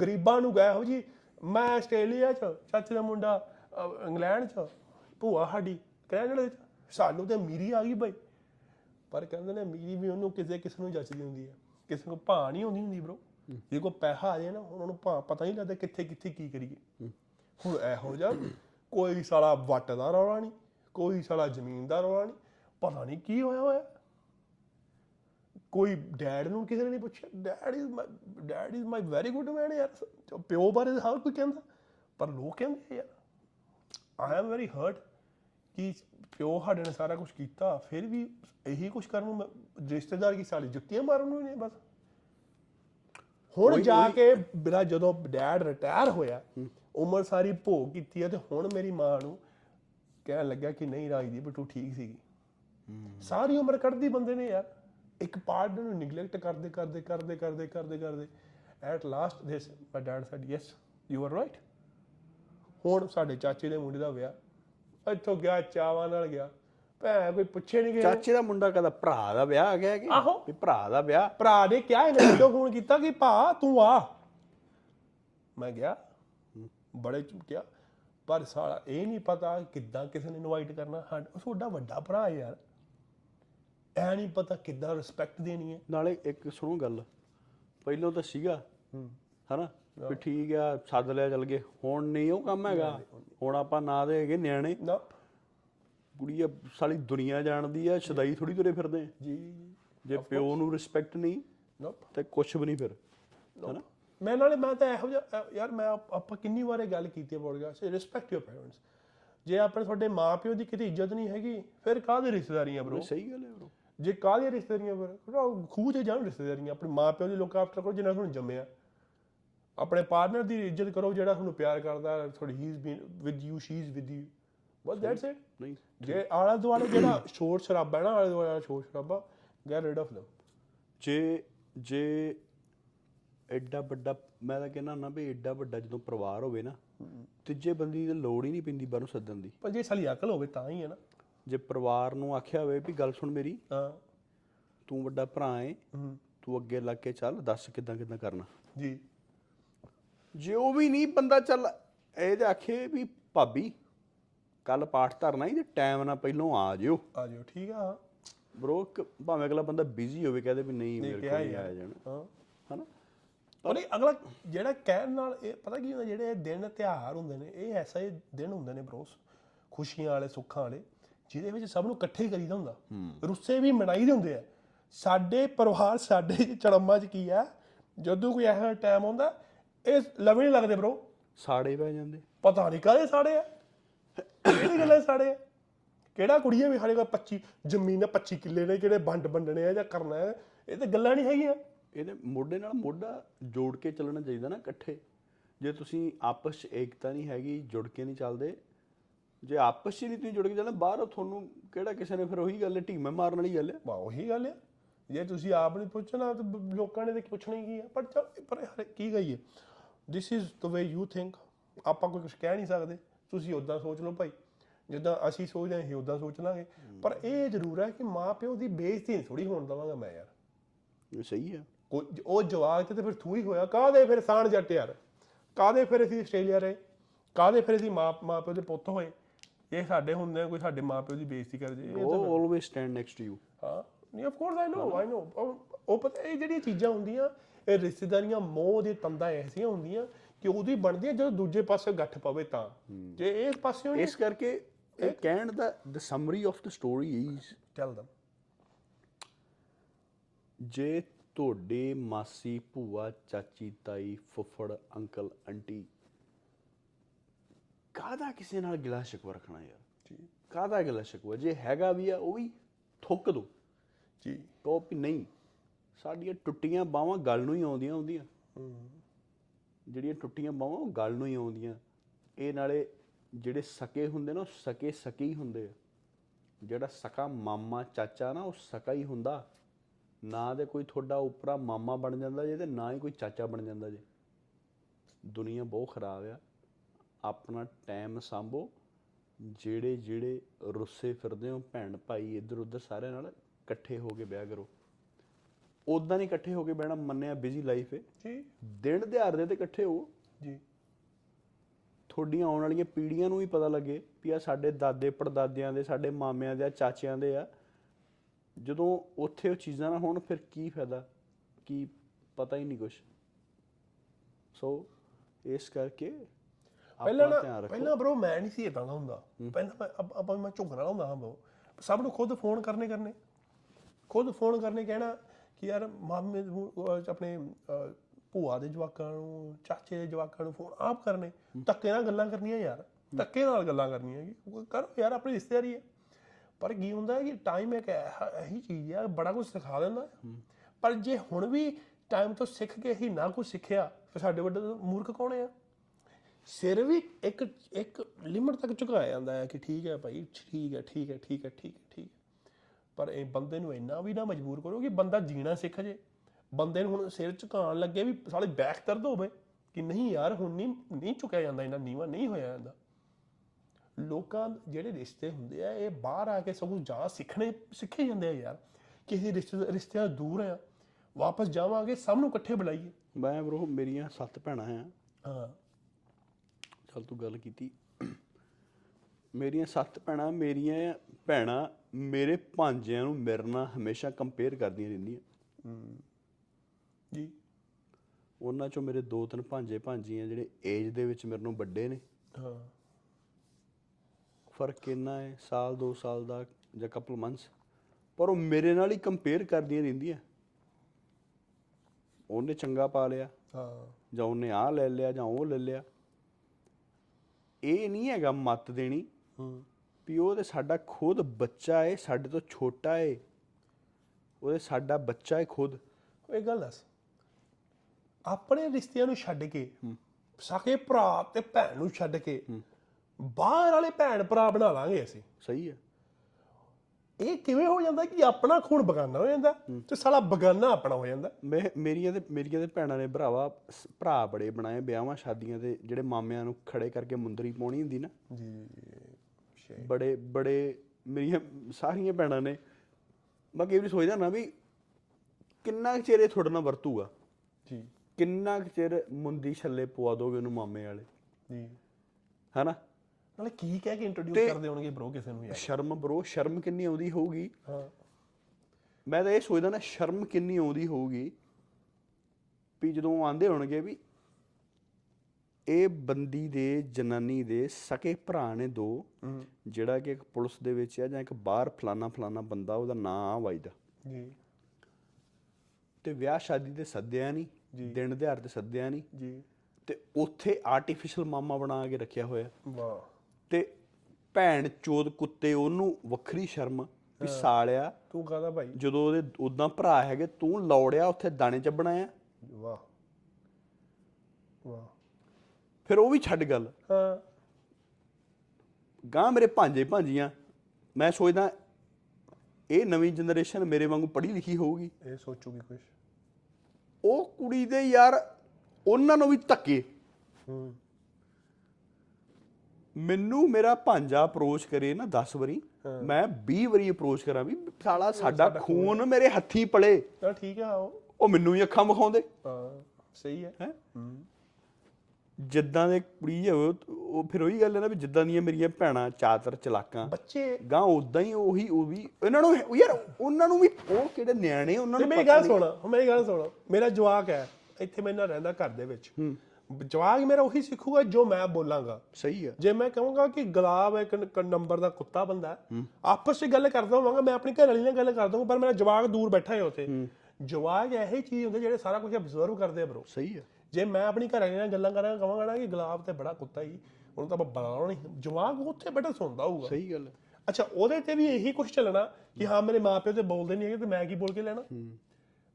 ਗਰੀਬਾਂ ਨੂੰ ਗਏ ਹੋ ਜੀ ਮੈਂ ਆਸਟ੍ਰੇਲੀਆ 'ਚ ਚਾਚੇ ਦਾ ਮੁੰਡਾ ਅਹ, ਇੰਗਲੈਂਡ 'ਚ। ਭੂਆ ਸਾਡੀ ਕੈਨੇਡਾ 'ਚ। ਸਾਨੂੰ ਤੇ ਅਮੀਰੀ ਆ ਗਈ ਭਾਈ ਪਰ ਕਹਿੰਦੇ ਨੇ ਅਮੀਰੀ ਵੀ ਉਹਨੂੰ ਕਿਸੇ ਕਿਸੇ ਨੂੰ ਜੱਚਦੀ ਹੁੰਦੀ ਹੈ ਕਿਸੇ ਨੂੰ ਭਾਅ ਨਹੀਂ ਹੁੰਦੀ ਹੁੰਦੀ ਬ్రో ਜੇ ਕੋਈ ਪੈਸਾ ਆ ਜਾਏ ਨਾ ਉਹਨਾਂ ਨੂੰ ਭਾਅ ਪਤਾ ਨਹੀਂ ਲੱਗਦਾ ਕਿੱਥੇ ਕਿੱਥੇ ਕੀ ਕਰੀਏ। ਹੁਣ ਇਹੋ ਜਿਹਾ ਕੋਈ ਸਾਲਾ ਵੱਟ ਦਾ ਰੌਲਾ ਨਹੀਂ ਕੋਈ ਸਾਲਾ ਜ਼ਮੀਨ ਦਾ ਰੌਲਾ ਨਹੀਂ ਪਤਾ ਨਹੀਂ ਕੀ ਹੋਇਆ ਹੋਇਆ। ਕੋਈ ਡੈਡ ਨੂੰ ਕਿਸੇ ਨੇ ਨਹੀਂ ਪੁੱਛਿਆ dad is my dad is my very good man ਯਾਰ। ਪਿਓ ਬਾਰੇ ਹਰ ਕੋਈ ਕਹਿੰਦਾ ਪਰ ਲੋਕ ਕਹਿੰਦੇ ਯਾਰ ਆਈ ਐਮ ਵੈਰੀ ਹਰਟ ਕਿ ਪਿਓ ਸਾਡੇ ਨੇ ਸਾਰਾ ਕੁਝ ਕੀਤਾ ਫਿਰ ਵੀ ਇਹੀ ਕੁਝ ਕਰਨ ਨੂੰ ਮੈਂ- ਰਿਸ਼ਤੇਦਾਰ ਕੀ ਸਾਲੀ ਜੁੱਤੀਆਂ ਮਾਰਨ ਨੂੰ ਹੀ ਨੇ ਬਸ। ਹੁਣ ਜਾ ਕੇ ਮੇਰਾ ਜਦੋਂ ਡੈਡ ਰਿਟਾਇਰ ਹੋਇਆ ਉਮਰ ਸਾਰੀ ਭੋਗ ਕੀਤੀ ਹੈ ਤੇ ਹੁਣ ਮੇਰੀ ਮਾਂ ਨੂੰ ਕਹਿਣ ਲੱਗਿਆ ਕਿ ਨਹੀਂ ਰਾਜਦੀਪ ਤੂੰ ਠੀਕ ਸੀਗੀ। ਸਾਰੀ ਉਮਰ ਕੱਢਦੀ ਬੰਦੇ ਨੇ ਯਾਰ। ਇੱਕ ਪਾਰਟਨਰ ਨੂੰ ਨਿਗਲੈਕਟ ਕਰਦੇ ਕਰਦੇ ਕਰਦੇ ਕਰਦੇ ਕਰਦੇ ਕਰਦੇ। At last this my dad said yes you are right ਹੁਣ ਸਾਡੇ ਚਾਚੇ ਦੇ ਮੁੰਡੇ ਦਾ ਵਿਆਹ ਇੱਥੋਂ ਗਿਆ ਚਾਵਾਂ ਨਾਲ ਗਿਆ। ਭੈ ਕੋਈ ਪੁੱਛੇ ਨਹੀਂ ਗਿਆ ਚਾਚੇ ਦਾ ਮੁੰਡਾ ਕਦਾ ਭਰਾ ਦਾ ਵਿਆਹ ਆ ਗਿਆ ਕਿ? ਆਹੋ। ਵੀ ਭਰਾ ਦਾ ਵਿਆਹ। ਭਰਾ ਨੇ ਕਿਹਾ ਇਹਨੇ ਵੀਡੀਓ ਫੋਨ ਕੀਤਾ ਕਿ ਭਾ ਤੂੰ ਆ। ਮੈਂ ਗਿਆ। ਬੜੇ ਚੁੱਕਿਆ। ਪਰ ਸਾਲਾ ਇਹ ਨਹੀਂ ਪਤਾ ਕਿੱਦਾਂ ਕਿਸੇ ਨੇ ਇਨਵਾਈਟ ਕਰਨਾ। ਹਾਂ ਤੁਹਾਡਾ ਵੱਡਾ ਭਰਾ ਯਾਰ। ਐ ਨਹੀਂ ਪਤਾ ਕਿੱਦਾਂ ਰਿਸਪੈਕਟ ਦੇਣੀ ਹੈ। ਨਾਲੇ ਇੱਕ ਸੁਣੋ ਗੱਲ। ਪਹਿਲਾਂ ਤਾਂ ਸੀਗਾ। ਹਨਾ? ਵੀ ਠੀਕ ਆ ਸੱਦ ਲਿਆ ਚੱਲ ਗਏ। ਹੁਣ ਨਹੀਂ ਉਹ ਕੰਮ ਹੈਗਾ। ਹੁਣ ਆਪਾਂ ਨਾ ਦੇ ਹੈਗੇ ਨਿਆਣੇ। ਨਾ। ਕੁੜੀਆ ਸਾਲੀ ਦੁਨੀਆ ਜਾਣਦੀ ਆ ਸਦਾਈ ਥੋੜੀ ਤੁਰੇ ਫਿਰਦੇ ਆ। ਜੀ ਜੇ ਪਿਓ ਨੂੰ ਰਿਸਪੈਕਟ ਨਹੀਂ ਨੋਪ ਤੇ ਕੁਝ ਵੀ ਨਹੀਂ ਫਿਰ। ਹਨਾ? ਮੈਂ ਨਾਲੇ ਮੈਂ ਤਾਂ ਇਹੋ ਜਿਹਾ ਯਾਰ ਮੈਂ ਆਪ- ਕਿੰਨੀ ਵਾਰੇ ਗੱਲ ਕੀਤੀ ਪੋਡਕਾਸਟ ਰਿਸਪੈਕਟ ਯੂਰ ਪੈਰੈਂਟਸ ਜੇ ਆਪਣੇ ਤੁਹਾਡੇ ਮਾਪਿਓ ਦੀ ਕਿਤੇ ਇੱਜ਼ਤ ਨਹੀਂ ਹੈਗੀ ਫਿਰ ਕਾਹਦੀ ਰਿਸ਼ਤੇਦਾਰੀਆਂ ਬ్రో ਸਹੀ ਗੱਲ ਹੈ ਬ్రో ਜੇ ਕਾਹਦੀਆਂ ਰਿਸ਼ਤੇਦਾਰੀਆਂ ਫਿਰ? ਖੂਹ ਤੇ ਜਾਣ ਰਿਸ਼ਤੇਦਾਰੀਆਂ ਆਪਣੇ ਮਾਪਿਓ ਦੀ ਲੋਕ ਆਫਟਰ ਕਰੋ ਜਿਹਨਾਂ ਤੁਹਾਨੂੰ ਜੰਮਿਆ। ਆਪਣੇ ਪਾਰਟਨਰ ਦੀ ਇੱਜ਼ਤ ਕਰੋ ਜਿਹੜਾ ਤੁਹਾਨੂੰ ਪਿਆਰ ਕਰਦਾ ਥੋੜੀ ਹੀ is been with you she is with you bus that's it ਨਹੀਂ ਜੇ ਆਲਾ ਦੁਆਲਾ ਜਿਹੜਾ ਸ਼ੋਰ ਸ਼ਰਾਬਾ ਹੈ ਨਾ ਆਲੇ ਦੁਆਲੇ ਸ਼ੋਰ ਸ਼ਰਾਬਾ ਗੈਟ ਰਿਡ ਆਫ them ਜੇ ਜੇ ਐਡਾ ਵੱਡਾ ਮੈਂ ਤਾਂ ਕਹਿੰਦਾ ਨਾ ਵੀ ਐਡਾ ਵੱਡਾ ਜਦੋਂ ਪਰਿਵਾਰ ਹੋਵੇ ਨਾ ਤੀਜੇ ਬੰਦੀ ਦੀ ਲੋੜ ਹੀ ਨਹੀਂ ਪੈਂਦੀ ਬਾਹਰੋਂ ਸੱਦਣ ਦੀ। ਪਰ ਜੇ ਸਾਲੀ ਅਕਲ ਹੋਵੇ ਤਾਂ ਹੀ ਹੈ ਨਾ। ਜੇ ਪਰਿਵਾਰ ਨੂੰ ਆਖਿਆ ਹੋਵੇ ਵੀ ਗੱਲ ਸੁਣ ਮੇਰੀ ਹਾਂ। ਤੂੰ ਵੱਡਾ ਭਰਾ ਏ ਤੂੰ ਅੱਗੇ ਲੱਗ ਕੇ ਚੱਲ ਦੱਸ ਕਿਦਾਂ ਕਿਦਾਂ ਕਰਨਾ। ਜੀ। ਜੇ ਉਹ ਵੀ ਨਹੀਂ ਬੰਦਾ ਚੱਲ ਇਹ ਤੇ ਆਖੇ ਵੀ ਭਾਬੀ ਕੱਲ ਪਾਠ ਧਰਨਾ ਹੀ ਤੇ ਟਾਈਮ ਨਾਲ ਪਹਿਲੋਂ ਆ ਜਿਓ। ਆ ਜਾਓ ਠੀਕ ਆ। ਬ్రో ਭਾਵੇਂ ਅਗਲਾ ਬੰਦਾ ਬਿਜ਼ੀ ਹੋਵੇ ਕਹਦੇ ਵੀ ਨਹੀਂ ਮੇਰੇ ਕੋਲ ਨਹੀਂ ਆ। ਆਇਆ ਜਾਣਾ। ਹਾਂ। ਹਨਾ? ਇਹ ਅਗਲਾ ਜਿਹੜਾ ਕਹਿਣ ਨਾਲ ਇਹ ਪਤਾ ਕੀ ਹੁੰਦਾ ਜਿਹੜੇ ਦਿਨ ਤਿਉਹਾਰ ਹੁੰਦੇ ਨੇ ਇਹ ਐਸਾ ਹੀ ਦਿਨ ਹੁੰਦੇ ਨੇ ਬਰੋਸ ਖੁਸ਼ੀਆਂ ਵਾਲੇ ਸੁੱਖਾਂ ਵਾਲੇ ਜਿਹਦੇ ਵਿੱਚ ਸਭ ਨੂੰ ਇਕੱਠੇ ਕਰੀਦਾ ਹੁੰਦਾ। ਰੁੱਸੇ ਵੀ ਮਨਾਈ ਦੇ ਹੁੰਦੇ ਆ। ਸਾਡੇ ਪਰਿਵਾਰ ਸਾਡੇ ਚੜਮਾਂ 'ਚ ਕੀ ਆ ਜਦੋਂ ਕੋਈ ਇਹੋ ਟਾਈਮ ਆਉਂਦਾ ਇਹ ਲਵੇ ਨਹੀਂ ਲੱਗਦੇ ਬਰੋ ਸਾੜੇ ਪੈ ਜਾਂਦੇ। ਪਤਾ ਨਹੀਂ ਕਾਹਦੇ ਸਾੜੇ ਆ। ਕਿਹੜੀ ਗੱਲਾਂ 'ਚ ਸਾੜੇ ਆ। ਕਿਹੜਾ ਕੁੜੀਏ ਵੀ ਸਾਡੇ ਕੋਲ 25 ਜ਼ਮੀਨ ਆ 25 ਕਿੱਲੇ ਨੇ ਜਿਹੜੇ ਵੰਡ ਵੰਡਣੇ ਆ ਜਾਂ ਕਰਨਾ ਹੈ ਇਹ ਤਾਂ ਗੱਲਾਂ ਨਹੀਂ ਹੈਗੀਆਂ। ਇਹਦੇ ਮੋਢੇ ਨਾਲ ਮੋਢਾ ਜੋੜ ਕੇ ਚੱਲਣਾ ਚਾਹੀਦਾ ਨਾ ਇਕੱਠੇ। ਜੇ ਤੁਸੀਂ ਆਪਸ 'ਚ ਏਕਤਾ ਨਹੀਂ ਹੈਗੀ ਜੁੜ ਕੇ ਨਹੀਂ ਚੱਲਦੇ। ਜੇ ਆਪਸ 'ਚ ਹੀ ਨਹੀਂ ਤੁਸੀਂ ਜੁੜ ਕੇ ਚੱਲਣਾ ਬਾਹਰ ਤੁਹਾਨੂੰ ਕਿਹੜਾ ਕਿਸੇ ਨੇ ਫਿਰ ਉਹੀ ਗੱਲ ਹੈ ਢੀਮੇ ਮਾਰਨ ਵਾਲੀ ਗੱਲ ਹੈ ਬਾ ਉਹੀ ਗੱਲ ਆ। ਜੇ ਤੁਸੀਂ ਆਪ ਨਹੀਂ ਪੁੱਛਣਾ ਤਾਂ ਲੋਕਾਂ ਨੇ ਤਾਂ ਪੁੱਛਣਾ ਹੀ ਕੀ ਆ। ਪਰ ਚੱਲ ਪਰ ਯਾਰ ਕੀ ਕਹੀਏ। This is the way you think ਆਪਾਂ ਕੋਈ ਕੁਝ ਕਹਿ ਨਹੀਂ ਸਕਦੇ। ਤੁਸੀਂ ਉਦਾਂ ਸੋਚ ਲਓ ਭਾਈ। ਜਿੱਦਾਂ ਅਸੀਂ ਸੋਚਦੇ ਹਾਂ ਉਦਾਂ ਸੋਚ ਲਾਂਗੇ। ਪਰ ਇਹ ਜ਼ਰੂਰ ਹੈ ਕਿ ਮਾਂ ਪਿਓ ਦੀ ਬੇਇੱਜ਼ਤੀ ਥੋੜੀ ਹੋਣ ਦਵਾਂਗਾ ਮੈਂ ਯਾਰ। ਇਹ ਸਹੀ ਹੈ। ਉਹ ਜਵਾਕ ਤੇ ਤਾਂ ਫਿਰ ਥੂ ਹੀ ਹੋਇਆ। ਕਾਹਦੇ ਫਿਰ ਸਾਣ ਜੱਟ ਯਾਰ? ਕਾਹਦੇ ਫਿਰ ਅਸੀਂ ਆਸਟ੍ਰੇਲੀਆ ਰਹੇ? ਕਾਹਦੇ ਫਿਰ ਅਸੀਂ ਮਾਂ ਮਾਂ ਪਿਓ ਦੇ ਪੁੱਤ ਹੋਏ? ਇਹ ਸਾਡੇ ਹੁੰਦੇ ਆ ਕੋਈ ਸਾਡੇ ਮਾਂ ਪਿਓ ਦੀ ਬੇਇੱਜ਼ਤੀ ਕਰ ਜੇ। ਤਾਂ ਉਹ always stand next to you ਹਾਂ। ਨਹੀਂ ਆਫ ਕੋਰਸ ਆਈ ਨੋ ਆਈ ਨੋ ਉਹ ਪਤਾ ਇਹ ਜਿਹੜੀਆਂ ਚੀਜ਼ਾਂ ਹੁੰਦੀਆਂ ਇਹ ਰਿਸ਼ਤੇਦਾਰੀਆਂ ਮੋਹ ਦੀ ਤੰਦਾਂ ਐਸੀਆਂ ਹੁੰਦੀਆਂ ਕਿ ਉਦੋਂ ਹੀ ਬਣਦੀਆਂ ਜਦੋਂ ਦੂਜੇ ਪਾਸੇ ਗੱਠ ਪਵੇ ਤਾਂ। ਜੇ ਇਸ ਪਾਸੇ ਇਸ ਕਰਕੇ ਇਹ ਕਹਿਣ ਦਾ the summary of the story is tell them ਜੇ ਤੁਹਾਡੇ ਮਾਸੀ ਭੂਆ ਚਾਚੀ ਤਾਈ ਫੁੱਫੜ ਅੰਕਲ ਆਂਟੀ ਕਾਹਦਾ ਕਿਸੇ ਨਾਲ ਗਿਲਾ ਸ਼ਿਕਵਾ ਰੱਖਣਾ ਯਾਰ? ਜੀ। ਕਾਹਦਾ ਗਿਲਾ ਸ਼ਿਕਵਾ? ਜੇ ਹੈਗਾ ਵੀ ਆ ਉਹ ਵੀ ਥੁੱਕ ਦੋ। ਜੀ। ਕਹੋ ਵੀ ਨਹੀਂ ਸਾਡੀਆਂ ਟੁੱਟੀਆਂ ਬਾਹਾਂ ਗੱਲ ਨੂੰ ਹੀ ਆਉਂਦੀਆਂ ਹੁੰਦੀਆਂ। ਜਿਹੜੀਆਂ ਟੁੱਟੀਆਂ ਬਾਹਾਂ ਉਹ ਗੱਲ ਨੂੰ ਹੀ ਆਉਂਦੀਆਂ। ਇਹ ਨਾਲੇ ਜਿਹੜੇ ਸਕੇ ਹੁੰਦੇ ਨਾ, ਉਹ ਸਕੇ ਸਕੇ ਹੀ ਹੁੰਦੇ ਆ। ਜਿਹੜਾ ਸਕਾ ਮਾਮਾ ਚਾਚਾ ਨਾ, ਉਹ ਸਕਾ ਹੀ ਹੁੰਦਾ। ਨਾ ਤੇ ਕੋਈ ਤੁਹਾਡਾ ਉਪਰਾ ਮਾਮਾ ਬਣ ਜਾਂਦਾ ਜੇ ਤੇ ਨਾ ਹੀ ਕੋਈ ਚਾਚਾ ਬਣ ਜਾਂਦਾ ਜੇ। ਦੁਨੀਆ ਬਹੁਤ ਖਰਾਬ ਆ। ਆਪਣਾ ਟਾਈਮ ਸੰਭੋ। ਜਿਹੜੇ ਜਿਹੜੇ ਰੁੱਸੇ ਫਿਰਦੇ ਹੋ, ਭੈਣ ਭਾਈ ਇੱਧਰ ਉੱਧਰ ਸਾਰਿਆਂ ਨਾਲ ਇਕੱਠੇ ਹੋ ਕੇ ਵਿਆਹ ਕਰੋ। ਉਦਾਂ ਨਹੀਂ ਇਕੱਠੇ ਹੋ ਕੇ ਬਹਿਣਾ ਮੰਨਿਆ ਬਿਜ਼ੀ ਲਾਈਫ ਹੈ ਜੀ। ਦਿਨ ਦਿਹਾੜ ਦੇ ਤੇ ਇਕੱਠੇ ਹੋ। ਜੀ। ਤੁਹਾਡੀਆਂ ਆਉਣ ਵਾਲੀਆਂ ਪੀੜ੍ਹੀਆਂ ਨੂੰ ਵੀ ਪਤਾ ਲੱਗੇ ਵੀ ਆ ਸਾਡੇ ਦਾਦੇ ਪੜਦਾਦਿਆਂ ਦੇ ਸਾਡੇ ਮਾਮਿਆਂ ਦੇ ਆ ਚਾਚਿਆਂ ਦੇ ਆ। ਜਦੋਂ ਉੱਥੇ ਉਹ ਚੀਜ਼ਾਂ ਨਾ ਹੋਣ ਫਿਰ ਕੀ ਫਾਇਦਾ? ਕੀ ਪਤਾ ਹੀ ਨਹੀਂ ਕੁਛ। ਸੋ ਇਸ ਕਰਕੇ ਪਹਿਲਾਂ ਨਾ ਪਹਿਲਾਂ ਬ్రో ਮੈਂ ਨਹੀਂ ਸੀ ਇਦਾਂ ਦਾ ਹੁੰਦਾ। ਪਹਿਲਾਂ ਆਪਾਂ ਮੈਂ ਝੁਕਣ ਹੁੰਦਾ ਹਾਂ ਬ్రో ਸਭ ਨੂੰ ਖੁਦ ਫੋਨ ਕਰਨੇ ਕਰਨੇ ਖੁਦ ਫੋਨ ਕਰਨੇ ਕਹਿਣਾ ਕਿ ਯਾਰ ਮਾਮੇ ਨੂੰ, ਅਹ, ਆਪਣੇ ਅਹ, ਭੂਆ ਦੇ ਜਵਾਕਾਂ ਨੂੰ ਚਾਚੇ ਦੇ ਜਵਾਕਾਂ ਨੂੰ ਫੋਨ ਆਪ ਕਰਨੇ। ਧੱਕੇ ਨਾਲ ਗੱਲਾਂ ਕਰਨੀਆਂ ਯਾਰ। ਧੱਕੇ ਨਾਲ ਗੱਲਾਂ ਕਰਨੀਆਂ ਕਿ ਕਰੋ ਯਾਰ ਆਪਣੀ ਰਿਸ਼ਤੇਦਾਰੀ ਹੈ। ਪਰ ਕੀ ਹੁੰਦਾ ਹੈ ਕਿ ਟਾਈਮ ਇੱਕ ਇਹੋ- ਇਹੀ ਚੀਜ਼ ਹੈ ਬੜਾ ਕੁਝ ਸਿਖਾ ਦਿੰਦਾ। ਹੈ। ਪਰ ਜੇ ਹੁਣ ਵੀ ਟਾਈਮ ਤੋਂ ਸਿੱਖ ਕੇ ਹੀ ਨਾ ਕੁਝ ਸਿੱਖਿਆ ਫਿਰ ਸਾਡੇ ਵੱਡੇ ਮੂਰਖ ਕੌਣ ਆ? ਸਿਰ ਵੀ ਇੱਕ ਇੱਕ ਲਿਮਟ ਤੱਕ ਝੁਕਾਇਆ ਜਾਂਦਾ ਹੈ ਕਿ ਠੀਕ ਹੈ ਭਾਈ ਠੀਕ ਹੈ ਠੀਕ ਹੈ ਠੀਕ ਹੈ ਠੀਕ ਹੈ ਠੀਕ ਹੈ। ਪਰ ਇਹ ਬੰਦੇ ਨੂੰ ਇੰਨਾ ਵੀ ਨਾ ਮਜਬੂਰ ਕਰੋ ਕਿ ਬੰਦਾ ਜੀਣਾ ਸਿੱਖ ਜੇ। ਬੰਦੇ ਨੂੰ ਹੁਣ ਸਿਰ ਝੁਕਾਉਣ ਲੱਗੇ ਵੀ ਸਾਲੇ ਬੈਕ ਦਰਦ ਹੋਵੇ ਕਿ ਨਹੀਂ ਯਾਰ ਹੁਣ ਨਹੀਂ ਨਹੀਂ ਝੁਕਿਆ ਜਾਂਦਾ ਇਹਨਾਂ ਨੀਵਾ ਨਹੀਂ ਹੋਇਆ ਜਾਂਦਾ। ਲੋਕਾਂ ਜਿਹੜੇ ਰਿਸ਼ਤੇ ਹੁੰਦੇ ਆ ਇਹ ਬਾਹਰ ਆ ਕੇ ਸਗੋਂ ਜਾ ਸਿੱਖਣੇ ਸਿੱਖੇ ਜਾਂਦੇ ਆ ਯਾਰ। ਕਿਸੇ ਰਿਸ਼ਤੇ ਰਿਸ਼ਤਿਆਂ ਦੂਰ ਆ। ਵਾਪਸ ਜਾਵਾਂਗੇ ਸਭ ਨੂੰ ਇਕੱਠੇ ਬੁਲਾਈਏ। ਮੈਂ ਬਰੋ ਮੇਰੀਆਂ ਸੱਤ ਭੈਣਾਂ ਆ। ਹਾਂ। ਚੱਲ ਤੂੰ ਗੱਲ ਕੀਤੀ। ਮੇਰੀਆਂ ਸੱਤ ਭੈਣਾਂ ਮੇਰੀਆਂ ਭੈਣਾਂ ਮੇਰੇ ਭਾਂਜਿਆਂ ਨੂੰ ਮੇਰੇ ਨਾਲ ਹਮੇਸ਼ਾ ਕੰਪੇਅਰ ਕਰਦੀਆਂ ਰਹਿੰਦੀਆਂ। ਜੀ। ਉਹਨਾਂ ਚੋਂ ਮੇਰੇ ਦੋ ਤਿੰਨ ਭਾਂਜੇ ਭਾਂਜੀਆਂ ਜਿਹੜੇ ਏਜ ਦੇ ਵਿੱਚ ਮੇਰੇ ਨੂੰ ਵੱਡੇ ਨੇ। ਹਾਂ। ਫ਼ਰਕ ਕਿੰਨਾ ਹੈ ਸਾਲ ਦੋ ਸਾਲ ਦਾ ਜਾਂ ਕਪਲ ਮੰਥਸ ਪਰ ਉਹ ਮੇਰੇ ਨਾਲ ਹੀ ਕੰਪੇਅਰ ਕਰਦੀਆਂ ਰਹਿੰਦੀਆਂ। ਉਹਨੇ ਚੰਗਾ ਪਾ ਲਿਆ। ਹਾਂ। ਜਾਂ ਉਹਨੇ ਆਹ ਲੈ ਲਿਆ ਜਾਂ ਉਹ ਲੈ ਲਿਆ। ਇਹ ਨਹੀਂ ਹੈਗਾ ਮਤ ਦੇਣੀ। ਹੂੰ। ਵੀ ਉਹ ਤੇ ਸਾਡਾ ਖੁਦ ਬੱਚਾ ਏ ਸਾਡੇ ਤੋਂ ਛੋਟਾ ਏ। ਉਹਦੇ ਸਾਡਾ ਬੱਚਾ ਏ ਖੁਦ। ਉਹ ਇੱਕ ਗੱਲ ਦੱਸ। ਆਪਣੇ ਰਿਸ਼ਤਿਆਂ ਨੂੰ ਛੱਡ ਕੇ ਸਕੇ ਭਰਾ ਤੇ ਭੈਣ ਨੂੰ ਛੱਡ ਕੇ ਬਾਹਰ ਵਾਲੇ ਭੈਣ ਭਰਾ ਬਣਾ ਲਾਂਗੇ ਅਸੀਂ। ਸਹੀ ਹੈ ਇਹ ਕਿਵੇਂ ਹੋ ਜਾਂਦਾ ਕਿ ਆਪਣਾ ਖੂਨ ਬਗਾਨਾ ਹੋ ਜਾਂਦਾ ਤੇ ਸਾਲਾ ਬਗਾਨਾ ਆਪਣਾ ਹੋ ਜਾਂਦਾ? ਮੈਂ ਮੇਰੀਆਂ ਤੇ ਮੇਰੀਆਂ ਤੇ ਭੈਣਾਂ ਨੇ ਭਰਾਵਾ ਭਰਾ ਬੜੇ ਬਣਾਏ ਵਿਆਹਾਂ ਸ਼ਾਦੀਆਂ ਤੇ ਜਿਹੜੇ ਮਾਮਿਆਂ ਨੂੰ ਖੜੇ ਕਰਕੇ ਮੁੰਦਰੀ ਪਾਉਣੀ ਹੁੰਦੀ ਨਾ। ਜੀ। ਬੜੇ ਬੜੇ ਮੇਰੀਆਂ ਸਾਰੀਆਂ ਭੈਣਾਂ ਨੇ। ਮੈਂ ਕਈ ਵਾਰੀ ਸੋਚਦਾ ਨਾ ਵੀ ਕਿੰਨਾ ਕੁ ਚਿਰ ਇਹ ਤੁਹਾਡੇ ਨਾਲ ਵਰਤੂਗਾ? ਜੀ। ਕਿੰਨਾ ਕੁ ਚਿਰ ਮੁੰਦੀ ਛੱਲੇ ਪਵਾ ਦੋਗੇ ਉਹਨੂੰ ਮਾਮੇ ਵਾਲੇ? ਜੀ। ਹੈਨਾ? ਨਾਲੇ ਕੀ ਕਹਿ ਕੇ ਇੰਟਰੋਡਿਊਸ ਤੇ- ਕਰਦੇ ਹੋਣਗੇ ਬ్రో ਕਿਸੇ ਨੂੰ ਯਾਰ? ਸ਼ਰਮ ਬਰੋ ਸ਼ਰਮ ਕਿੰਨੀ ਆਉਂਦੀ ਹੋਊਗੀ? ਹਾਂ। ਮੈਂ ਤਾਂ ਇਹ ਸੋਚਦਾ ਨਾ ਸ਼ਰਮ ਕਿੰਨੀ ਆਉਂਦੀ ਹੋਊਗੀ ਵੀ ਜਦੋਂ ਆਂਦੇ ਹੋਣਗੇ ਵੀ ਇਹ ਬੰਦੀ ਦੇ ਜਨਾਨੀ ਦੇ ਸਕੇ ਭਰਾ ਨੇ ਦੋ ਜਿਹੜਾ ਕਿ ਇੱਕ ਪੁਲਿਸ ਦੇ ਵਿੱਚ ਹੈ ਜਾਂ ਇੱਕ ਬਾਹਰ ਫਲਾਨਾ ਫਲਾਨਾ ਬੰਦਾ ਉਹਦਾ ਨਾਂ ਆ ਵਾਈਦਾ। ਜੀ। ਤੇ ਵਿਆਹ ਸ਼ਾਦੀ ਤੇ ਸੱਦਿਆ ਨਹੀਂ ਦਿਨ ਦਿਹਾੜ ਤੇ ਸੱਦਿਆ ਨਹੀਂ ਜੀ। ਤੇ ਉੱਥੇ ਆਰਟੀਫੀਸ਼ੀਅਲ ਮਾਮਾ ਬਣਾ ਕੇ ਰੱਖਿਆ ਹੋਇਆ। ਵਾਹ। ਤੇ ਭੈਣ ਚੋਦ ਕੁੱਤੇ ਉਹਨੂੰ ਵੱਖਰੀ ਸ਼ਰਮ ਵੀ ਸਾਲਿਆ। ਤੂੰ ਕਹਦਾ ਭਾਈ? ਜਦੋਂ ਉਹਦੇ ਉਦਾਂ ਭਰਾ ਹੈਗੇ ਤੂੰ ਲੌੜਿਆ ਉੱਥੇ ਦਾਣੇ ਚੱਬਣਾ ਆ ਵਾਹ। ਵਾਹ। ਫਿਰ ਉਹ ਵੀ ਛੱਡ ਗੱਲ। ਹਾਂ। ਗਾਂ ਮੇਰੇ ਭਾਂਜੇ ਭਾਂਜੀਆਂ ਮੈਂ ਸੋਚਦਾ ਇਹ ਨਵੀਂ ਜਨਰੇਸ਼ਨ ਮੇਰੇ ਵਾਂਗੂ ਪੜ੍ਹੀ ਲਿਖੀ ਹੋਊਗੀ। ਇਹ ਸੋਚੂਗੀ ਕੁਝ ਉਹ ਕੁੜੀ ਦੇ ਯਾਰ ਉਹਨਾਂ ਨੂੰ ਵੀ ਧੱਕੇ। ਹੂੰ। ਮੈਨੂੰ ਮੇਰਾ ਭਾਂਜਾ ਅਪਰੋਚ ਕਰੇ ਨਾ 10 ਵਾਰੀ ਮੈਂ 20 ਵਾਰੀ ਅਪਰੋਚ ਕਰਾਂ ਵੀ ਸਾਲਾ ਸਾਡਾ ਖੂਨ। ਮੇਰੇ ਹੱਥੀ ਪਲੇ। ਤਾਂ ਠੀਕ ਆ ਉਹ ਮੈਨੂੰ ਵੀ ਅੱਖਾਂ ਵਿਖਾਉਂਦੇ। ਹਾਂ ਸਹੀ ਹੈ? ਹੈ। ਜਿੱਦਾਂ ਦੇ ਕੁੜੀ ਹੋਵੇ ਉਹ- ਫਿਰ ਉਹੀ ਗੱਲ ਹੈ ਨਾ ਵੀ ਜਿੱਦਾਂ ਦੀਆਂ ਮੇਰੀਆਂ ਭੈਣਾਂ ਚਾਤਰ ਚਲਾਕਾਂ ਬੱਚੇ। ਗਾਂ ਉਦਾਂ ਹੀ ਉਹੀ ਉਹ ਵੀ ਇਹਨਾਂ ਨੂੰ ਉਹ ਯਾਰ ਉਹਨਾਂ ਨੂੰ ਵੀ ਉਹ ਕਿਹੜੇ ਨਿਆਣੇ ਉਹਨਾਂ ਨੂੰ ਮੇਰੀ ਗੱਲ ਸੁਣ ਮੇਰੀ ਗੱਲ ਸੁਣ। ਮੇਰਾ ਜਵਾਕ ਹੈ ਇੱਥੇ ਮੇਰੇ ਨਾਲ ਰਹਿੰਦਾ ਘਰ ਦੇ ਵਿੱਚ। ਜਵਾਕ ਮੇਰਾ ਉਹੀ ਸਿੱਖੂਗਾ ਜੋ ਮੈਂ ਬੋਲਾਂਗਾ। ਸਹੀ ਹੈ ਜੇ ਮੈਂ ਕਹੂੰਗਾ ਕਿ ਗੁਲਾਬ ਇੱਕ ਨੰਬਰ ਦਾ ਕੁੱਤਾ ਬੰਦਾ ਆਪਸ ਵਿੱਚ ਗੱਲ ਕਰਦਾ ਹੋਵਾਂਗਾ ਮੈਂ ਆਪਣੀ ਘਰ ਵਾਲੀ ਨਾਲ ਗੱਲ ਕਰਦਾ ਹਾਂ ਪਰ ਮੇਰਾ ਜਵਾਕ ਦੂਰ ਬੈਠਾ ਹੈ ਉੱਥੇ। ਜਵਾਕ ਇਹੋ ਚੀਜ਼ ਹੁੰਦੇ ਜਿਹੜੇ ਸਾਰਾ ਕੁਝ ਅਬਜ਼ਰਵ ਕਰਦੇ ਆ ਬ్రో ਸਹੀ ਹੈ ਜੇ ਮੈਂ ਆਪਣੀ ਘਰ ਵਾਲੀ ਨਾਲ ਗੱਲਾਂ ਕਰਾਂਗਾ ਕਹਾਂਗਾ ਨਾ ਕਿ ਗੁਲਾਬ ਤੇ ਬੜਾ ਕੁੱਤਾ ਹੀ ਉਹਨੂੰ ਤਾਂ ਆਪਾਂ ਬੁਲਾਉਣਾ ਨਹੀਂ ਜਵਾਕ ਉੱਥੇ ਬੈਠਾ ਸੁਣਦਾ ਹੋਊਗਾ। ਸਹੀ ਗੱਲ ਅੱਛਾ ਉਹਦੇ ਤੇ ਵੀ ਇਹੀ ਕੁਝ ਚੱਲਣਾ ਕਿ ਹਾਂ ਮੇਰੇ ਮਾਪਿਓ ਤੇ ਬੋਲਦੇ ਨਹੀਂ ਹੈਗੇ ਤੇ ਮੈਂ ਕੀ ਬੋਲ ਕੇ ਲੈਣਾ?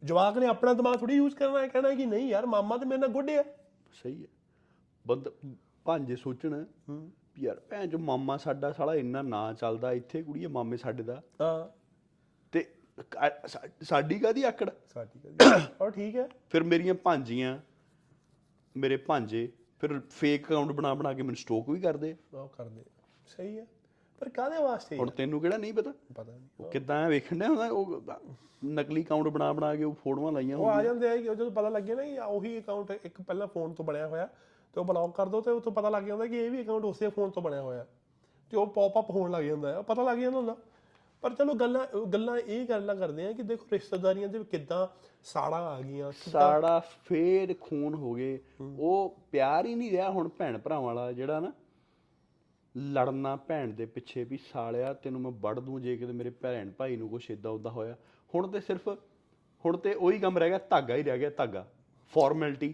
ਜਵਾਕ ਨੇ ਆਪਣਾ ਦਿਮਾਗ ਥੋੜੀ ਯੂਜ਼ ਕਰਨਾ ਹੈ ਕਹਿਣਾ ਕਿ ਨਹੀਂ ਯਾਰ ਮਾਮਾ ਤੇ ਮੇਰੇ ਨਾਲ ਗੁੱਡ ਆ। ਸਹੀ ਹੈ। ਬੰਦ ਭਾਂਜੇ ਸੋਚਣ ਵੀ ਯਾਰ ਭੈਣ ਜੋ ਮਾਮਾ ਸਾਡਾ ਸਾਲਾ ਇੰਨਾ ਨਾਂ ਚੱਲਦਾ ਇੱਥੇ ਕੁੜੀਏ ਮਾਮੇ ਸਾਡੇ ਦਾ। ਹਾਂ। ਤੇ ਸਾਡੀ ਕਾਦੀ ਆਕੜ? ਸਾਡੀ ਕਦੀ ਔਰ ਠੀਕ ਹੈ। ਫਿਰ ਮੇਰੀਆਂ ਭਾਂਜੀਆਂ ਮੇਰੇ ਭਾਂਜੇ ਫਿਰ ਫੇਕ ਅਕਾਊਂਟ ਬਣਾ ਬਣਾ ਕੇ ਮੈਨੂੰ ਸਟੋਕ ਵੀ ਕਰਦੇ। ਉਹ ਕਰਦੇ ਸਹੀ ਹੈ ਪਰ ਕਾਹਦੇ ਵਾਸਤੇ ਹੁਣ ਤੈਨੂੰ ਕਿਹੜਾ ਨਹੀਂ ਪਤਾ? ਪਤਾ ਨਹੀਂ। ਉਹ ਕਿਦਾਂ ਵੇਖਣ ਡਿਆ ਹੁੰਦਾ? ਉਹ ਨਕਲੀ ਅਕਾਊਂਟ ਬਣਾ ਬਣਾ ਕੇ ਉਹ ਫੋਟੋਆਂ ਲਾਈਆਂ ਉਹ ਆ ਜਾਂਦੇ ਆ ਕਿ ਜਦੋਂ ਪਤਾ ਲੱਗੇ ਨਾ ਕਿ ਉਹੀ ਅਕਾਊਂਟ ਇੱਕ ਪਹਿਲਾਂ ਫੋਨ ਤੋਂ ਬਣਿਆ ਹੋਇਆ ਤੇ ਉਹ ਬਲੌਕ ਕਰ ਦੋ ਤੇ ਉੱਥੋਂ ਪਤਾ ਲੱਗ ਜਾਂਦਾ ਕਿ ਇਹ ਵੀ ਅਕਾਊਂਟ ਉਸੇ ਫੋਨ ਤੋਂ ਬਣਿਆ ਹੋਇਆ। ਤੇ ਉਹ ਪੌਪ ਅਪ ਹੋਣ ਲੱਗ ਜਾਂਦਾ। ਹੈ ਪਤਾ ਲੱਗ ਜਾਂਦਾ ਹੁੰਦਾ। ਪਰ ਚਲੋ ਗੱਲਾਂ ਗੱਲਾਂ ਇਹ ਗੱਲਾਂ ਕਰਦੇ ਆ ਕਿ ਦੇਖੋ ਰਿਸ਼ਤੇਦਾਰੀਆਂ ਦੇ ਕਿੱਦਾਂ ਸਾੜਾ ਆ ਗਈਆਂ ਸਾੜਾ ਫੇਰ ਖੂਨ ਹੋ ਗਏ। ਉਹ ਪਿਆਰ ਹੀ ਨਹੀਂ ਰਿਹਾ ਹੁਣ ਭੈਣ ਭਰਾਵਾਂ ਵਾਲਾ ਜਿਹੜਾ ਨਾ ਲੜਨਾ ਭੈਣ ਦੇ ਪਿੱਛੇ ਵੀ ਸਾਲਿਆ ਤੈਨੂੰ ਮੈਂ ਵੜ ਦੂੰ ਜੇ ਕਿਤੇ ਮੇਰੇ ਭੈਣ ਭਾਈ ਨੂੰ ਕੁਛ ਇਦਾਂ ਉਦਾਂ ਹੋਇਆ। ਹੁਣ ਤੇ ਸਿਰਫ ਹੁਣ ਤੇ ਉਹੀ ਕੰਮ ਰਹਿ ਗਿਆ ਧਾਗਾ ਹੀ ਰਹਿ ਗਿਆ ਧਾਗਾ। ਫਾਰਮੈਲਿਟੀ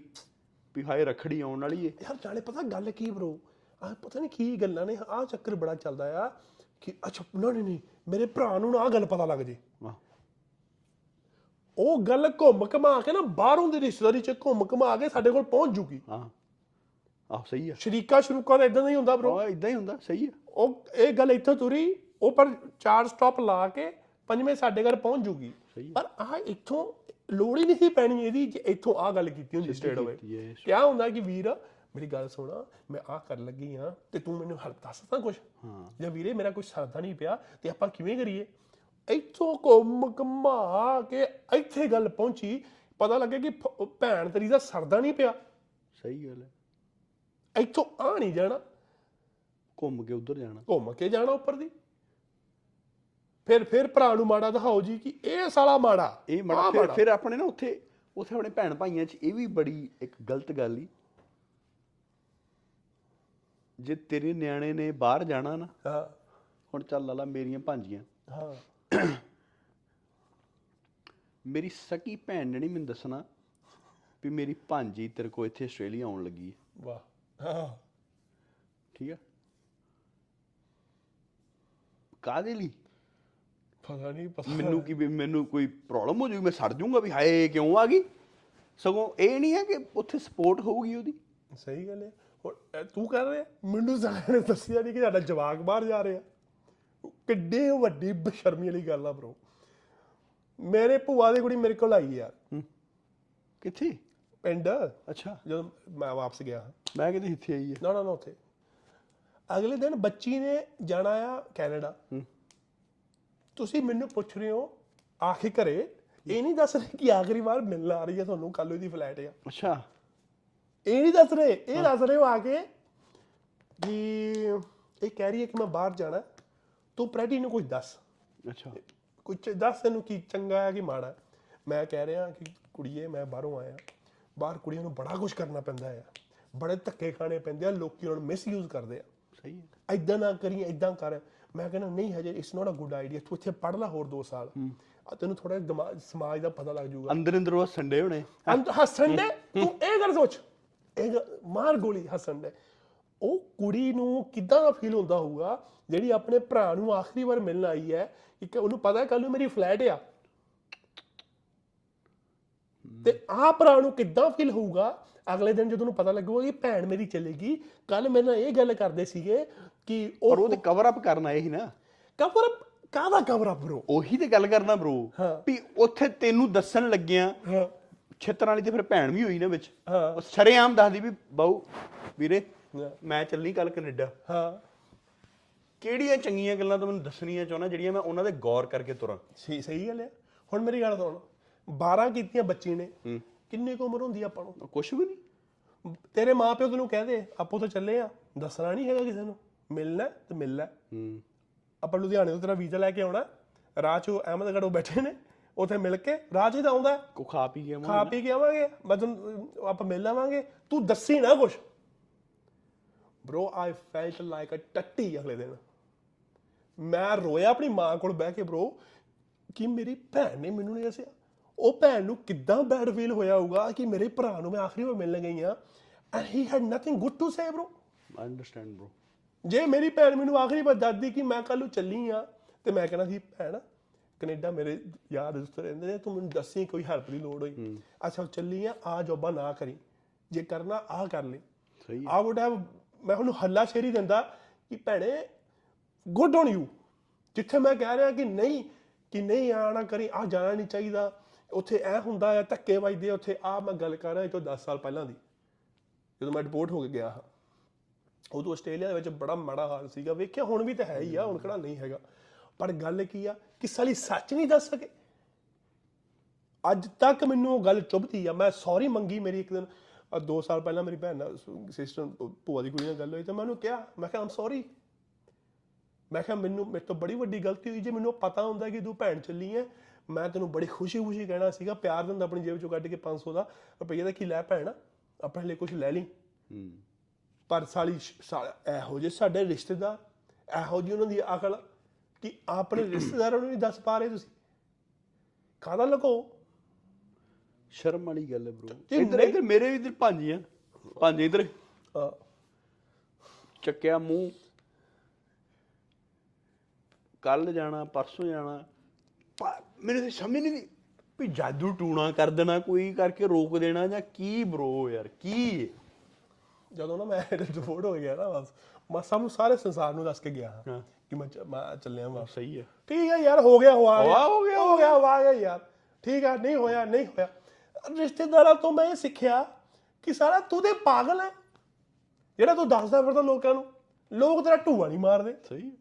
ਵੀ ਹਾਏ ਰਖੜੀ ਆਉਣ ਵਾਲੀ ਏ। ਯਾਰ ਜਾਣੇ ਪਤਾ ਗੱਲ ਕੀ ਬ్రో ਆ ਪਤਾ ਨਹੀਂ ਕੀ ਗੱਲਾਂ ਨੇ ਆ ਚੱਕਰ ਬੜਾ ਚੱਲਦਾ ਆ। ਕਿ ਅੱਛਾ ਨਾ ਨਹੀਂ ਨਹੀਂ ਮੇਰੇ ਭਰਾ ਨੂੰ ਨਾ ਆ ਗੱਲ ਪਤਾ ਲੱਗ ਜੇ। ਉਹ ਗੱਲ ਘੁੰਮ ਘਮਾ ਕੇ ਨਾ ਬਾਹਰੋਂ ਦੀ ਰਿਸ਼ਤੇਦਾਰੀ ਚ ਘੁੰਮ ਘਮਾ ਕੇ ਸਾਡੇ ਕੋਲ ਪਹੁੰਚ ਜੂਗੀ। ਹਾਂ। ਆਹ ਸਹੀ ਆ। ਸ਼ਰੀਕਾ ਸ਼ਰੂਕਾ ਦਾ ਇਦਾਂ ਦਾ ਹੀ ਹੁੰਦਾ ਬ్రో ਉਹ ਇਦਾਂ ਹੀ ਹੁੰਦਾ ਸਹੀ ਆ। ਉਹ ਇਹ ਗੱਲ ਇੱਥੋਂ ਤੁਰੀ ਉਹ ਪਰ ਚਾਰ ਸਟਾਪ ਲਾ ਕੇ ਪੰਜਵੇਂ ਸਾਡੇ ਘਰ ਪਹੁੰਚ ਜੂਗੀ। ਸਹੀ ਪਰ ਆ ਇੱਥੋਂ ਲੋੜ ਹੀ ਨਹੀਂ ਸੀ ਪੈਣੀ ਇਹਦੀ ਜੇ ਇੱਥੋਂ ਆ ਗੱਲ ਕੀਤੀ ਹੁੰਦੀ ਸਟੇਟ ਹੋਵੇ ਹੈ। ਕਿਆ ਹੁੰਦਾ ਕਿ ਵੀਰ ਮੇਰੀ ਗੱਲ ਸੁਣਾ ਮੈਂ ਆ ਕਰਨ ਲੱਗੀ ਆ ਤੇ ਤੂੰ ਮੈਨੂੰ ਹਲਪ ਦੱਸ ਤਾਂ ਕੁਛ। ਹਾਂ। ਜਾਂ ਵੀਰੇ ਮੇਰਾ ਕੁਝ ਸਰਦਾ ਨਹੀਂ ਪਿਆ ਤੇ ਆਪਾਂ ਕਿਵੇਂ ਕਰੀਏ? ਇੱਥੋਂ ਘੁੰਮ ਘਮਾ ਕੇ ਇੱਥੇ ਗੱਲ ਪਹੁੰਚੀ ਪਤਾ ਲੱਗੇ ਕਿ ਭ- ਭੈਣ ਤੇਰੀ ਦਾ ਸਰਦਾ ਨਹੀਂ ਪਿਆ। ਸਹੀ ਗੱਲ ਹੈ। ਇੱਥੋਂ ਆ ਨਹੀਂ ਜਾਣਾ। ਘੁੰਮ ਕੇ ਉਧਰ ਜਾਣਾ। ਘੁੰਮ ਕੇ ਜਾਣਾ ਉੱਪਰ ਦੀ। ਫਿਰ ਫਿਰ ਭਰਾ ਨੂੰ ਮਾੜਾ ਦਿਖਾਓ ਜੀ ਕਿ ਇਹ ਸਾਲਾ ਮਾੜਾ। ਇਹ ਆਹ ਮੜਾ। ਫਿਰ ਫਿਰ ਆਪਣੇ ਨਾ ਉੱਥੇ ਉੱਥੇ ਆਪਣੇ ਭੈਣ ਭਾਈਆਂ 'ਚ ਇਹ ਵੀ ਬੜੀ ਇੱਕ ਗਲਤ ਗੱਲ ਹੀ ਜੇ ਤੇਰੇ ਨਿਆਣੇ ਨੇ ਬਾਹਰ ਜਾਣਾ ਨਾ ਹਾਂ। ਹੁਣ ਚੱਲ ਲਾਲਾ ਮੇਰੀਆਂ ਭਾਂਜੀਆਂ। ਹਾਂ। ਮੇਰੀ ਸਕੀ ਭੈਣ ਨੇ ਨਹੀਂ ਮੈਨੂੰ ਦੱਸਣਾ ਵੀ ਮੇਰੀ ਭਾਂਜੀ ਤੇਰੇ ਕੋ ਇੱਥੇ ਆਸਟ੍ਰੇਲੀਆ ਆਉਣ ਲੱਗੀ ਹੈ। ਵਾਹ। ਹਾਂ। ਠੀਕ ਹੈ? ਕਾਦੇ ਲਈ? ਪਤਾ ਨਹੀਂ ਪਤਾ ਮੈਨੂੰ ਕੀ ਵੀ ਮੈਨੂੰ ਕੋਈ ਪ੍ਰੋਬਲਮ ਹੋ ਜੂਗੀ ਮੈਂ ਸੜ ਜਾਊਂਗਾ ਵੀ ਹਾਏ ਕਿਉਂ ਆ ਗਈ? ਸਗੋਂ ਇਹ ਨਹੀਂ ਹੈ ਕਿ ਉੱਥੇ ਸਪੋਰਟ ਹੋਊਗੀ ਉਹਦੀ। ਸਹੀ ਗੱਲ ਹੈ। ਤੂੰ ਕਰ ਰਿਹਾ? ਮੈਨੂੰ ਸਾਰਿਆਂ ਨੇ ਦੱਸਿਆ ਨਹੀਂ ਕਿ ਸਾਡਾ ਜਵਾਕ ਬਾਹਰ ਜਾ ਰਿਹਾ। ਕਿੱਡੇ ਵੱਡੀ ਬਸ਼ਰਮੀ ਵਾਲੀ ਗੱਲ ਆ ਬ్రో ਮੇਰੇ ਭੂਆ ਦੀ ਕੁੜੀ ਮੇਰੇ ਕੋਲ ਆਈ ਯਾਰ ਕਿੱਥੇ? ਪਿੰਡ। ਅੱਛਾ। ਜਦੋਂ ਮੈਂ ਵਾਪਸ ਗਿਆ। ਮੈਂ ਕਿਤੇ ਇੱਥੇ ਆਈ ਹੈ ਨਾ ਨਾ ਨਾ ਉੱਥੇ। ਅਗਲੇ ਦਿਨ ਬੱਚੀ ਨੇ ਜਾਣਾ ਆ ਕੈਨੇਡਾ। ਤੁਸੀਂ ਮੈਨੂੰ ਪੁੱਛ ਰਹੇ ਹੋ ਆ ਕੇ ਘਰੇ। ਇਹ ਨਹੀਂ ਦੱਸ ਰਹੇ ਕਿ ਆਖਰੀ ਵਾਰ ਮਿਲਣ ਆ ਰਹੀ ਹੈ ਤੁਹਾਨੂੰ ਕੱਲ ਉਹਦੀ ਫਲਾਈਟ ਆ। ਅੱਛਾ। ਇਹ ਨਹੀਂ ਦੱਸ ਰਹੇ ਇਹ ਦੱਸ ਰਹੇ ਹੋ ਆ ਕੇ ਕਿ ਇਹ ਕਹਿ ਰਹੀ ਹੈ ਕਿ ਮੈਂ ਬਾਹਰ ਜਾਣਾ ਹੈ। ਤੂੰ ਪ੍ਰੈਟੀ ਨੂੰ ਕੁਝ ਦੱਸ। ਅੱਛਾ। ਕੁਝ ਦੱਸ ਤੈਨੂੰ ਕੀ ਚੰਗਾ ਹੈ ਕਿ ਮਾੜਾ ਹੈ। ਮੈਂ ਕਹਿ ਰਿਹਾ ਕਿ ਕੁੜੀਏ ਮੈਂ ਬਾਹਰੋਂ ਆਇਆ ਬਾਹਰ ਕੁੜੀਆਂ ਨੂੰ ਬੜਾ ਕੁਝ ਕਰਨਾ ਪੈਂਦਾ ਹੈ। ਬੜੇ ਧੱਕੇ ਖਾਣੇ ਪੈਂਦੇ ਆ ਲੋਕੀ ਉਹਨਾਂ ਨੂੰ ਮਿਸਯੂਜ਼ ਕਰਦੇ ਆ। ਸਹੀ ਹੈ। ਐਦਾਂ ਨਾ ਕਰੀ ਐਦਾਂ ਕਰ। ਮੈਂ ਕਹਿੰਦਾ ਨਹੀਂ ਹਜੇ it's not a good idea ਤੂੰ ਇੱਥੇ ਪੜ ਲੈ ਹੋਰ 2 ਸਾਲ। ਆ ਤੈਨੂੰ ਥੋੜਾ ਦਿਮਾਗ ਸਮਾਜ ਦਾ ਪਤਾ ਲੱਗ ਜਾਊਗਾ। ਅੰਦਰ ਅੰਦਰ ਉਹ ਸੰਡੇ ਹੋਣੇ ਹੱਸਣ ਦੇ ਤੂੰ ਇਹ ਗੱਲ ਸੋਚ। ਇਹ ਮਾਰ ਗੋਲੀ ਹੱਸਣ ਦੇ ਉਹ ਕੁੜੀ ਨੂੰ ਕਿੱਦਾਂ ਦਾ ਫੀਲ ਹੁੰਦਾ ਹੋਊਗਾ ਜਿਹੜੀ ਆਪਣੇ ਭਰਾ ਨੂੰ ਆਖਰੀ ਵਾਰ ਮਿਲਣ ਆਈ ਹੈ ਕਿ ਉਹਨੂੰ ਪਤਾ ਹੈ ਕੱਲ ਨੂੰ ਮੇਰੀ ਫਲੈਟ ਆ। ਤੇ ਆਹ ਭਰਾ ਨੂੰ ਕਿੱਦਾਂ ਫੀਲ ਹੋਊਗਾ ਅਗਲੇ ਦਿਨ ਜਦੋਂ ਉਹਨੂੰ ਪਤਾ ਲੱਗੂਗਾ ਕਿ ਭੈਣ ਮੇਰੀ ਚਲੇਗੀ ਕੱਲ ਮੇਰੇ ਨਾਲ ਇਹ ਗੱਲ ਕਰਦੇ ਸੀਗੇ ਕਿ ਪਰ ਉਹ ਉਹ ਤੇ ਕਵਰ ਅਪ ਕਰਨ ਆਏ ਸੀ ਨਾ। ਕਵਰ ਅਪ ਕਾਹਦਾ ਕਵਰ ਅਪ ਬ్రో ਉਹੀ ਤੇ ਗੱਲ ਕਰਨਾ ਬ్రో। ਵੀ ਉੱਥੇ ਤੈਨੂੰ ਦੱਸਣ ਲੱਗਿਆ ਛਿੱਤਰਾਂ ਵਾਲੀ ਤੇ ਫਿਰ ਭੈਣ ਵੀ ਹੋਈ ਨਾ ਵਿੱਚ। ਹਾਂ। ਉਹ ਸ਼ਰੇਆਮ ਦੱਸਦੀ ਵੀ ਬਾਊ ਵੀਰੇ। ਮੈਂ ਚੱਲਣੀ ਕੱਲ ਕੈਨੇਡਾ। ਹਾਂ। ਕਿਹੜੀਆਂ ਚੰਗੀਆਂ ਗੱਲਾਂ ਤੂੰ ਮੈਨੂੰ ਦੱਸਣੀਆਂ ਚਾਹੁੰਦਾ ਜਿਹੜੀਆਂ ਮੈਂ ਉਹਨਾਂ ਦੇ ਗੌਰ ਕਰਕੇ ਤੁਰਾਂ? ਸਹੀ ਸਹੀ ਗੱਲ ਹੈ। ਹੁਣ ਮੇਰੀ ਗੱਲ ਸੁਣ। 12 ਕੀਤੀਆਂ ਬੱਚੀ ਨੇ। ਕਿੰਨੀ ਕੁ ਉਮਰ ਹੁੰਦੀ ਆ ਆਪਾਂ ਨੂੰ? ਕੁਛ ਵੀ ਨਹੀਂ। ਤੇਰੇ ਮਾਪਿਓ ਤੈਨੂੰ ਕਹਦੇ ਆਪੋ ਤਾਂ ਚੱਲੇ ਆ। ਦੱਸਣਾ ਨਹੀਂ ਹੈਗਾ ਕਿਸੇ ਨੂੰ। ਮਿਲਣਾ ਹੈ ਤੇ ਮਿਲਣਾ। ਹੈ। ਹੂੰ। ਆਪਾਂ ਲੁਧਿਆਣੇ ਤੋਂ ਤੇਰਾ ਵੀਜ਼ਾ ਲੈ ਕੇ ਆਉਣਾ। ਰਾਹ 'ਚ ਉਹ ਅਹਿਮਦਗੜ੍ਹ ਉਹ ਬੈਠੇ ਨੇ। ਉਥੇ ਮਿਲ ਕੇ ਰਾਜੇ ਦਾ ਆਉਂਦਾ ਕੋ ਖਾ ਪੀ ਗਿਆ ਖਾ ਪੀ ਕੇ ਆਵਾਂਗੇ ਮੈਂ ਤੁਹਾਨੂੰ ਆਪਾਂ ਮਿਲ ਲਵਾਂਗੇ ਤੂੰ ਦੱਸੀ ਨਾ ਕੁਛ। Bro i felt like a ਟੱਟੀ ਅਗਲੇ ਦਿਨ। ਮੈਂ ਰੋਇਆ ਆਪਣੀ ਮਾਂ ਕੋਲ ਬਹਿ ਕੇ bro ਕਿ ਮੇਰੀ ਭੈਣ ਨੇ ਮੈਨੂੰ ਨਹੀਂ ਦੱਸਿਆ। ਉਹ ਭੈਣ ਨੂੰ ਕਿੱਦਾਂ ਬੈਡ ਫੀਲ ਹੋਇਆ ਹੋਊਗਾ ਕਿ ਮੇਰੇ ਭਰਾ ਨੂੰ ਮੈਂ ਆਖਰੀ ਵਾਰ ਮਿਲਣ ਗਈ ਆ and he had nothing good to say bro. I understand bro. ਜੇ ਮੇਰੀ ਭੈਣ ਮੈਨੂੰ ਆਖਰੀ ਵਾਰ ਦੱਸਦੀ ਕਿ ਮੈਂ ਕੱਲ ਨੂੰ ਚੱਲੀ ਆ ਤੇ ਮੈਂ ਕਹਿੰਦਾ ਸੀ ਭੈਣ ਕੈਨੇਡਾ ਮੇਰੇ ਯਾਰ ਦੋਸਤ ਰਹਿੰਦੇ ਨੇ ਤੂੰ ਮੈਨੂੰ ਦੱਸੀ ਕੋਈ ਹੈਲਪ ਦੀ ਲੋੜ ਹੋਈ। ਅੱਛਾ ਚੱਲੀ ਆ ਆ ਜੋਬਾ ਨਾ ਕਰੀ। ਜੇ ਕਰਨਾ ਆ ਕਰ ਲਈ। ਸਹੀ ਆ। ਵੁੱਡ ਹੈਵ ਮੈਂ ਉਹਨੂੰ ਹੱਲਾ ਸ਼ੇਰੀ ਦਿੰਦਾ ਕਿ ਭੈਣੇ ਗੁੱਡ ਔਨ ਯੂ ਜਿੱਥੇ ਮੈਂ ਕਹਿ ਰਿਹਾ ਕਿ ਨਹੀਂ ਕਿ ਨਹੀਂ ਆਣਾ ਕਰੀ ਆ ਜਾਣਾ ਨਹੀਂ ਚਾਹੀਦਾ। ਉੱਥੇ ਐ ਹੁੰਦਾ ਆ ਧੱਕੇ ਵੱਜਦੇ ਉੱਥੇ। ਆ ਮੈਂ ਗੱਲ ਕਰ ਰਿਹਾ ਤੋਂ 10 ਸਾਲ ਪਹਿਲਾਂ ਦੀ। ਜਦੋਂ ਮੈਂ ਰਿਪੋਰਟ ਹੋ ਕੇ ਗਿਆ ਹਾਂ। ਉਦੋਂ ਆਸਟ੍ਰੇਲੀਆ ਦੇ ਵਿੱਚ ਬੜਾ ਮਾੜਾ ਹਾਲ ਸੀਗਾ। ਵੇਖਿਆ ਹੁਣ ਵੀ ਤਾਂ ਹੈ ਹੀ ਆ ਹੁਣ ਕਿਹੜਾ ਨਹੀਂ ਹੈਗਾ। ਪਰ ਗੱਲ ਕੀ ਆ? ਕਿ ਸਾਲੀ ਸੱਚ ਨਹੀਂ ਦੱਸ ਸਕੇ। ਅੱਜ ਤੱਕ ਮੈਨੂੰ ਉਹ ਗੱਲ ਚੁੱਭਦੀ ਆ। ਮੈਂ ਸੌਰੀ ਮੰਗੀ ਮੇਰੀ ਇੱਕ ਦਿਨ ਆਹ ਦੋ ਸਾਲ ਪਹਿਲਾਂ ਮੇਰੀ ਭੈਣ ਨਾਲ ਸਿਸਟਰ ਭੂਆ ਦੀ ਕੁੜੀ ਨਾਲ ਗੱਲ ਹੋਈ ਤਾਂ ਮੈਂ ਉਹਨੂੰ ਕਿਹਾ ਮੈਂ ਕਿਹਾ ਆਮ ਸੌਰੀ ਮੈਂ ਕਿਹਾ ਮੈਨੂੰ ਮੇਰੇ ਤੋਂ ਬੜੀ ਵੱਡੀ ਗਲਤੀ ਹੋਈ। ਜੇ ਮੈਨੂੰ ਪਤਾ ਹੁੰਦਾ ਕਿ ਤੂੰ ਭੈਣ ਚੱਲੀ ਹੈ ਮੈਂ ਤੈਨੂੰ ਬੜੀ ਖੁਸ਼ੀ-ਖੁਸ਼ੀ ਕਹਿਣਾ ਸੀਗਾ। ਪਿਆਰ ਦਿੰਦਾ ਆਪਣੀ ਜੇਬ ਚੋਂ ਕੱਢ ਕੇ 500 ਦਾ। ਰੁਪਈਆ ਦਾ ਕੀ ਲੈ ਭੈਣ? ਆਪਣੇ ਲਈ ਕੁਝ ਲੈ ਲਈ। ਹੂੰ। ਪਰ ਸਾਲੀ ਇਹੋ ਜਿਹੇ ਸਾਡੇ ਰਿਸ਼ਤੇਦਾਰ ਇਹੋ ਜਿਹੀ ਉਹਨਾਂ ਦੀ ਅਕਲ ਕਿ ਆਪਣੇ ਰਿਸ਼ਤੇਦਾਰਾਂ ਨੂੰ ਨਹੀਂ ਦੱਸ ਪਾ ਰਹੇ ਤੁਸੀਂ? ਕਾਹਦਾ ਲਗੋ ਸ਼ਰਮ ਵਾਲੀ ਗੱਲ ਹੈ ਬ్రో ਇੱਧਰ ਇੱਧਰ ਮੇਰੇ ਵੀ ਇੱਧਰ ਭਾਂਜੀ ਆ। ਭਾਂਜੀ ਇੱਧਰ। ਚੱਕਿਆ ਮੂੰਹ। ਕੱਲ ਜਾਣਾ ਪਰਸੋਂ ਜਾਣਾ। ਮੈਨੂੰ ਸਮਝ ਨਹੀਂ ਵੀ ਜਾਦੂ ਟੂਣਾ ਕਰ ਦੇਣਾ ਕੋਈ ਕਰਕੇ ਰੋਕ ਦੇਣਾ ਜਾਂ ਕੀ ਬ్రో ਯਾਰ ਕੀ? ਜਦੋਂ ਨਾ ਮੈਂ ਰਿਪੋਰਟ ਹੋ ਗਿਆ ਨਾ ਬਸ ਮੈਂ ਸਭ ਨੂੰ ਸਾਰੇ ਸੰਸਾਰ ਨੂੰ ਦੱਸ ਕੇ ਗਿਆ। ਹਾਂ। ਕਿ ਮੈਂ ਚ- ਮੈਂ ਚੱਲਿਆ ਵਾਪਸ। ਸਹੀ ਹੈ ਠੀਕ ਹੈ ਯਾਰ ਹੋ ਗਿਆ ਹੁਆ ਹੁਆ ਹੋ ਗਿਆ, ਹੋ ਗਿਆ ਹੁਆ ਗਿਆ ਯਾਰ। ਠੀਕ ਹੈ ਨਹੀਂ ਹੋਇਆ ਨਹੀਂ ਹੋਇਆ। ਰਿਸ਼ਤੇਦਾਰਾਂ ਤੋਂ ਮੈਂ ਇਹ ਸਿੱਖਿਆ ਕਿ ਸਾਰਾ ਤੂੰ ਤੇ ਪਾਗਲ ਹੈ ਜਿਹੜਾ ਤੂੰ ਦੱਸਦਾ ਫਿਰਦਾ ਲੋਕਾਂ ਨੂੰ ਲੋਕ ਤੇਰਾ ਢੂਆ ਨਹੀਂ ਮਾਰਦੇ। ਸਹੀ ਹੈ।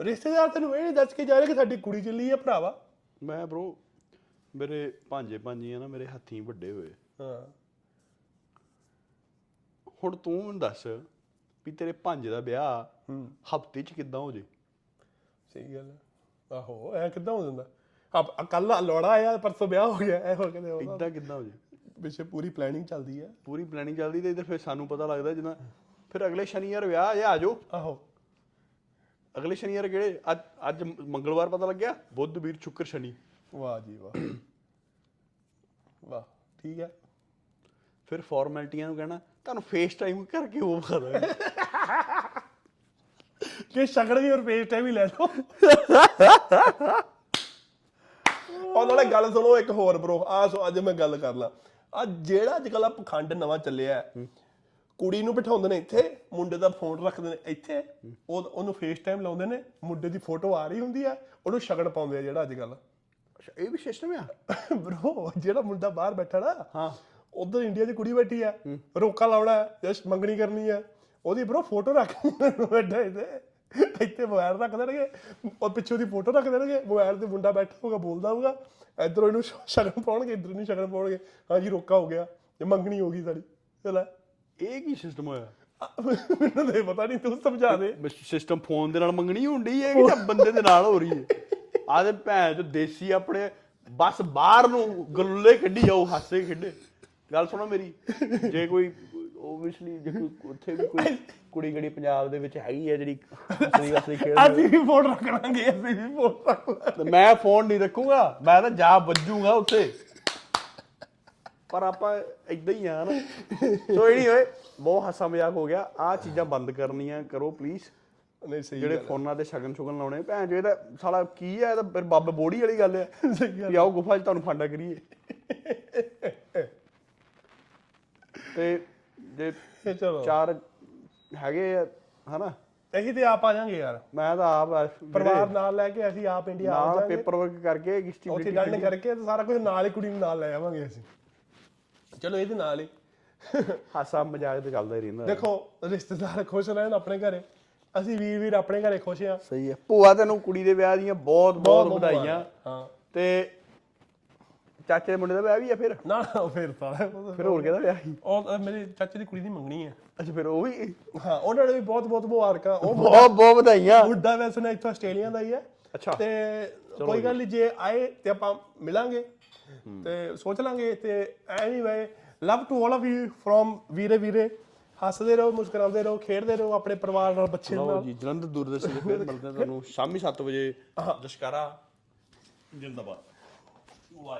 ਰਿਸ਼ਤੇਦਾਰ ਤੈਨੂੰ ਇਹ ਨਹੀਂ ਦੱਸ ਕੇ ਜਾ ਰਹੇ ਕਿ ਸਾਡੀ ਕੁੜੀ ਚੱਲੀ ਹੈ ਭਰਾਵਾ। ਮੈਂ ਬ్రో ਮੇਰੇ ਭਾਂਜੇ ਭਾਂਜੀਆਂ ਨਾ ਮੇਰੇ ਹੱਥੀਂ ਵੱਡੇ ਹੋਏ। ਹਾਂ। ਹੁਣ ਤੂੰ ਮੈਨੂੰ ਦੱਸ ਵੀ ਤੇਰੇ ਭਾਂਜੇ ਦਾ ਵਿਆਹ ਹੂੰ ਹਫ਼ਤੇ 'ਚ ਕਿੱਦਾਂ ਹੋ ਜੇ? ਸਹੀ ਗੱਲ ਹੈ। ਆਹੋ ਐ ਕਿੱਦਾਂ ਹੋ ਜਾਂਦਾ? ਆ ਕੱਲ ਲੋੜਾ ਆਇਆ ਪਰਸੋਂ ਵਿਆਹ ਹੋ ਗਿਆ ਐ ਹੋ ਕਹਿੰਦੇ ਇਦਾਂ ਕਿੱਦਾਂ ਹੋ ਜੇ? ਪਿੱਛੇ ਪੂਰੀ ਪਲੈਨਿੰਗ ਚੱਲਦੀ ਹੈ। ਪੂਰੀ ਪਲੈਨਿੰਗ ਚੱਲਦੀ ਤੇ ਇਧਰ ਫਿਰ ਸਾਨੂੰ ਪਤਾ ਲੱਗਦਾ ਜਿੱਦਾਂ ਫਿਰ ਅਗਲੇ ਸ਼ਨੀਵਾਰ ਵਿਆਹ ਆ ਜਾਓ। ਆਹੋ। ਅਗਲੇ ਸ਼ਨੀਵਾਰ ਕਿਹੜੇ? ਅੱਜ ਅੱਜ ਮੰਗਲਵਾਰ ਪਤਾ ਲੱਗਿਆ? ਬੁੱਧ ਵੀਰ ਸ਼ੁੱਕਰ ਸ਼ਨੀ। ਵਾਹ ਜੀ ਵਾਹ। ਵਾਹ ਠੀਕ ਹੈ। ਫਿਰ ਫਾਰਮੈਲਿਟੀਆਂ ਨੂੰ ਕਹਿਣਾ ਤੁਹਾਨੂੰ ਫੇਸ ਟਾਈਮ ਕਰਕੇ ਉਹ ਵਿਖਾ कि शक्कर भी और पेस्ट है भी ਲੈ ਲਓ। ਔਰ ਨਾਲੇ ਗੱਲ ਸੁਣੋ ਇੱਕ ਹੋਰ ਬ్రో ਆ ਸੋ ਅੱਜ ਮੈਂ ਗੱਲ ਕਰ ਲਾਂ। ਆ ਜਿਹੜਾ ਅੱਜ ਕੱਲ ਪਖੰਡ ਨਵਾਂ ਚੱਲਿਆ ਹੈ, ਕੁੜੀ ਨੂੰ ਬਿਠਾਉਂਦੇ ਨੇ ਇੱਥੇ ਮੁੰਡੇ ਦਾ ਫੋਨ ਰੱਖਦੇ ਨੇ ਇੱਥੇ ਉਹ ਉਹਨੂੰ ਫੇਸ ਟਾਈਮ ਲਾਉਂਦੇ ਨੇ ਮੁੰਡੇ ਦੀ ਫੋਟੋ ਆ ਰਹੀ ਹੁੰਦੀ ਆ ਉਹਨੂੰ ਸ਼ਗਨ ਪਾਉਂਦੇ ਆ ਜਿਹੜਾ ਅੱਜ ਕੱਲ ਅੱਛਾ, ਇਹ ਵੀ ਸਿਸਟਮ ਆ? ਬ్రో ਜਿਹੜਾ ਮੁੰਡਾ ਬਾਹਰ ਬੈਠਾ ਨਾ ਹਾਂ। ਉਧਰ ਇੰਡੀਆ 'ਚ ਕੁੜੀ ਬੈਠੀ ਆ ਰੋਕਾ ਲਾਉਣਾ ਹੈ ਜਾਂ ਮੰਗਣੀ ਕਰਨੀ ਆ ਉਹਦੀ ਬ్రో ਫੋਟੋ ਰੱਖ ਬੈਠਾ ਇਹਦੇ ਇੱਥੇ ਮੋਬਾਈਲ ਰੱਖ ਦੇਣਗੇ ਉਹ ਪਿੱਛੇ ਉਹਦੀ ਫੋਟੋ ਰੱਖ ਦੇਣਗੇ ਮੋਬਾਈਲ ਤੇ ਮੁੰਡਾ ਬੈਠਾ ਹੋਊਗਾ ਬੋਲਦਾ ਹੋਊਗਾ ਇਧਰੋਂ ਇਹਨੂੰ ਸ਼ਗਨ ਪਾਉਣਗੇ ਇਧਰ ਨਹੀਂ ਸ਼ਗਨ ਪਾਉਣਗੇ ਹਾਂਜੀ ਰੋਕਾ ਹੋ ਗਿਆ ਇਹ ਮੰਗਣੀ ਹੋ ਗਈ ਸਾਡੀ ਚਲ ਇਹ ਕੀ ਸਿਸਟਮ ਹੋਇਆ? ਮੈਨੂੰ ਤੇ ਪਤਾ ਨਹੀਂ ਤੂੰ ਸਮਝਾ ਦੇ। ਸਿਸਟਮ ਫੋਨ ਦੇ ਨਾਲ ਮੰਗਣੀ ਹੁੰਦੀ ਹੈ ਕਿ ਜਾਂ ਬੰਦੇ ਦੇ ਨਾਲ ਹੋ ਰਹੀ ਹੈ? ਆਦੇ ਭੈਣ ਚ ਦੇਸੀ ਆਪਣੇ ਬਸ ਬਾਹਰ ਨੂੰ ਗੱਲੇ ਕੱਢੀ ਜਾਓ ਹਾਸੇ ਖੇਡੇ। ਗੱਲ ਸੁਣੋ ਮੇਰੀ ਜੇ ਕੋਈ ਓਬਵੀਅਸਲੀ ਜੇ ਕੋਈ ਉੱਥੇ ਵੀ ਕੋਈ ਕੁੜੀ ਗੜੀ ਪੰਜਾਬ ਦੇ ਵਿੱਚ ਹੈਗੀ ਹੈ ਜਿਹੜੀ ਹੱਸਦੀ ਹੱਸਦੀ ਖੇਡ ਅਸੀਂ ਵੀ ਫੋਨ ਰੱਖ ਲਾਂਗੇ ਅਸੀਂ ਵੀ ਫੋਨ ਰੱਖ ਲਾਂਗੇ। ਤੇ ਮੈਂ ਫੋਨ ਨਹੀਂ ਰੱਖੂਗਾ ਮੈਂ ਤਾਂ ਜਾ ਵੱਜੂਗਾ ਉੱਥੇ। ਪਰ ਆਪਾਂ ਇਦਾਂ ਹੀ ਆ ਨਾ। ਸੋ ਇਹ ਨਹੀਂ ਹੋਏ ਬਹੁਤ ਹਾਸਾ ਮਜ਼ਾਕ ਹੋ ਗਿਆ। ਆ ਚੀਜ਼ਾਂ ਬੰਦ ਕਰਨੀਆਂ ਕਰੋ ਪਲੀਜ਼ ਨਹੀਂ ਸਹੀ ਜਿਹੜੇ ਫੋਨਾਂ ਤੇ ਸ਼ਗਨ ਸ਼ੁਗਨ ਲਾਉਣੇ। ਭੈਣ ਜੋ ਇਹਦਾ ਸਾਲਾ ਕੀ ਹੈ ਇਹ ਤਾਂ ਫਿਰ ਬੱਬ ਬੋੜੀ ਵਾਲੀ ਗੱਲ ਹੈ ਸਹੀ ਵੀ ਆਓ ਗੁਫਾ 'ਚ ਤੁਹਾਨੂੰ ਫਾਂਡਾ ਕਰੀਏ। ਤੇ ਜੇ ਗੱਲ ਚਲੋ। ਚਾਰ ਹੈਗੇ ਆ ਹਨਾ? ਅਸੀਂ ਤੇ ਆਪ ਆ ਜਾਾਂਗੇ ਯਾਰ। ਮੈਂ ਤਾਂ ਆਪ ਪਰਿਵਾਰ ਨਾਲ ਲੈ ਕੇ ਅਸੀਂ ਆਪ ਇੰਡੀਆ ਆ ਨਾਲ ਜਾਾਂਗੇ। ਪੇਪਰ ਵਰਕ ਕਰਕੇ ਉੱਥੇ ਡਨ ਕਰਕੇ। ਤੇ ਸਾਰਾ ਕੁਝ ਨਾਲ ਹੀ ਕੁੜੀ ਨੂੰ ਨਾਲ ਲੈ ਆਵਾਂਗੇ ਅਸੀਂ। ਚਲੋ ਇਹਦੇ ਨਾਲ ਹੀ। ਹਾਸਾ ਮਜ਼ਾਕ ਤੇ ਚੱਲਦਾ ਹੀ ਰਹਿੰਦਾ। ਦੇਖੋ ਰਿਸ਼ਤੇਦਾਰ ਖੁਸ਼ ਰਹਿਣ ਆਪਣੇ ਘਰੇ। ਅਸੀਂ ਵੀਰ ਵੀਰ ਆਪਣੇ ਘਰੇ ਖੁਸ਼ ਆ ਸਹੀ ਹੈ। ਭੂਆ ਤੈਨੂੰ ਕੁੜੀ ਦੇ ਵਿਆਹ ਦੀਆਂ ਬਹੁਤ ਬਹੁਤ ਵਧਾਈਆਂ। ਹਾਂ। ਤੇ ਚਾਚੇ ਦੇ ਮੁੰਡੇ ਦਾ ਵਿਆਹ ਵੀ ਆ ਫਿਰ? ਨਾ ਨਾ ਉਹ ਫਿਰ ਸਾਰਾ ਫਿਰ ਹੋਰ ਕਿਹਦਾ ਵਿਆਹ ਸੀ? ਉਹ ਤਾਂ ਮੇਰੇ ਚਾਚੇ ਦੀ ਕੁੜੀ ਦੀ ਮੰਗਣੀ ਹੈ ਅੱਛਾ ਫਿਰ ਉਹ ਵੀ? ਹਾਂ ਉਹਨਾਂ ਨੇ ਵੀ ਬਹੁਤ ਬਹੁਤ ਮੁਬਾਰਕਾਂ। ਉਹ ਬਹੁਤ ਬਹੁਤ ਵਧਾਈਆਂ। ਮੁੰਡਾ ਵੈਸੇ ਨਾ ਇੱਥੋਂ ਆਸਟ੍ਰੇਲੀਆ ਦਾ ਹੀ ਹੈ ਅੱਛਾ। ਤੇ ਕੋਈ ਗੱਲ ਨਹੀਂ ਜੇ ਆਏ ਤੇ ਆਪਾਂ ਮਿਲਾਂਗੇ। ਤੇ ਸੋਚ ਲਾਂਗੇ ਤੇ anyway love to 올 of you from ਵੀਰੇ ਵੀਰੇ। ਹੱਸਦੇ ਰਹੋ ਮੁਸਕਰਾਉਂਦੇ ਰਹੋ ਖੇਡਦੇ ਰਹੋ ਆਪਣੇ ਪਰਿਵਾਰ ਨਾਲ ਬੱਚੇ ਲਓ ਨਾਲ। ਜੀ ਜਲੰਧਰ ਦੂਰਦਰਸ਼ਨ ਦੇ ਫਿਰ ਮਿਲਦੇ ਹਾਂ ਤੁਹਾਨੂੰ ਸ਼ਾਮੀ 7 ਵਜੇ। ਜਸ਼ਕਾਰਾ ਜਿੰਦਾਬਾਦ। ਵਾਹ